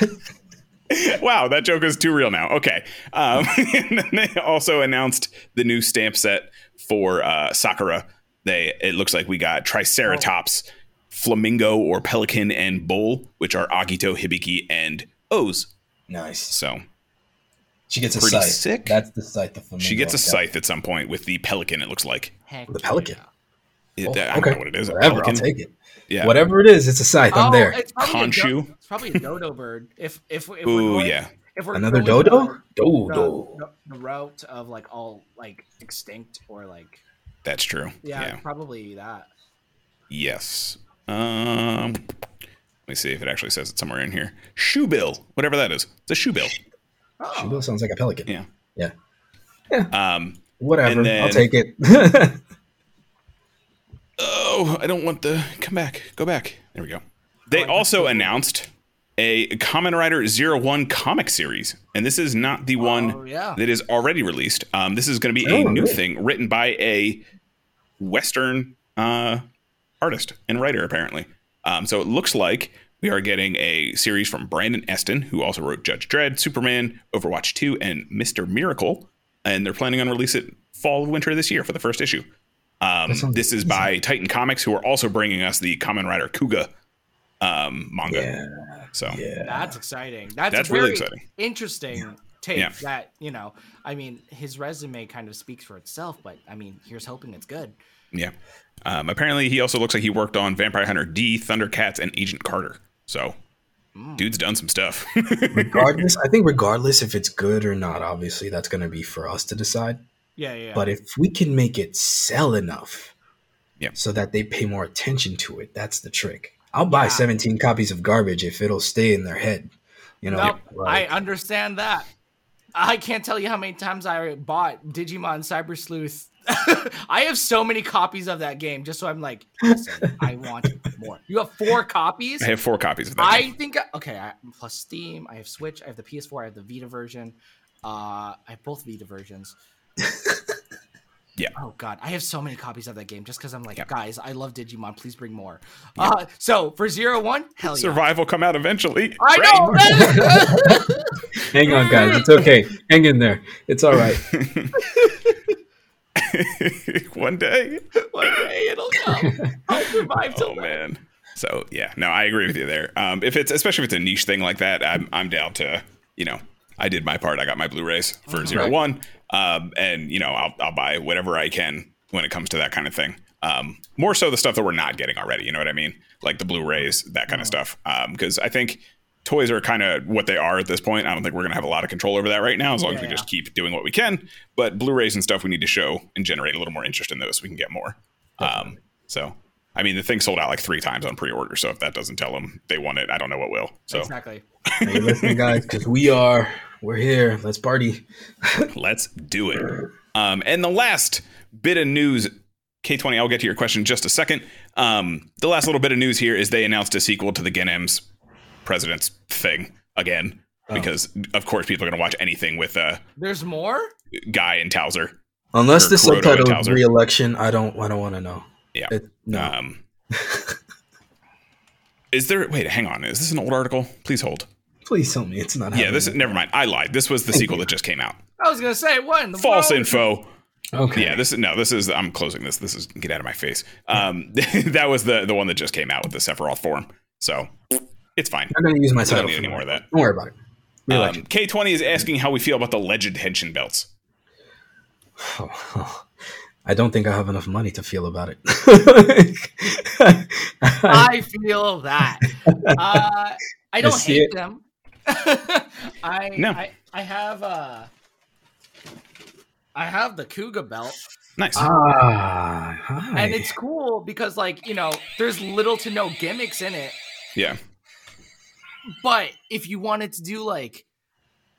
Speaker 3: <laughs> wow, that joke is too real now. Okay. Um, and then they also announced the new stamp set for uh, Sakura. They it looks like we got Triceratops, Flamingo or Pelican, and Bull, which are Agito, Hibiki, and O's.
Speaker 1: Nice.
Speaker 3: So
Speaker 1: She gets a
Speaker 3: Pretty
Speaker 1: scythe.
Speaker 3: sick.
Speaker 1: That's the scythe. The flamingo.
Speaker 3: she gets a scythe at some point with the Pelican. It looks like.
Speaker 4: Heck
Speaker 1: The pelican.
Speaker 3: It-
Speaker 1: Oh,
Speaker 3: I don't
Speaker 1: okay.
Speaker 3: know what it is.
Speaker 1: Whatever.
Speaker 3: pelican?
Speaker 1: I'll take it.
Speaker 3: Yeah.
Speaker 1: Whatever it is, it's a scythe. I'm
Speaker 4: Oh,
Speaker 1: there.
Speaker 4: It's probably, a do- it's probably a dodo bird. If if, if we're
Speaker 3: Ooh,
Speaker 4: going,
Speaker 3: yeah.
Speaker 4: If we're
Speaker 1: Another
Speaker 4: going
Speaker 1: dodo?
Speaker 4: the-
Speaker 1: Dodo.
Speaker 4: The, the route of like all like extinct or like
Speaker 3: That's true.
Speaker 4: yeah,
Speaker 3: yeah.
Speaker 4: probably that.
Speaker 3: Yes. Um, let me see if it actually says it somewhere in here. Shoe bill, whatever that is. It's a shoe bill.
Speaker 4: Oh,
Speaker 1: Shubo sounds like a pelican.
Speaker 3: Yeah.
Speaker 1: Yeah.
Speaker 3: Um,
Speaker 1: Whatever.
Speaker 3: Then-
Speaker 1: I'll take it. <laughs>
Speaker 3: oh, I don't want the come back. Go back. There we go. They
Speaker 4: like
Speaker 3: also announced a Kamen Rider Zero One comic series, and this is not the one
Speaker 4: Oh, yeah.
Speaker 3: that is already released. Um, this is going to be a
Speaker 1: Oh,
Speaker 3: new
Speaker 1: really?
Speaker 3: thing written by a Western uh, artist and writer, apparently. Um, so it looks like we are getting a series from Brandon Easton, who also wrote Judge Dredd, Superman, Overwatch 2, and Mr. Miracle. And they're planning on release it fall of winter this year for the first issue. Um, this is by Titan Comics, who are also bringing us the Kamen Rider Kuuga um, manga.
Speaker 1: yeah.
Speaker 3: So
Speaker 1: Yeah.
Speaker 4: That's exciting. That's,
Speaker 3: That's really exciting.
Speaker 4: Interesting take.
Speaker 3: Yeah.
Speaker 4: That you know, I mean, his resume kind of speaks for itself, but I mean, here's hoping it's good.
Speaker 3: Yeah. Um, apparently, he also looks like he worked on Vampire Hunter D, Thundercats, and Agent Carter. So, dude's done some stuff. <laughs>
Speaker 1: regardless, I think regardless if it's good or not, obviously that's going to be for us to decide.
Speaker 4: Yeah, yeah.
Speaker 1: But if we can make it sell enough,
Speaker 3: Yeah.
Speaker 1: so that they pay more attention to it, that's the trick. I'll buy
Speaker 4: Yeah.
Speaker 1: 17 copies of garbage if it'll stay in their head. You know,
Speaker 4: Nope,
Speaker 1: like-
Speaker 4: I understand that. I can't tell you how many times I bought Digimon Cyber Sleuth. <laughs> I have so many copies of that game, just so I'm like, listen, I want more. You have four copies.
Speaker 3: I have four copies of that.
Speaker 4: I
Speaker 3: game.
Speaker 4: think okay. I, plus Steam, I have Switch, I have the PS4, I have the Vita version. Uh, I have both Vita versions. <laughs>
Speaker 3: Yeah.
Speaker 4: Oh God, I have so many copies of that game just because I'm like,
Speaker 3: Yeah.
Speaker 4: guys, I love Digimon. Please bring more. Uh, so for zero one, hell yeah.
Speaker 3: Survive will come out eventually.
Speaker 4: I
Speaker 3: Right?
Speaker 4: know. <laughs>
Speaker 1: Hang on, guys. It's okay. Hang in there. It's all right. <laughs>
Speaker 3: One day.
Speaker 4: One day it'll come. I'll survive till
Speaker 3: Oh
Speaker 4: then.
Speaker 3: man. So yeah, no, I agree with you there. Um, if it's especially if it's a niche thing like that, I'm I'm down to you know I did my part. I got my Blu-rays for zero
Speaker 1: Right.
Speaker 3: one, um, and you know I'll I'll buy whatever I can when it comes to that kind of thing. Um, more so the stuff that we're not getting already. You know what I mean? Like the Blu-rays, that kind of stuff. Because I think toys are kind of what they are at this point. I don't think we're gonna have a lot of control over that right now, as long as we
Speaker 4: Yeah.
Speaker 3: just keep doing what we can. But Blu-rays and stuff, we need to show and generate a little more interest in those, so we can get more. Um, so. I mean, the thing sold out like three times on pre-order. So if that doesn't tell them they want it, I don't know what will. So
Speaker 4: Exactly. <laughs>
Speaker 1: Are you listening, guys? Because we are. We're here. Let's party. <laughs>
Speaker 3: let's do it. Um, and the last bit of news, K20, I'll get to your question in just a second. Um, the last little bit of news here is they announced a sequel to the Genm's President's thing again.
Speaker 1: Oh.
Speaker 3: Because of course people are going to watch anything with uh,
Speaker 4: There's more.
Speaker 3: Guy and Thouser.
Speaker 1: Unless
Speaker 3: Or
Speaker 1: the subtitle is
Speaker 3: Thouser.
Speaker 1: re-election, I don't. I don't want to know.
Speaker 3: Yeah.
Speaker 1: It, no.
Speaker 3: Um, <laughs> is there? Wait, hang on. Is this an old article? Please hold.
Speaker 1: Please tell me it's not. Happening.
Speaker 3: Yeah, this.
Speaker 1: happening.
Speaker 3: Never mind. I lied. This was the sequel that just came out.
Speaker 4: I was gonna say what in the
Speaker 3: False
Speaker 4: world?
Speaker 3: info.
Speaker 1: Okay.
Speaker 3: Yeah, this is no. This is I'm closing this. This is get out of my face. Um, <laughs> that was the the one that just came out with the Sephiroth form. So it's fine.
Speaker 1: I'm gonna use my
Speaker 3: We don't
Speaker 1: title.
Speaker 3: need any more of that.
Speaker 1: Don't worry about it.
Speaker 3: Um, K20 is asking how we feel about the Legend Henshin belts.
Speaker 1: Oh, <laughs> I don't think I have enough money to feel about it. <laughs>
Speaker 4: I feel that. Uh, I don't
Speaker 1: see
Speaker 4: hate
Speaker 1: it.
Speaker 4: them. <laughs> I,
Speaker 3: No.
Speaker 4: I I have uh I have the Kuuga belt,
Speaker 3: Nice.
Speaker 1: ah, hi.
Speaker 4: and it's cool because like you know there's little to no gimmicks in it.
Speaker 3: yeah.
Speaker 4: But if you wanted to do like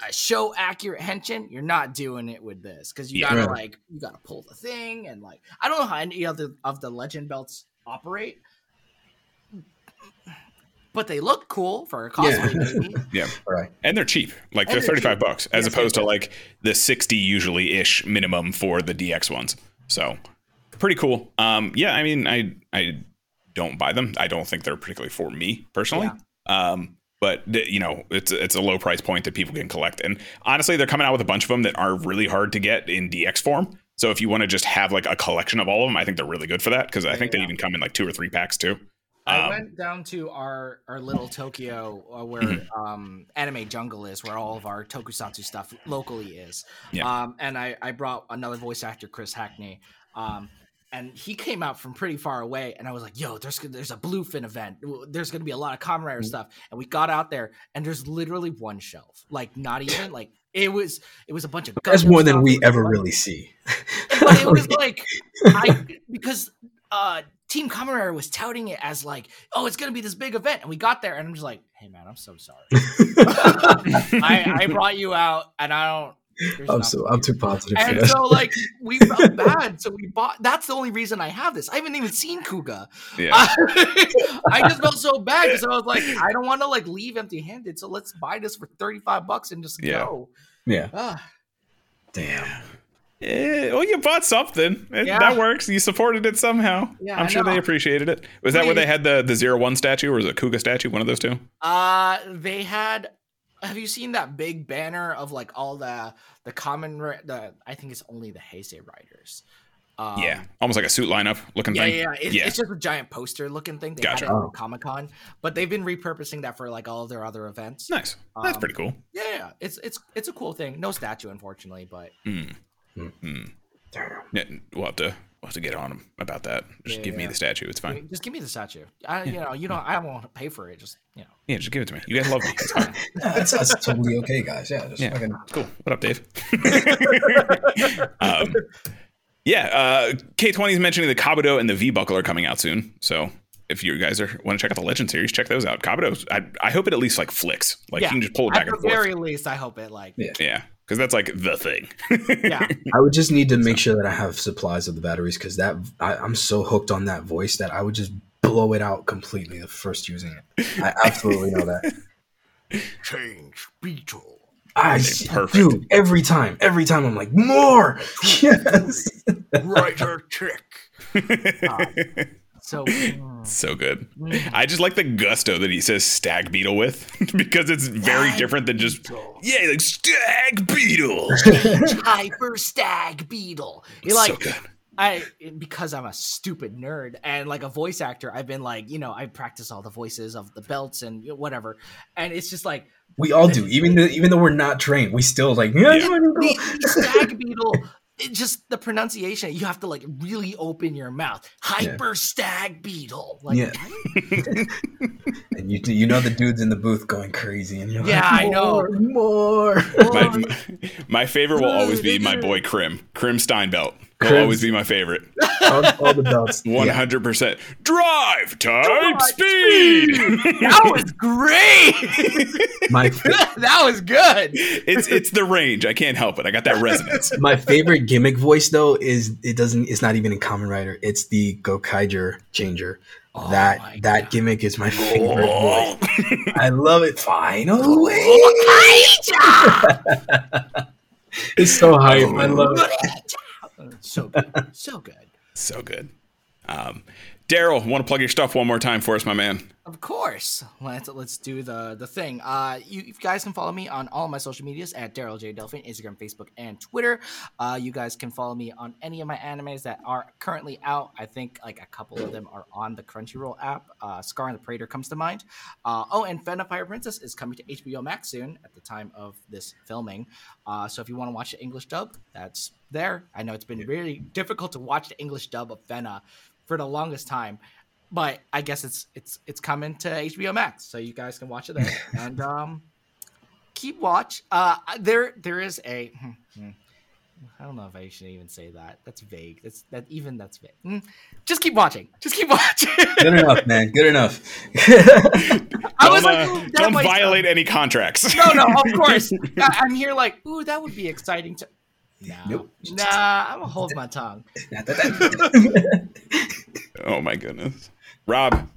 Speaker 4: a show accurate henshin, you're not doing it with this because you
Speaker 3: Yeah.
Speaker 4: gotta
Speaker 1: Right.
Speaker 4: like you gotta pull the thing and like I don't know how any other of the legend belts operate. But they look cool for a cosplay
Speaker 1: Yeah.
Speaker 4: maybe. <laughs>
Speaker 3: Yeah.
Speaker 1: All right.
Speaker 3: And they're cheap. Like
Speaker 4: And
Speaker 3: they're
Speaker 4: they're
Speaker 3: 35
Speaker 4: cheap.
Speaker 3: bucks as
Speaker 4: Yes,
Speaker 3: opposed to
Speaker 4: yes.
Speaker 3: like the 60 usually ish minimum for the DX ones. So pretty cool. Um, yeah, I mean, I I don't buy them. I don't think they're particularly for me personally. Um, but you know, it's it's a low price point that people can collect. And honestly, they're coming out with a bunch of them that are really hard to get in DX form. So if you want to just have like a collection of all of them, I think they're really good for that because I think they even come in like two or three packs too.
Speaker 4: I
Speaker 3: Um,
Speaker 4: went down to our our little Tokyo uh, where
Speaker 3: Mhm.
Speaker 4: um anime jungle is where all of our tokusatsu stuff locally is.
Speaker 3: Yeah.
Speaker 4: Um and I I brought another voice actor Chris Hackney. Um and he came out from pretty far away and I was like, "Yo, there's there's a Bluefin event. There's going to be a lot of Kamen Rider stuff." And we got out there and there's literally one shelf. Like not <laughs> even like it was it was a bunch of
Speaker 1: That's more than we
Speaker 4: it was a
Speaker 1: ever really see.
Speaker 4: but it <laughs> was like I <laughs> because uh Team Kamen Rider was touting it as like, oh, it's gonna be this big event, and we got there, and I'm just like, hey man, I'm so sorry. <laughs> I, I brought you out, and I don't. there's
Speaker 1: I'm so I'm too positive for
Speaker 4: And
Speaker 1: that.
Speaker 4: so, <laughs> like, we felt bad, so we bought. That's the only reason I have this. I haven't even seen Kuuga.
Speaker 3: yeah. <laughs>
Speaker 4: I just felt so bad because I was like, I don't want to like leave empty-handed, so let's buy this for thirty-five bucks and just
Speaker 3: Yeah.
Speaker 4: go.
Speaker 1: yeah.
Speaker 4: Ah,
Speaker 1: Damn.
Speaker 3: Eh, well, you bought something. Eh,
Speaker 4: Yeah.
Speaker 3: That works. You supported it somehow.
Speaker 4: Yeah,
Speaker 3: I'm
Speaker 4: I
Speaker 3: sure they appreciated it. Was that where they had the the zero one statue or was it Kuuga statue? One of those two.
Speaker 4: Uh, they had. Have you seen that big banner of like all the the common the I think it's only the Heisei riders. Um,
Speaker 3: yeah, almost like a suit lineup looking
Speaker 4: Yeah,
Speaker 3: thing.
Speaker 4: yeah, It's,
Speaker 3: Yeah.
Speaker 4: it's just a giant poster looking thing. They
Speaker 3: Gotcha.
Speaker 4: had it
Speaker 1: Oh.
Speaker 4: at Comic Con, but they've been repurposing that for like all of their other events.
Speaker 3: Nice. That's
Speaker 4: Um,
Speaker 3: pretty cool.
Speaker 4: Yeah, yeah, it's it's it's a cool thing. No statue, unfortunately, but
Speaker 3: Mm. Mm.
Speaker 1: Damn.
Speaker 3: Yeah, we'll have to we'll have to get on him about that. Just
Speaker 4: Yeah,
Speaker 3: give me the statue. It's fine.
Speaker 4: just give me the statue. I, you know, you know, I won't pay for it. Just you know,
Speaker 3: Yeah, just give it to me. You guys love me. It's fine. <laughs>
Speaker 1: That's, that's totally okay, guys. Yeah, just
Speaker 3: Yeah.
Speaker 1: fucking
Speaker 3: Cool. What up, Dave? <laughs> um, yeah, uh, K20 is mentioning the Kabuto and the V Buckle are coming out soon. So if you guys are want to check out the Legend series, check those out. Kabuto, I, I hope it at least like flicks. Like
Speaker 4: Yeah,
Speaker 3: you can just pull it
Speaker 4: at
Speaker 3: back
Speaker 4: the
Speaker 3: and forth.
Speaker 4: very least, I hope it like
Speaker 1: Yeah.
Speaker 3: yeah, because that's like the thing.
Speaker 4: yeah. <laughs>
Speaker 1: I would just need to make sure that I have supplies of the batteries because that I, I'm so hooked on that voice that I would just blow it out completely the first using it. I absolutely know that. <laughs>
Speaker 4: Change Beetle.
Speaker 1: I
Speaker 3: Okay, perfect.
Speaker 1: dude every time, every time I'm like more. <laughs> Yes.
Speaker 4: Rider Kick. So <laughs> mm,
Speaker 3: so good. I just like the gusto that he says stag beetle with <laughs> because it's very
Speaker 4: Stag
Speaker 3: different than just
Speaker 4: beetle.
Speaker 3: yeah, like stag beetle. <laughs>
Speaker 4: hyper stag beetle. You're like
Speaker 3: so good.
Speaker 4: I because I'm a stupid nerd and like a voice actor, I've been like, you know, I practice all the voices of the belts and whatever. And it's just like
Speaker 1: we all do, even though, even though we're not trained, we still like. Yeah.
Speaker 4: the, the stag beetle it just the pronunciation you have to like really open your mouth hyper stag beetle like
Speaker 1: Yeah. <laughs> and you you know the dudes in the booth going crazy, and you're
Speaker 4: Yeah,
Speaker 1: like,
Speaker 4: I know.
Speaker 1: more, more.
Speaker 3: My, my, my favorite will always be my boy <laughs> Krim. Krim Steinbelt will
Speaker 1: Krim's-
Speaker 3: always be my favorite.
Speaker 1: all, all the belts. <laughs>
Speaker 3: Hundred percent. Drive type
Speaker 4: Drive
Speaker 3: speed. <laughs>
Speaker 4: that was great
Speaker 1: My <laughs>
Speaker 4: that was good
Speaker 3: it's it's the range. I can't help it. I got that resonance.
Speaker 1: my favorite gimmick voice though is it doesn't it's not even in Kamen Rider. It's the Gokaiger changer.
Speaker 4: Oh
Speaker 1: that that
Speaker 4: God.
Speaker 1: gimmick is my oh. favorite voice. I love it. Finally, it's so hype. I oh. love it.
Speaker 4: So good so good
Speaker 3: so good. Um, Daryl, want to plug your stuff one more time for us, my man?
Speaker 4: Of course. Let's let's do the the thing. Uh, you, you guys can follow me on all my social medias at Daryl J Delphin, Instagram, Facebook, and Twitter. Uh, you guys can follow me on any of my animes that are currently out. I think like a couple of them are on the Crunchyroll app. Uh, Scar and the Praetor comes to mind. Uh, oh, and Pirate Princess is coming to HBO Max soon at the time of this filming. Uh, so if you want to watch the English dub, that's there. I know it's been really difficult to watch the English dub of Fena for the longest time but I guess it's it's it's coming to HBO Max, so you guys can watch it there <laughs> and um, keep watch. Uh, there there is a. hmm, hmm. I don't know if I should even say that. That's vague. That's that even that's vague. Hmm. Just keep watching. Just keep <laughs> watching.
Speaker 1: Good enough, man. Good enough. <laughs>
Speaker 4: I was
Speaker 3: Don't,
Speaker 4: like,
Speaker 3: uh, don't
Speaker 4: might-
Speaker 3: violate any contracts.
Speaker 4: No, no, of course. I, I'm here like, ooh, that would be exciting to. No,
Speaker 1: Nope.
Speaker 4: nah, I'm gonna hold my <laughs> tongue. <laughs>
Speaker 3: oh my goodness, Rob.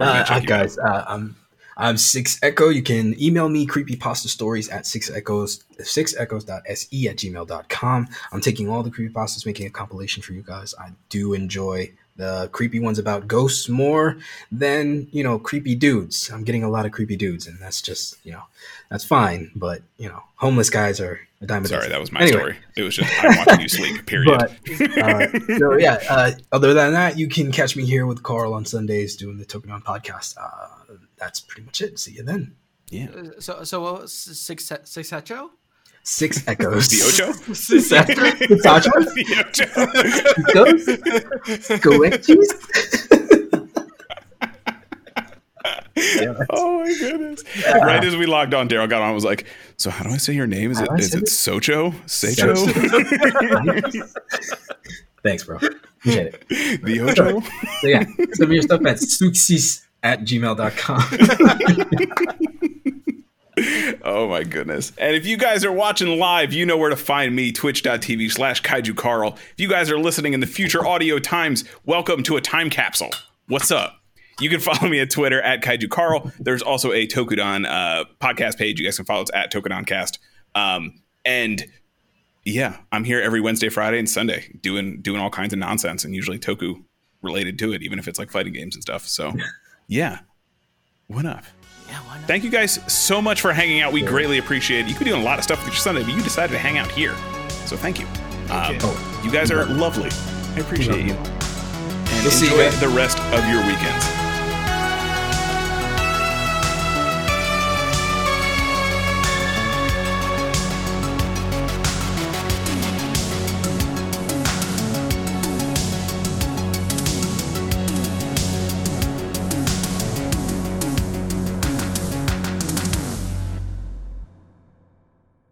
Speaker 1: Uh,
Speaker 3: check
Speaker 1: guys, uh, I'm I'm Six Echo. You can email me creepypasta stories at six echoes six echoes.se at gmail.com. I'm taking all the creepypastas, making a compilation for you guys. I do enjoy the creepy ones about ghosts more than you know creepy dudes. I'm getting a lot of creepy dudes, and that's just you know that's fine. But you know, homeless guys are a dime
Speaker 3: Sorry, that was my
Speaker 1: Anyway,
Speaker 3: story. It was just I'm watching you sleep. <laughs> Period.
Speaker 1: But uh, so yeah, uh, other than that, you can catch me here with Carl on Sundays doing the Tokudon podcast. Uh, that's pretty much it. See you then.
Speaker 3: yeah.
Speaker 4: Uh, So, so what was six six Echo? <laughs> <laughs>
Speaker 1: Six echoes. <laughs>
Speaker 3: The Ocho.
Speaker 4: Six Echo?
Speaker 1: Six
Speaker 3: the Ocho.
Speaker 1: Echoes? Colectis?
Speaker 3: Oh my goodness! Right as we logged on, Daryl got on. and Was like, "So how do I say your name? Is it is it
Speaker 1: it?
Speaker 3: Socho? Secho?
Speaker 1: Thanks, bro. Appreciate it.
Speaker 3: the Ocho?
Speaker 1: So yeah, send me your stuff at suxis at gmail.com.
Speaker 3: Oh my goodness. And if you guys are watching live, you know where to find me, twitch.tv slash kaiju carl. If you guys are listening in the future audio times, welcome to a time capsule. What's up? You can <laughs> follow me at Twitter at Kaiju Carl. There's also a Tokudon uh, podcast page. You guys can follow us at Tokudoncast. Um, and yeah, I'm here every Wednesday, Friday, and Sunday doing doing all kinds of nonsense and usually Toku related to it, even if it's like fighting games and stuff. So yeah. What up?
Speaker 4: Yeah, why not?
Speaker 3: Thank you guys so much for hanging out. We greatly appreciate it. You could be doing a lot of stuff with your Sunday, but you decided to hang out here. So thank you. Um,
Speaker 1: Oh,
Speaker 3: you guys are lovely. I appreciate you. And
Speaker 1: We'll see you
Speaker 3: enjoy the rest of your weekends.